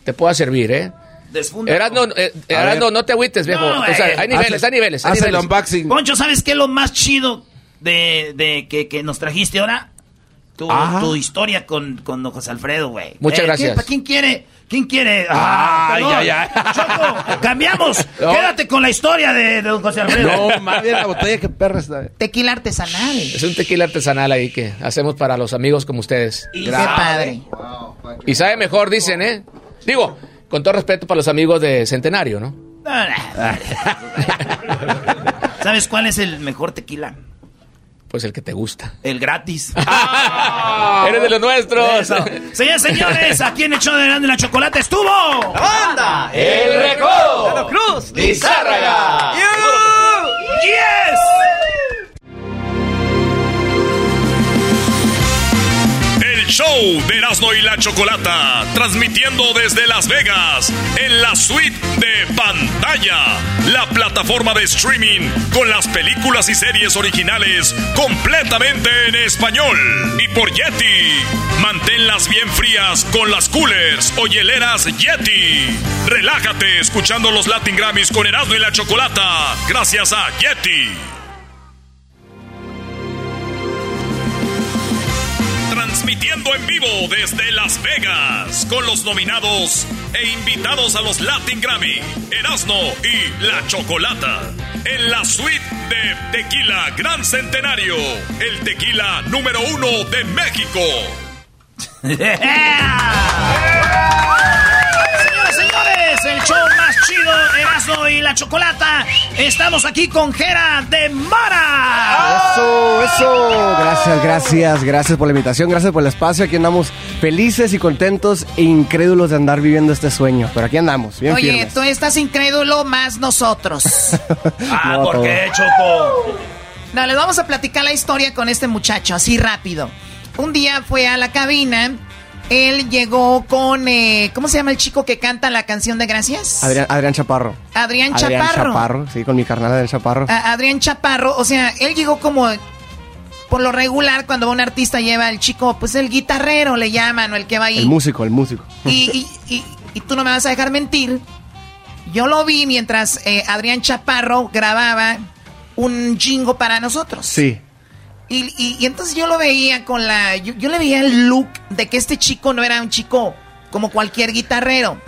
te pueda servir, ¿eh? Desfunda. Erasno, eh, Erasno, no te agüites, viejo. No, o sea, güey. hay niveles, Hace- hay niveles. hay hace el unboxing. Poncho, ¿sabes qué es lo más chido de, de que, que nos trajiste ahora? Tu, Ah. tu historia con, con don José Alfredo, güey. Muchas Eh, gracias. ¿quién, pa- ¿Quién quiere? ¿Quién quiere? Ah, Ay, perdón. ay, ay. Choco, cambiamos. No. Quédate con la historia de, de don José Alfredo. No, más bien la botella que perra está. Tequila artesanal. Es un tequila artesanal ahí que hacemos para los amigos como ustedes. Qué padre. Y sabe mejor, dicen, ¿eh? Digo, con todo respeto para los amigos de Centenario, ¿no? ¿Sabes cuál es el mejor tequila? Pues el que te gusta. El gratis. Eres de los nuestros. Señores, señores, aquí en el show de Grande la Chocolate estuvo. ¡La banda! ¡El Recodo! ¡Tano Cruz! ¡Lizárraga! ¡Yes! Show de Erasmo y la Chocolata, transmitiendo desde Las Vegas, en la suite de pantalla, la plataforma de streaming con las películas y series originales completamente en español. Y por Yeti, manténlas bien frías con las coolers o hieleras Yeti. Relájate escuchando los Latin Grammys con Erasmo y la Chocolata, gracias a Yeti. Transmitiendo en vivo desde Las Vegas con los nominados e invitados a los Latin Grammy, Erasmo y La Chocolata. En la suite de Tequila Gran Centenario, el tequila número uno de México. señores, el show más chido, Erasmo y la Chocolata. Estamos aquí con Jera de Mara. Eso, eso. Gracias, gracias, gracias por la invitación, gracias por el espacio. Aquí andamos felices y contentos e incrédulos de andar viviendo este sueño. Pero aquí andamos, bien Oye, firmes. tú estás incrédulo más nosotros. Ah, No, ¿por todo. qué, Choco? No, les vamos a platicar la historia con este muchacho, así rápido. Un día fue a la cabina, él llegó con, eh, ¿cómo se llama el chico que canta la canción de Gracias? Adrián, Adrián Chaparro. Adrián Adrián Chaparro. Chaparro, sí, con mi carnal Adrián Chaparro. A- Adrián Chaparro, o sea, él llegó como, por lo regular, cuando un artista lleva al chico, pues el guitarrero le llaman, o el que va ahí. El músico, el músico. Y, y- y- y tú no me vas a dejar mentir. Yo lo vi mientras eh, Adrián Chaparro grababa un jingo para nosotros. Sí. Y, y- y entonces yo lo veía con la... Yo, yo le veía el look de que este chico no era un chico como cualquier guitarrero.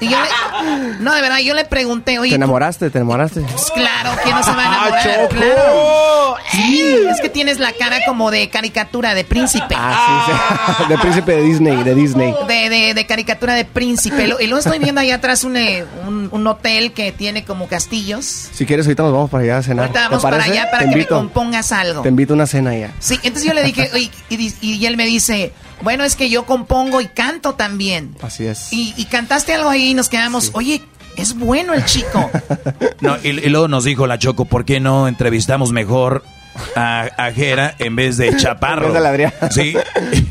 Y yo le- no, de verdad, yo le pregunté, oye... ¿Te ¿tú- enamoraste? ¿Te enamoraste? pues claro, ¿quién no se va a enamorar? Choco. Claro. Sí, es que tienes la cara como de caricatura de príncipe. Ah, sí, sí. De príncipe de Disney, de Disney. De, de- de caricatura de príncipe. Lo- Y luego estoy viendo allá atrás un, eh, un, un hotel que tiene como castillos. Si quieres, ahorita nos vamos para allá a cenar. Ahorita ¿Te vamos para allá para Te que me compongas algo. Te invito a una cena ya. Sí, entonces yo le dije, oye, y, y él me dice, bueno, es que yo compongo y canto también. Así es. Y, y cantaste algo ahí y nos quedamos, oye, es bueno el chico. No, y, y luego nos dijo la Choco, ¿por qué no entrevistamos mejor a, a Jera en vez de Chaparro? Sí.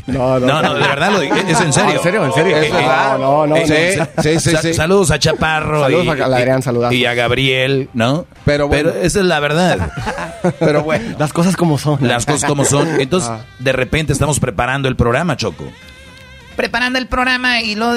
No, No, no, de verdad lo digo, es en serio. No, en serio, en serio. Eh, eh. No, no, eh, no. sa- Sí, sí, sa- sí. Saludos a Chaparro. Saludos y- a Adrián, y- saludazos. Y a Gabriel, ¿no? Pero bueno. esa es la verdad. Pero bueno. Las cosas como son. Las cosas como son. Entonces, Ah. de repente estamos preparando el programa, Choco. Preparando el programa y lo...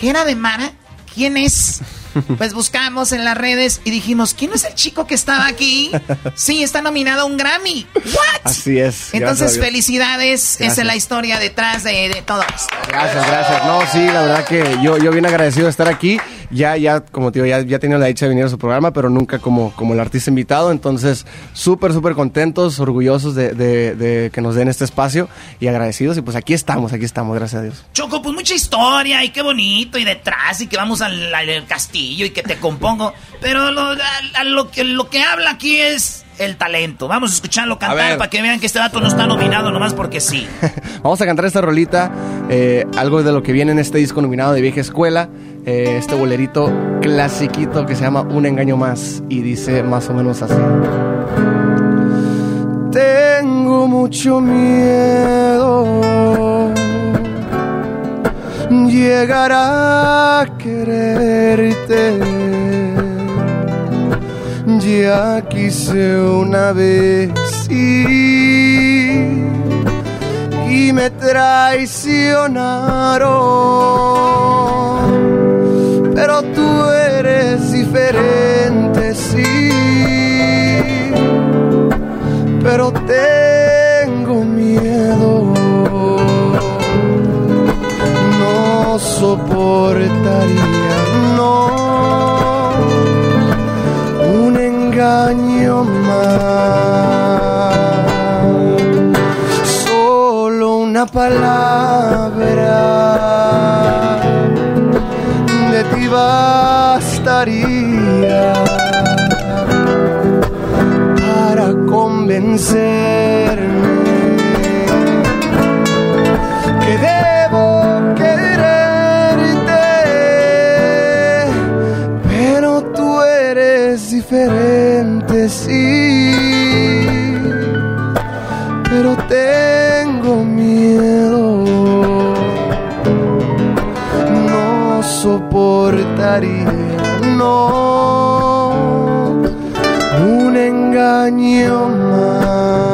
¿Gera de Mara? ¿Quién es? pues buscamos en las redes y dijimos, ¿quién es el chico que estaba aquí? Sí, está nominado a un Grammy. ¿What? Así es. Entonces, felicidades. Esa es la historia detrás de, de todo esto. Gracias, gracias. No, sí, la verdad que yo, yo bien agradecido de estar aquí. Ya, ya, como te digo, ya, ya he tenido la dicha de venir a su programa, pero nunca como, como el artista invitado. Entonces, súper, súper contentos, orgullosos de, de- de que nos den este espacio y agradecidos. Y pues aquí estamos, aquí estamos, gracias a Dios. Choco, pues mucha historia y qué bonito y detrás y que vamos al, al- al y que te compongo. Pero lo, a- a lo, que, lo que habla aquí es el talento. Vamos a escucharlo cantar para que vean que este dato no está nominado nomás porque sí. Vamos a cantar esta rolita, eh, algo de lo que viene en este disco nominado de Vieja Escuela, eh, este bolerito clasiquito que se llama Un Engaño Más y dice más o menos así. Tengo mucho miedo llegar a quererte. Ya quise una vez y, me traicionaron. Pero tú eres diferente, sí. Pero tengo No soportaría, no un engaño más. Solo una palabra de ti bastaría para convencerme diferente, sí, pero tengo miedo, no soportaría, no, un engaño más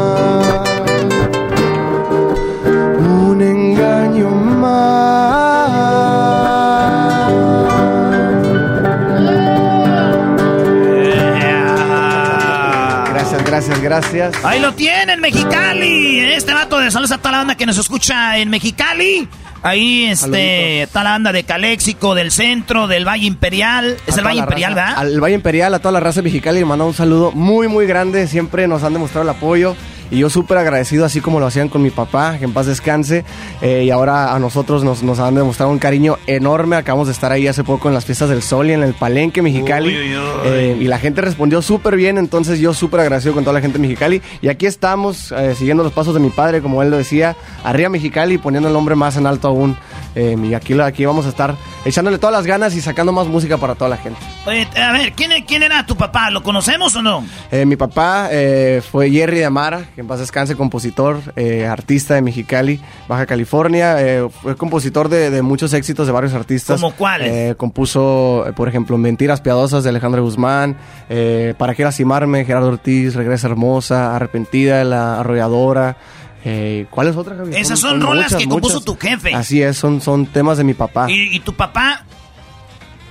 Gracias. Ahí lo tienen, Mexicali. Este vato de saludos a toda la banda que nos escucha en Mexicali. Ahí este, está la banda de Caléxico, del centro, del Valle Imperial. Es A el Valle Imperial, raza- ¿verdad? Al Valle Imperial, a toda la raza mexicana y manda un saludo muy, muy grande. Siempre nos han demostrado el apoyo. Y yo súper agradecido, así como lo hacían con mi papá, que en paz descanse. Eh, y ahora a nosotros nos, nos han demostrado un cariño enorme. Acabamos de estar ahí hace poco en las fiestas del sol y en el Palenque Mexicali. Uy, uy, uy. Eh, y la gente respondió súper bien, entonces yo súper agradecido con toda la gente de Mexicali. Y aquí estamos, eh, siguiendo los pasos de mi padre, como él lo decía, arriba Mexicali, poniendo el nombre más en alto aún. Eh, y aquí, aquí vamos a estar echándole todas las ganas y sacando más música para toda la gente. Oye, a ver, ¿quién, quién era tu papá? ¿Lo conocemos o no? Eh, mi papá eh, fue Jerry de Amara, que en paz descanse, compositor, eh, artista de Mexicali, Baja California. eh, fue compositor de, de muchos éxitos de varios artistas. ¿Cómo cuáles? Eh, compuso, eh, por ejemplo, Mentiras Piadosas de Alejandro Guzmán, eh, Para qué lastimarme, Gerardo Ortiz, Regresa Hermosa, Arrepentida, La Arrolladora. Eh, ¿Cuáles otras? Esas son rolas que compuso tu jefe. Así es, son, son temas de mi papá. ¿Y, y tu papá?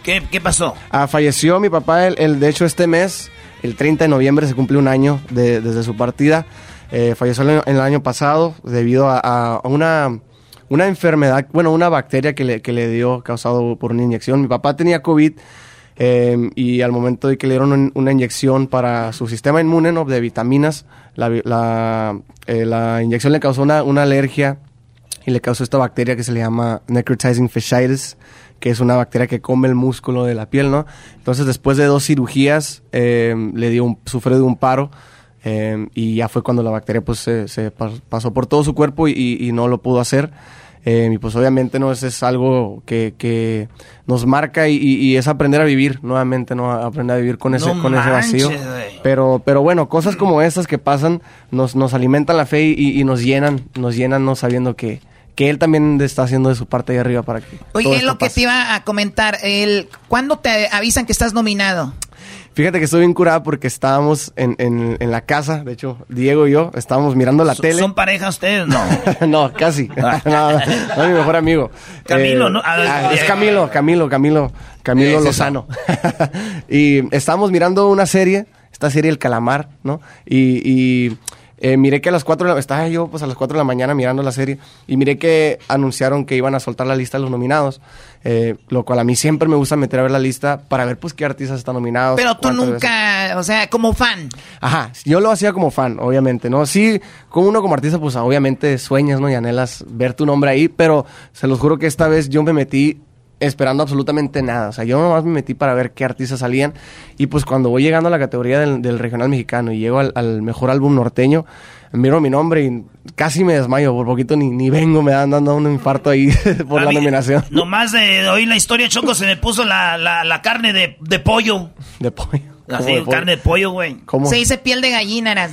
¿Qué, qué pasó? Ah, falleció mi papá, el, el- de hecho este mes, el 30 de noviembre, se cumple un año de- desde su partida. Eh, falleció año- el año pasado debido a, una, una enfermedad, bueno, una bacteria que le, que le dio causado por una inyección. Mi papá tenía COVID eh, y al momento de que le dieron un- una inyección para su sistema inmune ¿no? de vitaminas, la, eh, la inyección le causó una, una alergia y le causó esta bacteria que se le llama necrotizing fasciitis, que es una bacteria que come el músculo de la piel, ¿no? Entonces, después de dos cirugías, eh, le dio un, sufrió de un paro eh, y ya fue cuando la bacteria pues se, se pa- pasó por todo su cuerpo y, y no lo pudo hacer. Eh, y pues obviamente no es, es algo que, que nos marca y, y- es aprender a vivir nuevamente, ¿no? Aprender a vivir con ese, No con ese vacío. manches, güey. Pero, pero bueno, cosas como estas que pasan nos, nos alimentan la fe y, y nos llenan, nos llenan no sabiendo que, que él también está haciendo de su parte ahí arriba para que. Oye, es lo que pase. te iba a comentar. El, ¿Cuándo te avisan que estás nominado? Fíjate que estoy bien curada porque estábamos en, en, en la casa, de hecho, Diego y yo estábamos mirando la ¿Son- tele. ¿Son pareja ustedes? No. no, casi. no, no, no, mi mejor amigo. Camilo, Eh, ¿no? Ah, ah, es Camilo, Camilo, Camilo, Camilo Es. Lozano. y estábamos mirando una serie, esta serie El Calamar, ¿no? Y, y, eh, miré que a las 4 de la estaba yo pues a las 4 de la mañana mirando la serie y miré que anunciaron que iban a soltar la lista de los nominados, eh, lo cual a mí siempre me gusta meter a ver la lista para ver pues qué artistas están nominados. Pero tú veces. nunca, o sea, como fan. Ajá, yo lo hacía como fan, obviamente, ¿no? Sí, como uno como artista, pues obviamente sueñas, ¿no? Y anhelas ver tu nombre ahí, pero se los juro que esta vez yo me metí esperando absolutamente nada. O sea, yo nomás me metí para ver qué artistas salían. Y pues cuando voy llegando a la categoría del, del regional mexicano y llego al, al mejor álbum norteño, miro mi nombre y casi me desmayo. Por poquito ni, ni vengo, me dan dando un infarto ahí por A la mí, nominación Nomás de oír la historia, Choco, se me puso la, la, la carne de, de pollo. de pollo. ¿Cómo Así, de carne de pollo, güey. ¿Cómo? Se dice piel de gallina, eras.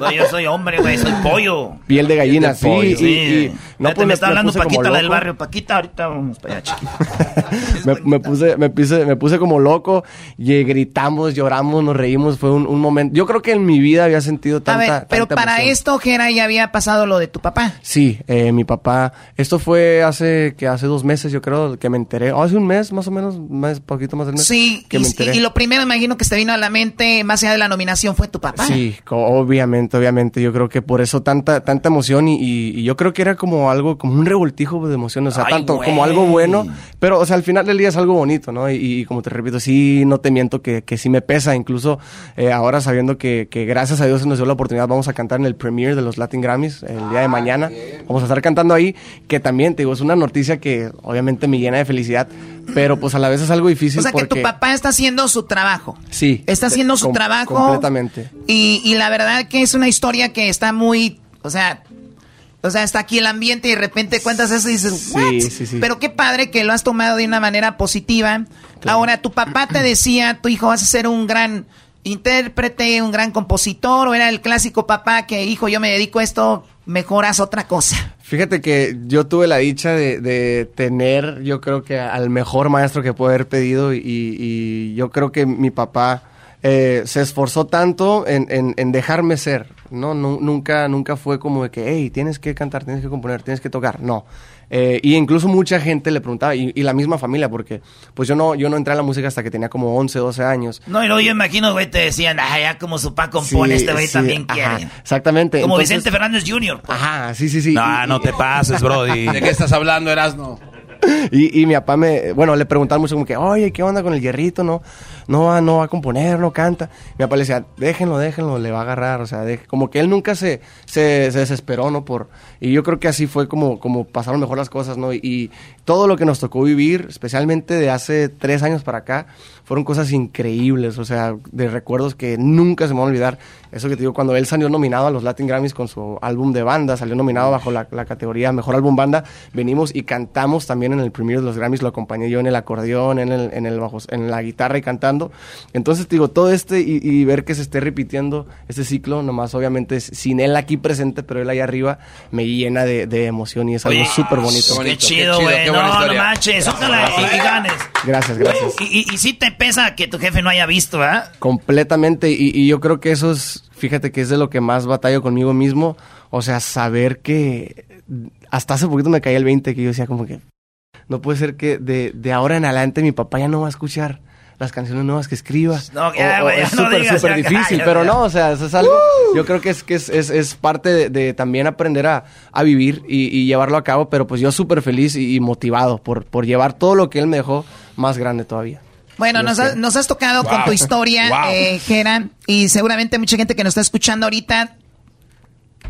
No, yo soy hombre, güey, soy pollo. Piel de gallina, sí. pollo, y- sí. y- no, pues me está hablando Paquita, la del barrio. Paquita, ahorita vamos para allá, me, me puse, me, puse, me puse como loco y gritamos, lloramos, nos reímos. Fue un, un momento. Yo creo que en mi vida había sentido A tanta. ver, pero tanta para esto, Jera, ya había pasado lo de tu papá. Sí, eh, mi papá. Esto fue hace que hace dos meses, yo creo, que me enteré. Oh, hace un mes, más o menos, más poquito más del mes. Sí, que y, me enteré. y- lo primero, imagino que te vino a la mente, más allá de la nominación, fue tu papá. Sí, obviamente, obviamente. Yo creo que por eso tanta, tanta emoción y, y- y yo creo que era como algo, como un revoltijo de emociones. O sea, Ay, tanto güey. como algo bueno, pero, o sea, al final del día es algo bonito, ¿no? Y, y como te repito, sí, no te miento que, que sí me pesa. Incluso eh, ahora sabiendo que, que gracias a Dios se nos dio la oportunidad, vamos a cantar en el premiere de los Latin Grammys el día de mañana. Vamos a estar cantando ahí, que también, te digo, es una noticia que obviamente me llena de felicidad, pero pues a la vez es algo difícil O sea, que tu papá está haciendo su trabajo. Sí. Está haciendo su Com- trabajo. Completamente. Y, y la verdad que es una historia que está muy, o sea, o sea, está aquí el ambiente y de repente cuentas eso y dices, ¿what? Sí, sí, sí. Pero qué padre que lo has tomado de una manera positiva. Ahora, tu papá te decía, tu hijo vas a ser un gran intérprete, un gran compositor, o era el clásico papá que, hijo, yo me dedico a esto, mejoras otra cosa. Fíjate que yo tuve la dicha de, de tener, yo creo que al mejor maestro que puedo haber pedido y, y yo creo que mi papá eh, se esforzó tanto en, en- en dejarme ser, ¿no? Nu- nunca, nunca fue como de que, hey, tienes que cantar, tienes que componer, tienes que tocar, no. Eh, y incluso mucha gente le preguntaba, y, y la misma familia, porque pues yo no, yo no entré a la música hasta que tenía como 11, 12 años. No, y luego yo imagino, güey, te decían, ah, ya como su papá compone, Sí, este güey sí, también ajá, quiere. Exactamente. Como entonces- Vicente Fernández Jr. pues. Ajá, sí, sí, sí. No, no te pases, Brody. ¿De qué estás hablando, Erasno? Y, y mi papá me, bueno, le preguntaban mucho como que, oye, ¿qué onda con el hierrito? No, no va, no va a componer, no canta. Mi papá le decía, déjenlo, déjenlo, le va a agarrar, o sea, deje- como que él nunca se, se, se desesperó, ¿no? Por, y yo creo que así fue como, como pasaron mejor las cosas, ¿no? Y, y todo lo que nos tocó vivir, especialmente de hace tres años para acá, fueron cosas increíbles, o sea, de recuerdos que nunca se me van a olvidar. Eso que te digo, cuando él salió nominado a los Latin Grammys con su álbum de banda, salió nominado bajo la, la categoría Mejor Álbum Banda, venimos y cantamos también en el premiere de los Grammys, lo acompañé yo en el acordeón, en, el, en, el bajo, en la guitarra y cantando. Entonces, te digo, todo este y, y ver que se esté repitiendo este ciclo, nomás obviamente sin él aquí presente, pero él ahí arriba, me llena de, de emoción y es algo súper bonito. Qué chido, güey. No, no manches, ojalá y, y ganes. Gracias, gracias. Y, y, y sí te pesa que tu jefe no haya visto, ¿verdad? Completamente, y, y yo creo que eso es, fíjate que es de lo que más batallo conmigo mismo, o sea, saber que hasta hace poquito me caía el 20, que yo decía como que no puede ser que de, de ahora en adelante mi papá ya no va a escuchar las canciones nuevas que escriba. No, ya, O- o güey, ya es súper, súper difícil, pero no, o sea, eso es algo, yo creo que es, que es, es, es parte de, de también aprender a, a vivir y, y llevarlo a cabo, pero pues yo súper feliz y, y motivado por, por llevar todo lo que él me dejó más grande todavía. Bueno, nos, ha- nos has tocado con tu historia, Wow. eh, Jera, y seguramente mucha gente que nos está escuchando ahorita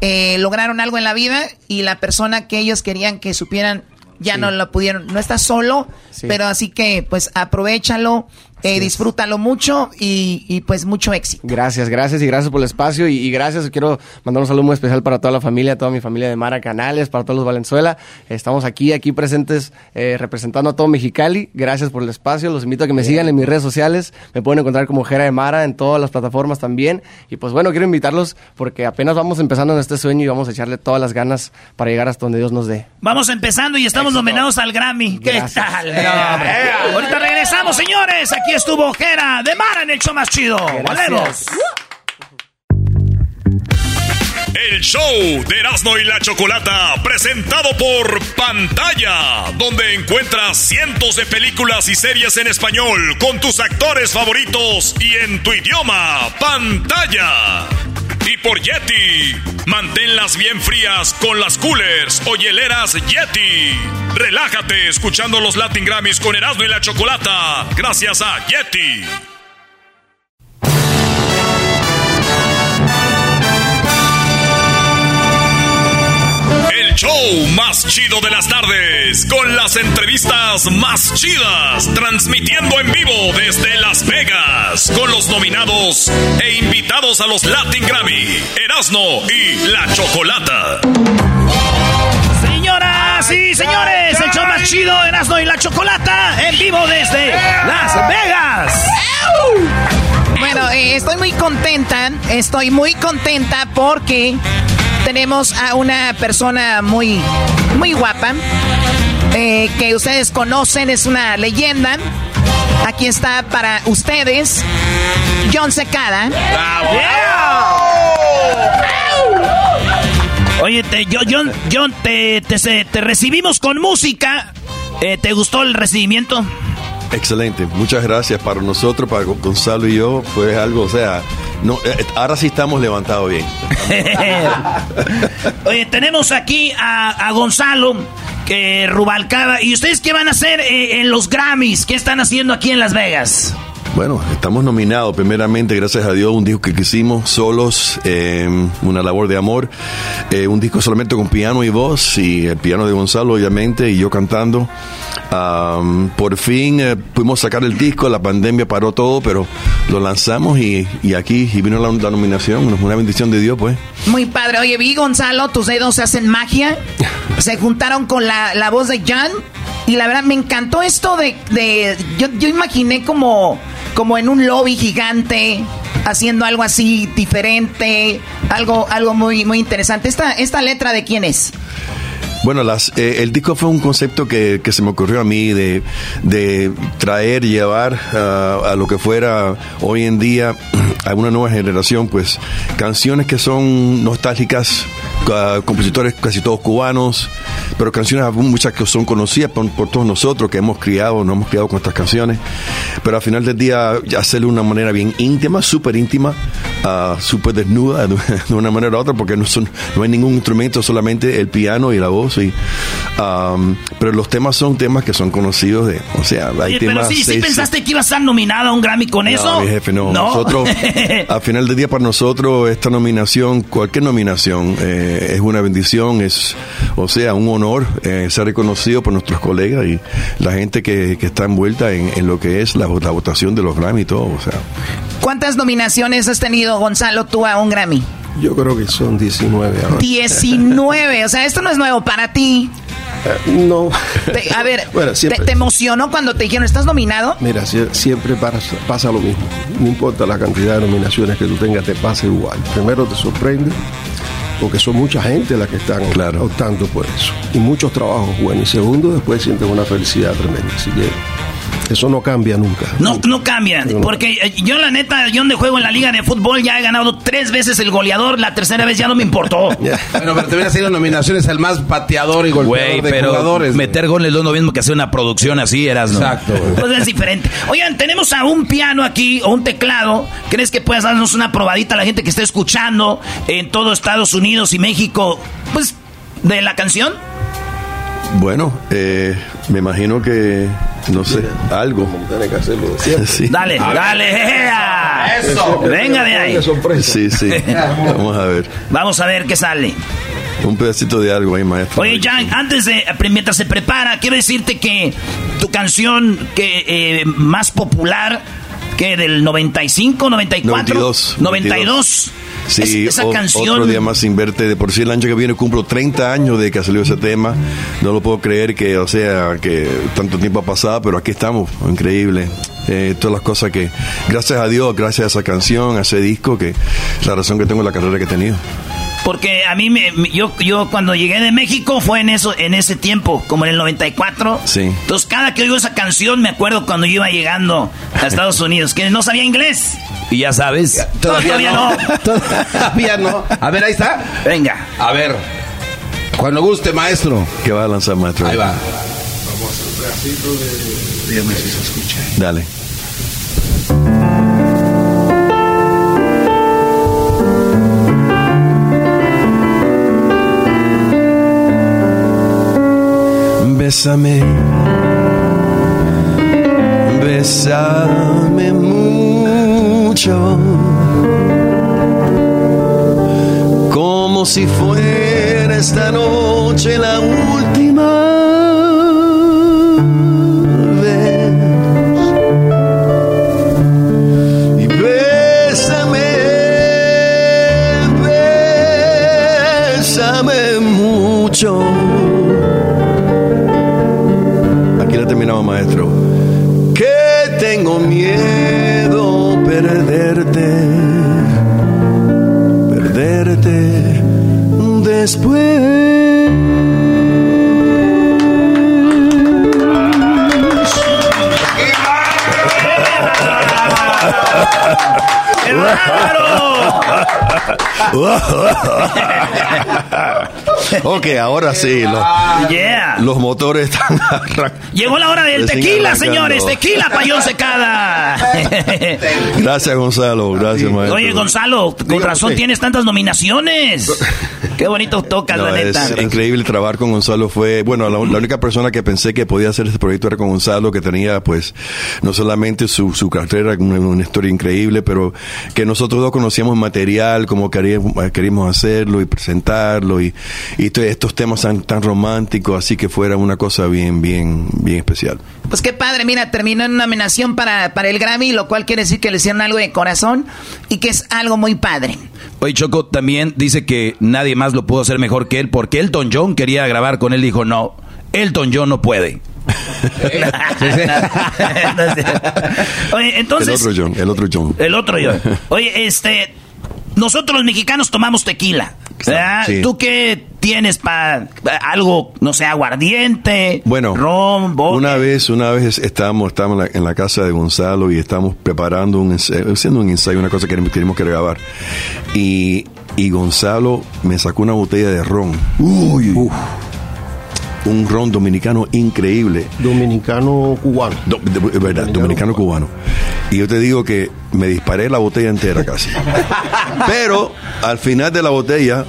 eh, lograron algo en la vida y la persona que ellos querían que supieran ya Sí. no lo pudieron. No estás solo, Sí. pero así que pues aprovechalo, eh, disfrútalo mucho y, y, pues mucho éxito. Gracias, gracias y gracias por el espacio y, y gracias. Quiero mandar un saludo muy especial para toda la familia, toda mi familia de Mara Canales, para todos los Valenzuela. Estamos aquí, aquí presentes eh, representando a todo Mexicali. Gracias por el espacio. Los invito a que me sigan en mis redes sociales. Me pueden encontrar como Jera de Mara en todas las plataformas también. Y pues bueno, quiero invitarlos porque apenas vamos empezando en este sueño y vamos a echarle todas las ganas para llegar hasta donde Dios nos dé. Vamos empezando y estamos nominados al Grammy. ¿Qué tal? Hombre. Ahorita regresamos, señores, aquí Aquí estuvo Jera de Mara en el show más chido. ¡Volvemos! El show de Erasmo y la Chocolata, presentado por Pantalla, donde encuentras cientos de películas y series en español con tus actores favoritos y en tu idioma, Pantalla. Y por Yeti, manténlas bien frías con las coolers o hieleras Yeti. Relájate escuchando los Latin Grammys con Erasmo y la Chocolata, gracias a Yeti. Show más chido de las tardes, con las entrevistas más chidas, transmitiendo en vivo desde Las Vegas, con los nominados e invitados a los Latin Grammy, Erasmo y La Chocolata. Señoras y señores, el show más chido, Erasmo y la Chocolata, en vivo desde Las Vegas. Bueno, eh, estoy muy contenta, estoy muy contenta porque tenemos a una persona muy, muy guapa, eh, que ustedes conocen, es una leyenda. Aquí está para ustedes, John Secada. Oye, te, yo, John, John, te, te, se- te recibimos con música. Eh, ¿Te gustó el recibimiento? Excelente, muchas gracias para nosotros, para Gon- Gonzalo y yo, fue algo, o sea, no, eh, ahora sí estamos levantados bien. Oye, tenemos aquí a, a Gonzalo que Rubalcaba. ¿Y ustedes qué van a hacer eh, en los Grammys? ¿Qué están haciendo aquí en Las Vegas? Bueno, estamos nominados, primeramente, gracias a Dios, un disco que hicimos solos, eh, una labor de amor, eh, un disco solamente con piano y voz, y el piano de Gonzalo, obviamente, y yo cantando. Am, por fin eh, pudimos sacar el disco, la pandemia paró todo, pero lo lanzamos y, y aquí y vino la, la nominación, una bendición de Dios, pues. Muy padre. Oye, vi Gonzalo, tus dedos hacen magia. Se juntaron con la, la voz de John. Y la verdad, me encantó esto de... de- yo, yo imaginé como, como en un lobby gigante, haciendo algo así diferente, algo, algo muy, muy interesante. Esta, ¿Esta letra de quién es? Bueno, las, eh, el disco fue un concepto que, que se me ocurrió a mí de, de traer, llevar a lo que fuera hoy en día a una nueva generación, pues canciones que son nostálgicas, compositores casi todos cubanos, pero canciones muchas que son conocidas por, todos nosotros, que hemos criado, nos hemos criado con estas canciones, pero al final del día hacerlo de una manera bien íntima, súper íntima, ah, súper desnuda de, de una manera u otra, porque no, son, no hay ningún instrumento, solamente el piano y la voz. Y, um, pero los temas son temas que son conocidos de, o sea, hay Oye, pero temas. sí, sí seis- pensaste que iba a estar nominado a un Grammy con eso. no, mi jefe, no. Nosotros, al final del día, para nosotros, esta nominación, cualquier nominación, eh, es una bendición, es, o sea, un honor eh, ser reconocido por nuestros colegas y la gente que, que está envuelta en, en lo que es la, la votación de los Grammy y todo, o sea. ¿Cuántas nominaciones has tenido, Gonzalo, tú a un Grammy? Yo creo que son 19 ahora. 19. O sea, esto no es nuevo para ti. Eh, no. Te- a ver, Bueno, te, siempre- te emocionó cuando te dijeron, ¿estás nominado? Mira, sie- siempre pasa, pasa lo mismo. No importa la cantidad de nominaciones que tú tengas, te pasa igual. Primero te sorprende, porque son mucha gente la que están optando por eso. Y muchos trabajos buenos. Y segundo, después sientes una felicidad tremenda. Así que eso no cambia nunca. No, no cambian, porque eh, yo la neta, yo donde juego en la liga de fútbol ya he ganado tres veces el goleador, la tercera vez ya no me importó. Bueno, pero te hubieran sido nominaciones al más pateador y golpeador Güey, de pero jugadores. meter goles no es lo mismo que hacer una producción así, eras, ¿no? Exacto. Pues es diferente. Oigan, tenemos a un piano aquí o un teclado. ¿Crees que puedas darnos una probadita a la gente que está escuchando en todo Estados Unidos y México? Pues, de la canción. Bueno, eh, me imagino que, no sé, algo. Tiene que hacerlo. Sí. Dale, dale. ¡ea! Eso. Venga de ahí. Sí, sí. Vamos a ver. Vamos a ver qué sale. Un pedacito de algo ahí, maestro. Oye, Jan, antes de, mientras se prepara, quiero decirte que tu canción que eh, más popular, que del 95, 94, 92. 92. Sí, Es- esa o- canción. otro día más sin verte. De por sí el año que viene cumplo 30 años de que salió ese tema. No lo puedo creer que, o sea, que tanto tiempo ha pasado, pero aquí estamos. Increíble. Eh, todas las cosas que, gracias a Dios, gracias a esa canción, a ese disco, que es la razón que tengo en la carrera que he tenido. Porque a mí, me, yo, yo cuando llegué de México fue en eso en ese tiempo, como en el 94. Sí. Entonces, cada que oigo esa canción, me acuerdo cuando yo iba llegando a Estados Unidos, que no sabía inglés. Y ya sabes. Todavía, no. Todavía no. A ver, ahí está. Venga. A ver. Cuando guste, maestro. ¿Qué va a lanzar, maestro? Ahí va. Vamos a un pedacito de... Dígame si se escucha. Dale. Bésame, bésame mucho, como si fuera esta noche la última después. ok, ahora sí. Los, Yeah. los motores están Llegó la hora del tequila, señores. Tequila, payón secada. Gracias, Gonzalo. Gracias, maestro. Oye, Gonzalo, con Dígame razón usted. tienes tantas nominaciones. Qué bonito tocas, No, la neta. es increíble trabajar con Gonzalo. Fue, bueno, la, la única persona que pensé que podía hacer este proyecto era con Gonzalo, que tenía, pues, no solamente su, su carrera, una, una historia increíble, pero que nosotros dos conocíamos material, como queríamos, queríamos hacerlo y presentarlo, y, y to- estos temas tan, tan románticos, así que fuera una cosa bien, bien, bien especial. Pues qué padre, mira, terminó en nominación para, para el Grammy, lo cual quiere decir que le hicieron algo de corazón y que es algo muy padre. Oye, Choco también dice que nadie más lo pudo hacer mejor que él porque Elton John quería grabar con él. Dijo, no, Elton John no puede. Oye, entonces. el otro John, el otro John. El otro yo. Oye, este. Nosotros los mexicanos tomamos tequila. ¿Tú qué tienes para algo, no sé, aguardiente? Bueno, ron, vodka? una vez, una vez estábamos, estábamos en la, en la casa de Gonzalo y estábamos preparando un ensayo, haciendo un ensayo, una cosa que queríamos que grabar. Y, y Gonzalo me sacó una botella de ron. Uf. Un ron dominicano increíble. Dominicano cubano. Do- de- de- verdad, dominicano cubano. Y yo te digo que me disparé la botella entera casi. Pero al final de la botella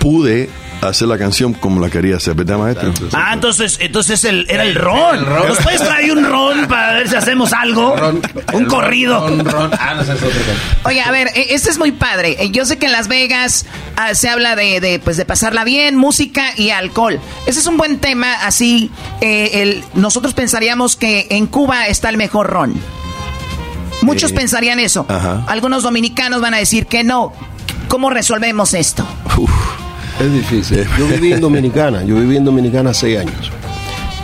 pude hacer la canción como la quería hacer, ¿verdad, maestro? Ah, entonces, entonces el, era el ron. ¿Nos puedes traer un ron para ver si hacemos algo? un corrido. Ah, no, es otra cosa. Oye, a ver, eh, este es muy padre. Eh, Yo sé que en Las Vegas ah, se habla de, de, pues, de pasarla bien, música y alcohol. Ese es un buen tema, así, eh, el, nosotros pensaríamos que en Cuba está el mejor ron. Muchos Eh, pensarían eso. ajá. Algunos dominicanos van a decir que no. ¿Cómo resolvemos esto? Es difícil. Yo viví en Dominicana, yo viví en Dominicana seis años.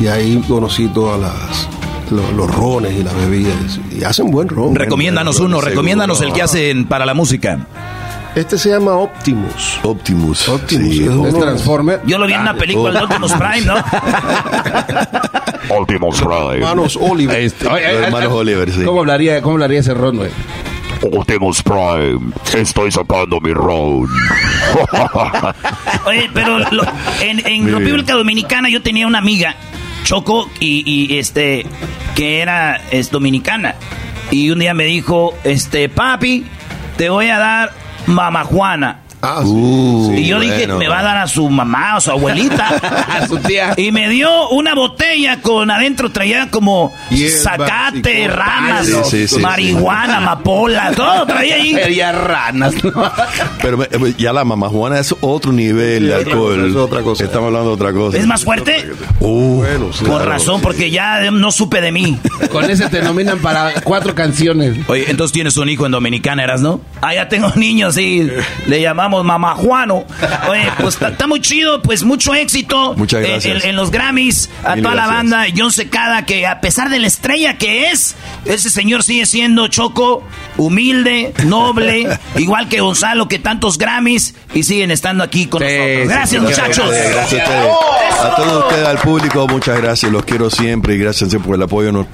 Y ahí conocí todas las lo- los, rones y las bebidas. Y hacen buen ron. Recomiéndanos uno, recomiéndanos el que hacen para la música. Este se llama Optimus. Optimus. Optimus. sí. es Transformer. Yo lo vi en una película de Optimus Prime, ¿no? Optimus Prime. Hermanos Oliver. Este, eh, hermanos eh, Oliver, sí. ¿Cómo hablaría, cómo hablaría ese ron, güey? Optimus Prime. Estoy sacando mi ron. Oye, pero lo- en, en. República Dominicana yo tenía una amiga, Choco, y, y, este, que era es dominicana. Y un día me dijo, este, papi, te voy a dar mamá Juana. Ah, sí. Uh, y yo dije, me va a dar a su mamá o su abuelita. A su tía. Y me dio una botella con adentro traía como zacate, Sí, sí, marihuana, amapola, todo traía ahí. Sería ranas, ¿no? Pero eh, ya la mamá Juana es otro nivel de alcohol. es otra cosa. Estamos hablando de otra cosa. ¿Es más fuerte? Uh, Bueno, sí. Con claro. razón, porque ya no supe de mí. Con ese te nominan para cuatro canciones. Oye, entonces tienes un hijo en Dominicana, ¿eras, no? Ah, ya tengo niños, sí. Le llamamos Mamá Juano. Oye, pues está muy chido, pues mucho éxito. Muchas en- gracias. En, en los Grammys, a Mil toda la banda, John Secada, que a pesar de la estrella que es, Ese señor sigue siendo choco, humilde, noble, igual que Gonzalo, que tantos Grammys y siguen estando aquí con nosotros. Gracias, muchachos. Gracias, gracias a ustedes. A todos ustedes, al público, muchas gracias. Los quiero siempre y gracias siempre por el apoyo.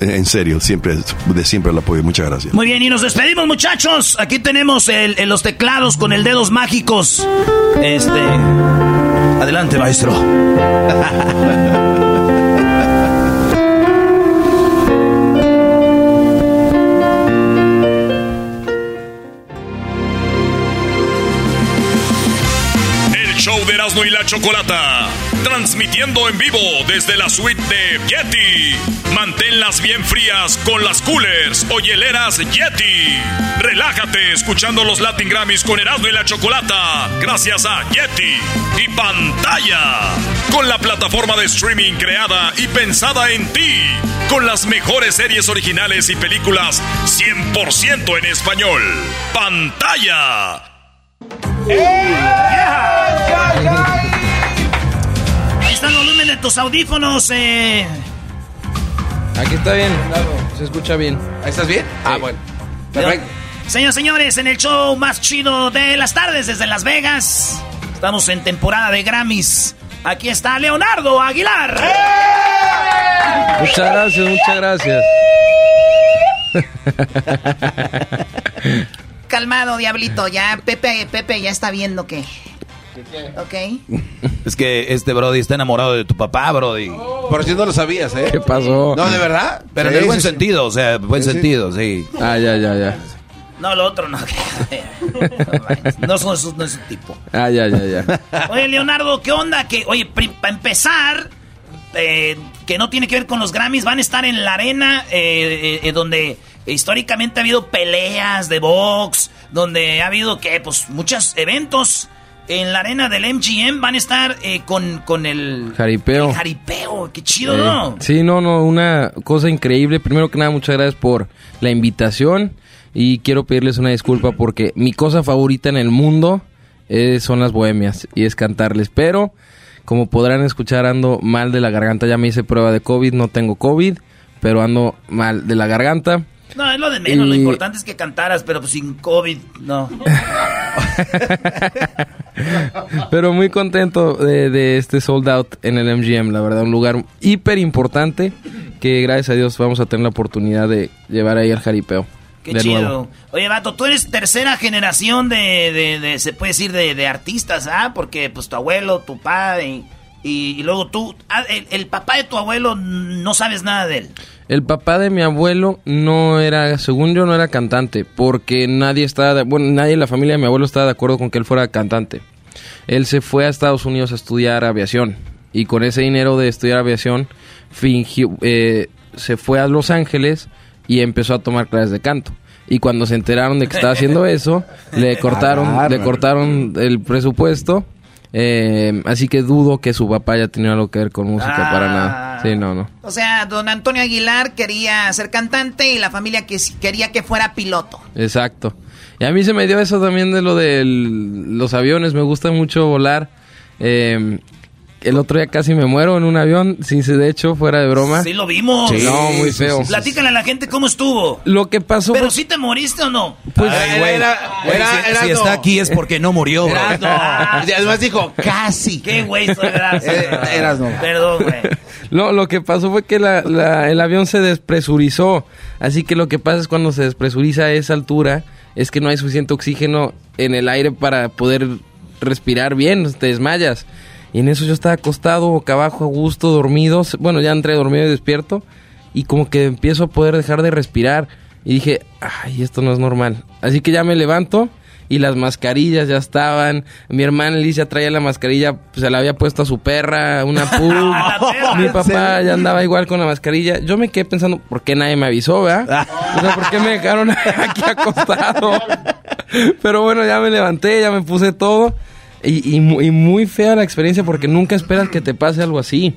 En serio, siempre, de siempre el apoyo. Muchas gracias. Muy bien, y nos despedimos, muchachos. Aquí tenemos el- el- los teclados con el dedos mágicos. Este. Adelante, maestro. de Erasmo y la Chocolata. Transmitiendo en vivo desde la suite de Yeti. Manténlas bien frías con las coolers o hieleras Yeti. Relájate escuchando los Latin Grammys con Erasmo y la Chocolata. Gracias a Yeti y pantalla. Con la plataforma de streaming creada y pensada en ti. Con las mejores series originales y películas 100% en español. Pantalla. Ahí está el volumen de tus audífonos. Eh. Aquí está bien. Se escucha bien. ¿Ahí estás bien? Ah, bueno. Perfecto. Señoras y señores, en el show más chido de las tardes desde Las Vegas. Estamos en temporada de Grammys. Aquí está Leonardo Aguilar. Muchas gracias, muchas gracias. Calmado, diablito. Ya, Pepe, Pepe ya está viendo que. Ok. Es que este Brody está enamorado de tu papá, Brody. Por si no lo sabías, ¿eh? ¿Qué pasó? No, ¿de verdad? Pero en el buen sentido, o sea, buen Sí, sí. sentido, sí. Ah, ya, ya, ya. No, lo otro no. no son esos, no es ese tipo. Ah, ya, ya, ya. Oye, Leonardo, ¿qué onda? Que, oye, para empezar, eh, que no tiene que ver con los Grammys, van a estar en la arena eh, eh, eh, donde históricamente ha habido peleas de box, donde ha habido, que Pues muchos eventos. En la arena del MGM van a estar eh, con, con el... Jaripeo. el jaripeo, qué chido, Eh, ¿no? Sí, no, no, una cosa increíble. Primero que nada, muchas gracias por la invitación y quiero pedirles una disculpa porque mi cosa favorita en el mundo eh, son las bohemias y es cantarles. Pero, como podrán escuchar, ando mal de la garganta. Ya me hice prueba de COVID, no tengo COVID, pero ando mal de la garganta. No, es lo de menos, lo importante es que cantaras, pero pues sin COVID, no. Pero muy contento de, de este sold out en el MGM, la verdad, un lugar hiper importante que gracias a Dios vamos a tener la oportunidad de llevar ahí al jaripeo. Qué de chido. nuevo. Oye, Vato, tú eres tercera generación de, de, de- se puede decir, de, de artistas, ¿ah? Porque pues tu abuelo, tu padre y, y luego tú, ah, el, el papá de tu abuelo, no sabes nada de él. El papá de mi abuelo no era, según yo, no era cantante, porque nadie estaba, de- bueno, nadie en la familia de mi abuelo estaba de acuerdo con que él fuera cantante. Él se fue a Estados Unidos a estudiar aviación y con ese dinero de estudiar aviación fingió, eh, se fue a Los Ángeles y empezó a tomar clases de canto. Y cuando se enteraron de que estaba haciendo eso, le cortaron, le cortaron el presupuesto. Eh, así que dudo que su papá haya tenido algo que ver con música para nada. Sí, no, no. O sea, don Antonio Aguilar quería ser cantante y la familia que quería que fuera piloto. Exacto. Y a mí se me dio eso también de lo de los aviones. Me gusta mucho volar. Eh, el otro día casi me muero en un avión, sin ser de hecho, fuera de broma. Sí, lo vimos. Sí, no, muy feo. Platícale a la gente cómo estuvo. Lo que pasó Pero fue- si te moriste o no. Pues, Ay, güey. Güey, si, si está aquí es porque no murió, bro. Y además dijo, casi. Qué güey soy, gracias. Eh, eras no. Perdón, güey. No, lo que pasó fue que la- la- el avión se despresurizó. Así que lo que pasa es cuando se despresuriza a esa altura, es que no hay suficiente oxígeno en el aire para poder respirar bien, te desmayas. Y en eso yo estaba acostado, boca abajo, a gusto, dormido. Bueno, ya entré dormido y despierto. Y como que empiezo a poder dejar de respirar. Y dije, ay, esto no es normal. Así que ya me levanto y las mascarillas ya estaban. Mi hermana Alicia traía la mascarilla, pues, se la había puesto a su perra, una pug. Mi papá ya andaba igual con la mascarilla. Yo me quedé pensando, ¿por qué nadie me avisó, verdad? O sea, ¿por qué me dejaron aquí acostado? Pero bueno, ya me levanté, ya me puse todo. Y, y y muy fea la experiencia porque nunca esperas que te pase algo así.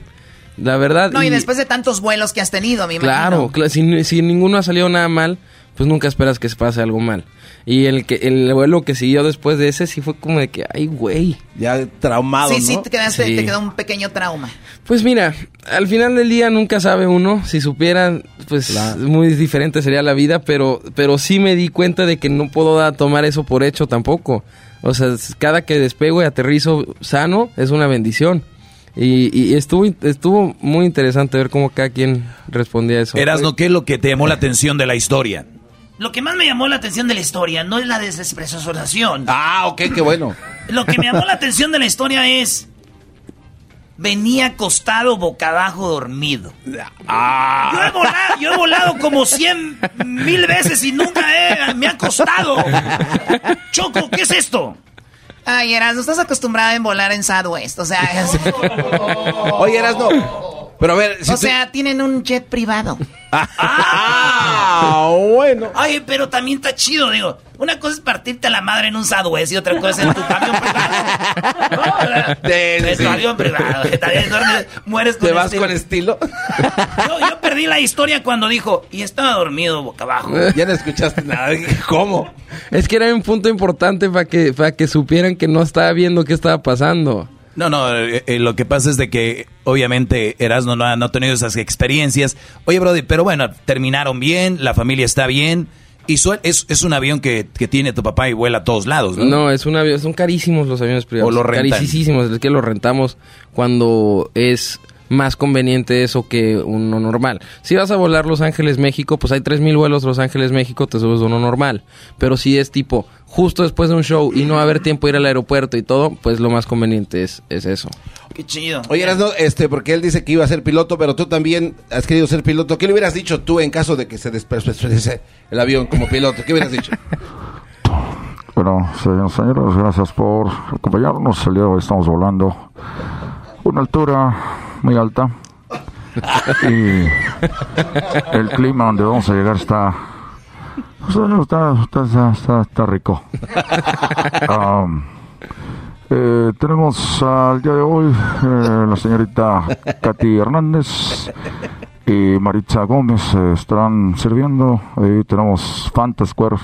La verdad. No, y y- después de tantos vuelos que has tenido, mi. Claro, cla- si, si ninguno ha salido nada mal, pues nunca esperas que se pase algo mal. Y el que el vuelo que siguió después de ese sí fue como de que, ay, güey. Ya traumado, Sí, sí, te, quedaste, Sí. te quedó un pequeño trauma. Pues mira, al final del día nunca sabe uno. Si supieran, pues muy diferente sería la vida, pero, pero sí me di cuenta de que no puedo da- tomar eso por hecho tampoco. O sea, cada que despego y aterrizo sano es una bendición. Y, y estuvo, estuvo muy interesante ver cómo cada quien respondía a eso. Erasno, ¿qué es lo que te llamó la atención de la historia? Lo que más me llamó la atención de la historia no es la despresurización. Ah, ok, qué bueno. Lo que me llamó la atención de la historia es. Venía acostado boca abajo dormido. Ah. Yo, he volado, yo he volado como cien mil veces y nunca he, me ha costado. Choco, ¿qué es esto? Ay, Eras, no estás acostumbrada a volar en Southwest. O sea, es- Oye, Erasno, pero a ver, si o tú- sea, tienen un jet privado. Ah, bueno. Ay, pero también está chido, digo. Una cosa es partirte a la madre en un Southwest y otra cosa es en tu camión privado. En tu avión privado. mueres con ¿Te vas estilo. con estilo? Yo, yo perdí la historia cuando dijo, y estaba dormido boca abajo. Ya no escuchaste nada. ¿Cómo? Es que era un punto importante para que, para que supieran que no estaba viendo qué estaba pasando. No, no, eh, eh, lo que pasa es de que obviamente Erasno no ha, no ha tenido esas experiencias. Oye, Brody, pero bueno, terminaron bien, la familia está bien. Y su- es, es un avión que, que tiene tu papá y vuela a todos lados, ¿no? No, es un avión, son carísimos los aviones privados. O lo rentan. Carísimos, es que los rentamos cuando es más conveniente eso que uno normal. Si vas a volar Los Ángeles, México, pues hay 3000 vuelos Los Ángeles, México, te subes uno normal. Pero si es tipo justo después de un show y no va a haber tiempo de ir al aeropuerto y todo, pues lo más conveniente es, es eso. Qué chido. Oye, Erasno, este, porque él dice que iba a ser piloto, pero tú también has querido ser piloto. ¿Qué le hubieras dicho tú en caso de que se despresurice el avión como piloto? ¿Qué hubieras dicho? Bueno, señoras y señores, gracias por acompañarnos. El día de hoy estamos volando una altura muy alta y el clima donde vamos a llegar está pues, está, está, está, está- rico. Um, eh, tenemos al día de hoy eh, la señorita Katy Hernández y Maritza Gómez eh, estarán sirviendo. Ahí tenemos Fanta Square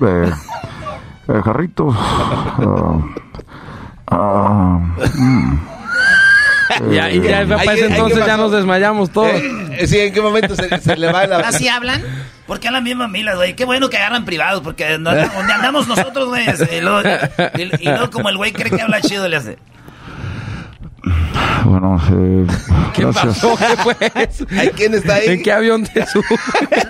eh, eh, jarritos. mm. Ya, y ya, para ese ¿qué entonces ya nos desmayamos todos. Eh, sí, ¿en qué momento se, se le va la... ¿Así hablan? ¿Por qué hablan bien mamilas, güey? Qué bueno que agarran privados, porque no- donde andamos nosotros, güey. y luego como el güey cree que habla chido, le hace. Bueno, eh, ¿Qué gracias. pasó? ¿Quién está ahí? ¿En qué avión te subes?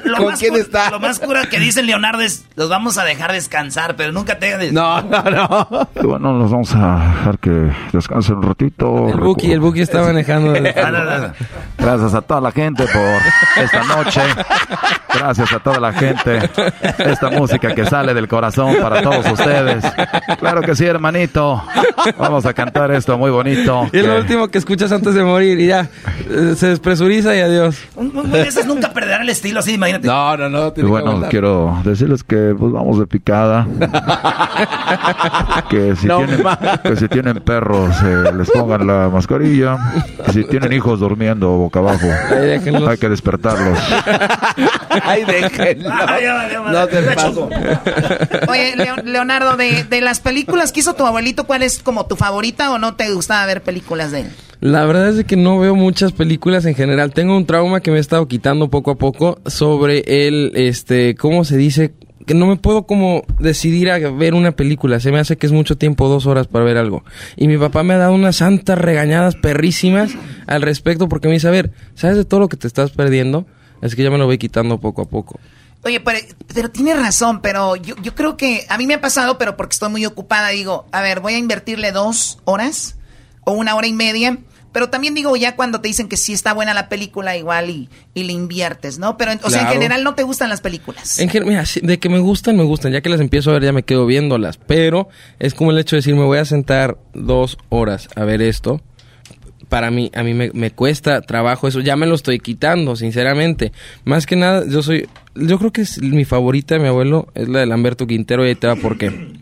Lo ¿Con más quién está? Lo más cura que dicen Leonardo es, los vamos a dejar descansar, pero nunca te. No, no, no. Bueno, los vamos a dejar que descansen un ratito. El Buki, el Buki está manejando. Ah. Gracias a toda la gente por esta noche. Gracias a toda la gente. Esta música que sale del corazón para todos ustedes. Claro que sí, hermanito. Vamos a cantar esto muy bonito. Y lo último que escuchas antes de morir y ya eh, se despresuriza y adiós. Un un güey de esos nunca perderá el estilo así, imagínate. No, no, no. Bueno, quiero decirles que pues vamos de picada. que, si No tienen, más. que si tienen perros eh, les pongan la mascarilla. Que si tienen hijos durmiendo boca abajo hay que despertarlos. Ay, déjenlo. Madre. No te paso. Oye, Leo- Leonardo, de, de las películas que hizo tu abuelito, ¿cuál es como tu favorita o no te gustaba ver películas de él? La verdad es que no veo muchas películas en general. Tengo un trauma que me he estado quitando poco a poco sobre el, este, ¿cómo se dice? Que no me puedo como decidir a ver una película. Se me hace que es mucho tiempo, dos horas para ver algo. Y mi papá me ha dado unas santas regañadas perrísimas al respecto porque me dice, a ver, ¿sabes de todo lo que te estás perdiendo? Es que ya me lo voy quitando poco a poco. Oye, pero, pero tiene razón, pero yo, yo creo que a mí me ha pasado, pero porque estoy muy ocupada, digo, a ver, voy a invertirle dos horas o una hora y media, pero también digo, ya cuando te dicen que sí está buena la película, igual y, y le inviertes, ¿no? Pero, o sea, en general no te gustan las películas. En mira, de que me gustan, me gustan. Ya que las empiezo a ver, ya me quedo viéndolas. Pero es como el hecho de decir, me voy a sentar dos horas a ver esto. Para mí, a mí me, me cuesta trabajo eso. Ya me lo estoy quitando, sinceramente. Más que nada, yo soy... Yo creo que es mi favorita de mi abuelo, es la de Lamberto Quintero y ahí te va por qué.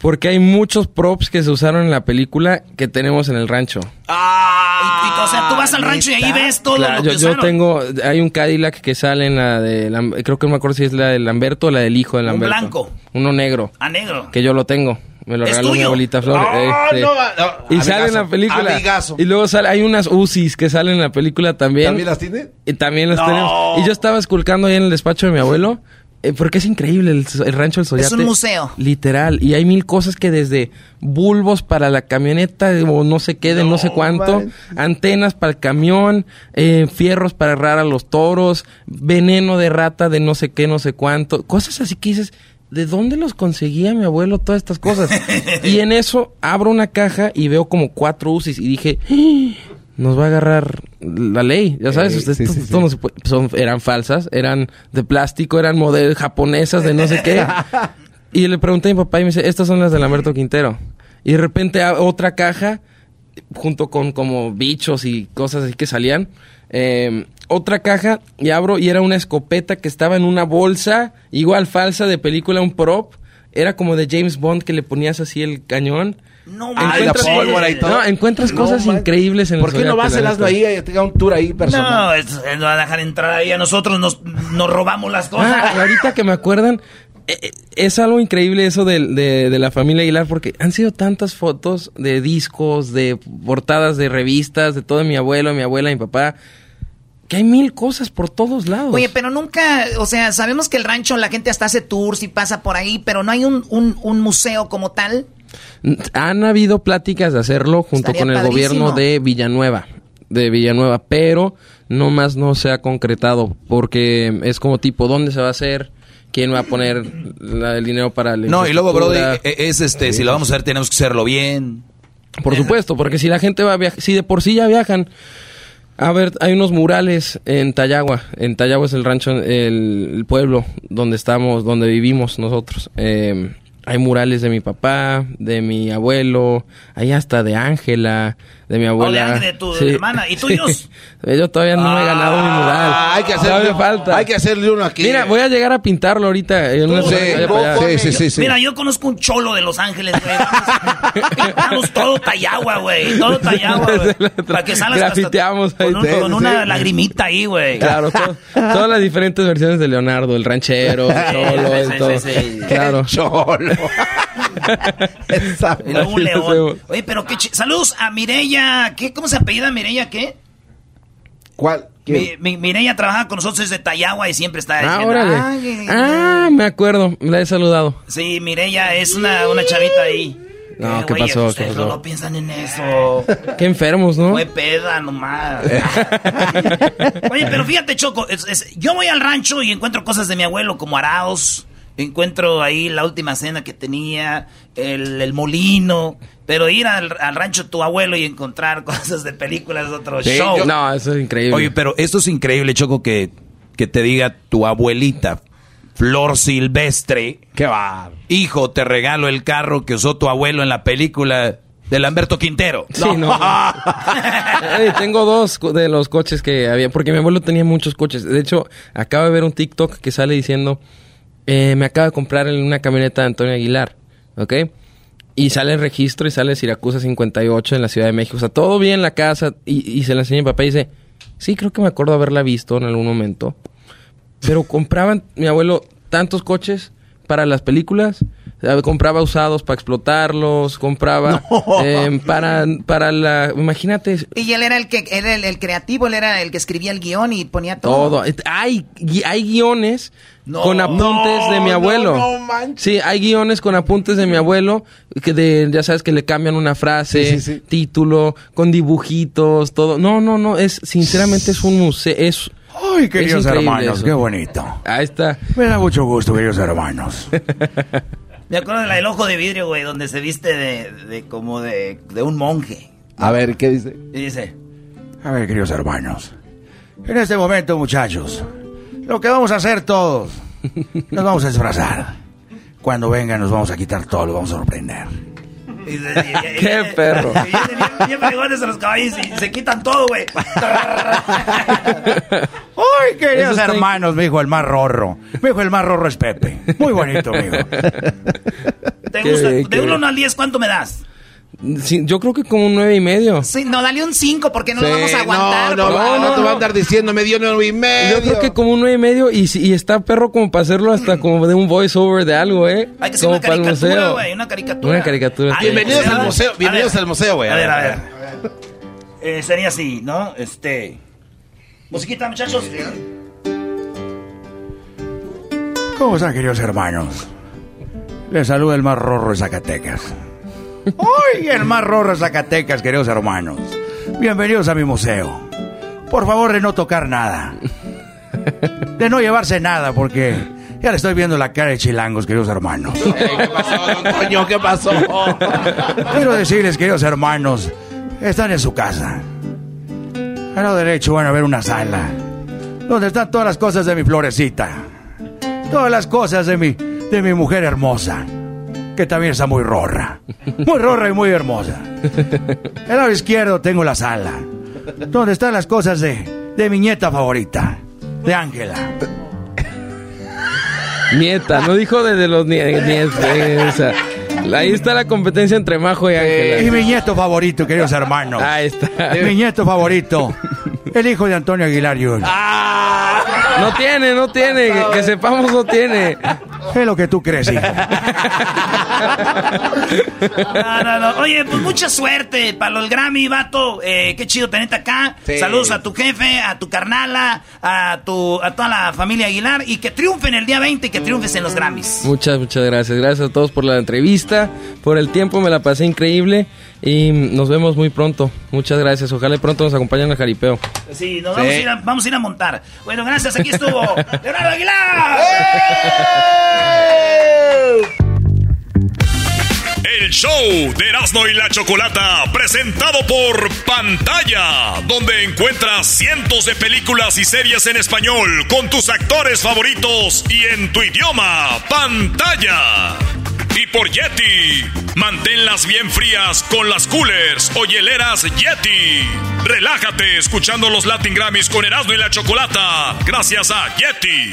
Porque hay muchos props que se usaron en la película que tenemos en el rancho. Y, y, o sea, tú vas al rancho y ahí ves todo Claro, lo yo, que yo usaron. tengo, hay un Cadillac que sale en la de, creo que no me acuerdo si es la de Lamberto o la del hijo de Un Lamberto. blanco. Uno negro. A negro. Que yo lo tengo. Me lo ¿Es regaló mi abuelita Flor. Ah, este. no, no, y sale en la película. amigazo. Y luego sale, hay unas UCIs que salen en la película también. ¿También las tiene? Y también las No. tenemos. Y yo estaba esculcando ahí en el despacho de mi abuelo. Eh, porque es increíble el, el rancho del Soyate. un museo. Literal. Y hay mil cosas que desde bulbos para la camioneta o no sé qué, de no, sé cuánto, man. antenas para el camión, eh, fierros para agarrar a los toros, veneno de rata de no sé qué, no sé cuánto. Cosas así que dices, ¿de dónde los conseguía mi abuelo todas estas cosas? y en eso abro una caja y veo como cuatro UCIs y dije, "Ah, nos va a agarrar la ley, ya sabes, sí, sí, sí. no se puede- son, eran falsas, eran de plástico, eran modelos japonesas de no sé qué. y le pregunté a mi papá y me dice, estas son las de Lamberto Quintero. Y de repente otra caja, junto con como bichos y cosas así que salían, eh, otra caja y abro y era una escopeta que estaba en una bolsa, igual falsa de película, un prop. Era como de James Bond que le ponías así el cañón. No, Ah, y la pólvora y todo. No, encuentras No, cosas man. increíbles en ¿Por el qué no vas el neta. ahí y tenga un tour ahí personal? No, es, no va a dejar entrar ahí a nosotros, nos, nos robamos las cosas. Ah, ahorita que me acuerdan, eh, eh, es algo increíble eso de, de- de la familia Aguilar, porque han sido tantas fotos de discos, de portadas de revistas, de todo de mi abuelo, mi abuela, mi papá, que hay mil cosas por todos lados. Oye, pero nunca, o sea, sabemos que el rancho la gente hasta hace tours y pasa por ahí, pero no hay un, un, un museo como tal. Han habido pláticas de hacerlo junto Estaría con el padrísimo. gobierno de Villanueva, de Villanueva, pero no más no se ha concretado porque es como tipo, ¿dónde se va a hacer? ¿Quién va a poner la- el dinero para la No, y luego, Brody, infraestructura? e- es este, si lo vamos a hacer, tenemos que hacerlo bien. Por supuesto, porque si la gente va a viajar, si de por sí ya viajan, a ver, hay unos murales en Tayagua. En Tayagua es el rancho, el, el pueblo donde estamos, donde vivimos nosotros. Eh, hay murales de mi papá, de mi abuelo, hay hasta de Ángela, de mi abuela. Ángela, de tu Sí. hermana. ¿Y tuyos? Sí. Yo todavía no me he ganado mi mural. Ah, hay que hacerle- falta. hay que hacerle uno aquí. Mira, voy a llegar a pintarlo ahorita. en una Sí, sí, sí, sí, sí. Mira, yo conozco un cholo de Los Ángeles, güey. Pintamos todo Tayagua, güey. Todo Tayagua, güey. Para que salgas hasta Grafiteamos ahí. con, un- Sí, con sí, una lagrimita ahí, güey. Claro, to- todas las diferentes versiones de Leonardo, el ranchero, el cholo, sí, el sí, todo. sí, sí. Claro. Cholo. Y luego un león. Oye, pero qué Saludos a Mireya. ¿Qué? ¿Cómo se apellida Mireya qué? ¿Cuál? Mi, mi- Mireya trabaja con nosotros desde Tayagua y siempre está Ah, diciendo... órale. "Ay, Ah, me acuerdo, la he saludado. Sí, Mireya es una, una chavita ahí. No, Eh, ¿qué pasó? ¿Qué Ustedes pasó? no piensan en eso. Qué enfermos, ¿no? Fue peda nomás. Oye, pero fíjate, Choco, es- es- yo voy al rancho y encuentro cosas de mi abuelo como araos. Encuentro ahí la última cena que tenía, el, el molino. Pero ir al, al rancho de tu abuelo y encontrar cosas de películas es otro Sí, show. yo- No, eso es increíble. Oye, pero esto es increíble, Choco, que, que te diga tu abuelita, Flor Silvestre. ¿Qué va? Hijo, te regalo el carro que usó tu abuelo en la película de Lamberto Quintero. Sí, no. Ey, tengo dos de los coches que había, porque mi abuelo tenía muchos coches. De hecho, acabo de ver un TikTok que sale diciendo, eh, me acaba de comprar en una camioneta de Antonio Aguilar, ¿ok? Y sale el registro y sale Siracusa 58 en la Ciudad de México. O sea, todo bien en la casa y, y se la enseña mi papá y dice, sí, creo que me acuerdo haberla visto en algún momento. Pero compraban, mi abuelo, tantos coches para las películas. Sea, compraba usados para explotarlos, compraba em, para, para la... Imagínate, Y él era el que era el, el creativo, él era el que escribía el guion y ponía todo. todo. Hay, hay guiones No, con apuntes no, de mi no, abuelo. no manches. sí, hay guiones con apuntes de mi abuelo que de, ya sabes que le cambian una frase, título, con dibujitos, todo. No, no, no, es sinceramente es un museo, es Ay, queridos hermanos, eso. qué bonito. Ahí está. Me da mucho gusto, queridos hermanos. Me acuerdo de la del ojo de vidrio, güey, donde se viste de, de como de, de un monje. A ver, ¿qué dice? Y dice, A ver, queridos hermanos. En este momento, muchachos, lo que vamos a hacer todos, nos vamos a disfrazar. Cuando vengan, nos vamos a quitar todo, lo vamos a sorprender. Y- y- y- y- Qué perro. y vienen bien, bien fregones a los caballos y se quitan todo, güey. ¡Ay, queridos Eso hermanos! Me dijo el más rorro. Me dijo el más rorro es Pepe. Muy bonito, amigo. ¿Te gusta? De que- 1 al 10, ¿cuánto me das? Sí, yo creo que como un nueve y medio. Sí, no, dale un 5 porque no Sí, lo vamos a aguantar. No, no, no, favor. no te va a andar diciendo medio nueve y medio. Yo creo que como un nueve y medio y, está perro como para hacerlo hasta como de un voiceover de algo, ¿eh? Hay que hacer como una caricatura, güey, una caricatura. Una caricatura. Ah. Bienvenidos al museo, bienvenidos al museo, güey. A ver, a ver. Eh, sería así, ¿no? Este. Musiquita, muchachos. ¿Cómo están, queridos hermanos? Les saluda el más rorro de Zacatecas. ¡Ay, el más rorro de Zacatecas, queridos hermanos! Bienvenidos a mi museo. Por favor, de no tocar nada. De no llevarse nada, porque ya le estoy viendo la cara de chilangos, queridos hermanos. ¿Qué pasó, don Toño? ¿Qué pasó? Quiero decirles, queridos hermanos, están en su casa. A lo derecho van a ver una sala, donde están todas las cosas de mi florecita. Todas las cosas de mi, de mi mujer hermosa, que también está muy rorra. Muy rorra y muy hermosa. Al lado izquierdo tengo la sala, donde están las cosas de, de mi nieta favorita, de Ángela. Nieta, no dijo de, de los nie- nietos. ahí está la competencia entre Majo y Ángela. Y mi nieto favorito, queridos hermanos. Ahí está. Mi nieto favorito, el hijo de Antonio Aguilar Jr. No tiene, no tiene. Que, que sepamos, no tiene. Es lo que tú crees, hijo. No, no, no. Oye, pues mucha suerte para el Grammy, vato. Eh, qué chido tenerte acá. Sí. Saludos a tu jefe, a tu carnala, a tu, a toda la familia Aguilar y que triunfen el día 20 y que triunfes en los Grammys. Muchas, muchas gracias. Gracias a todos por la entrevista, por el tiempo, me la pasé increíble y nos vemos muy pronto. Muchas gracias. Ojalá pronto nos acompañen al jaripeo. Sí, nos Sí. Vamos, a ir a, vamos a ir a montar. Bueno, gracias. Aquí estuvo Leonardo Aguilar. El show de Erasmo y la Chocolata, presentado por Pantalla, donde encuentras cientos de películas y series en español con tus actores favoritos y en tu idioma, Pantalla. Y por Yeti, manténlas bien frías con las coolers o hieleras Yeti. Relájate escuchando los Latin Grammys con Erasmo y la Chocolata, gracias a Yeti.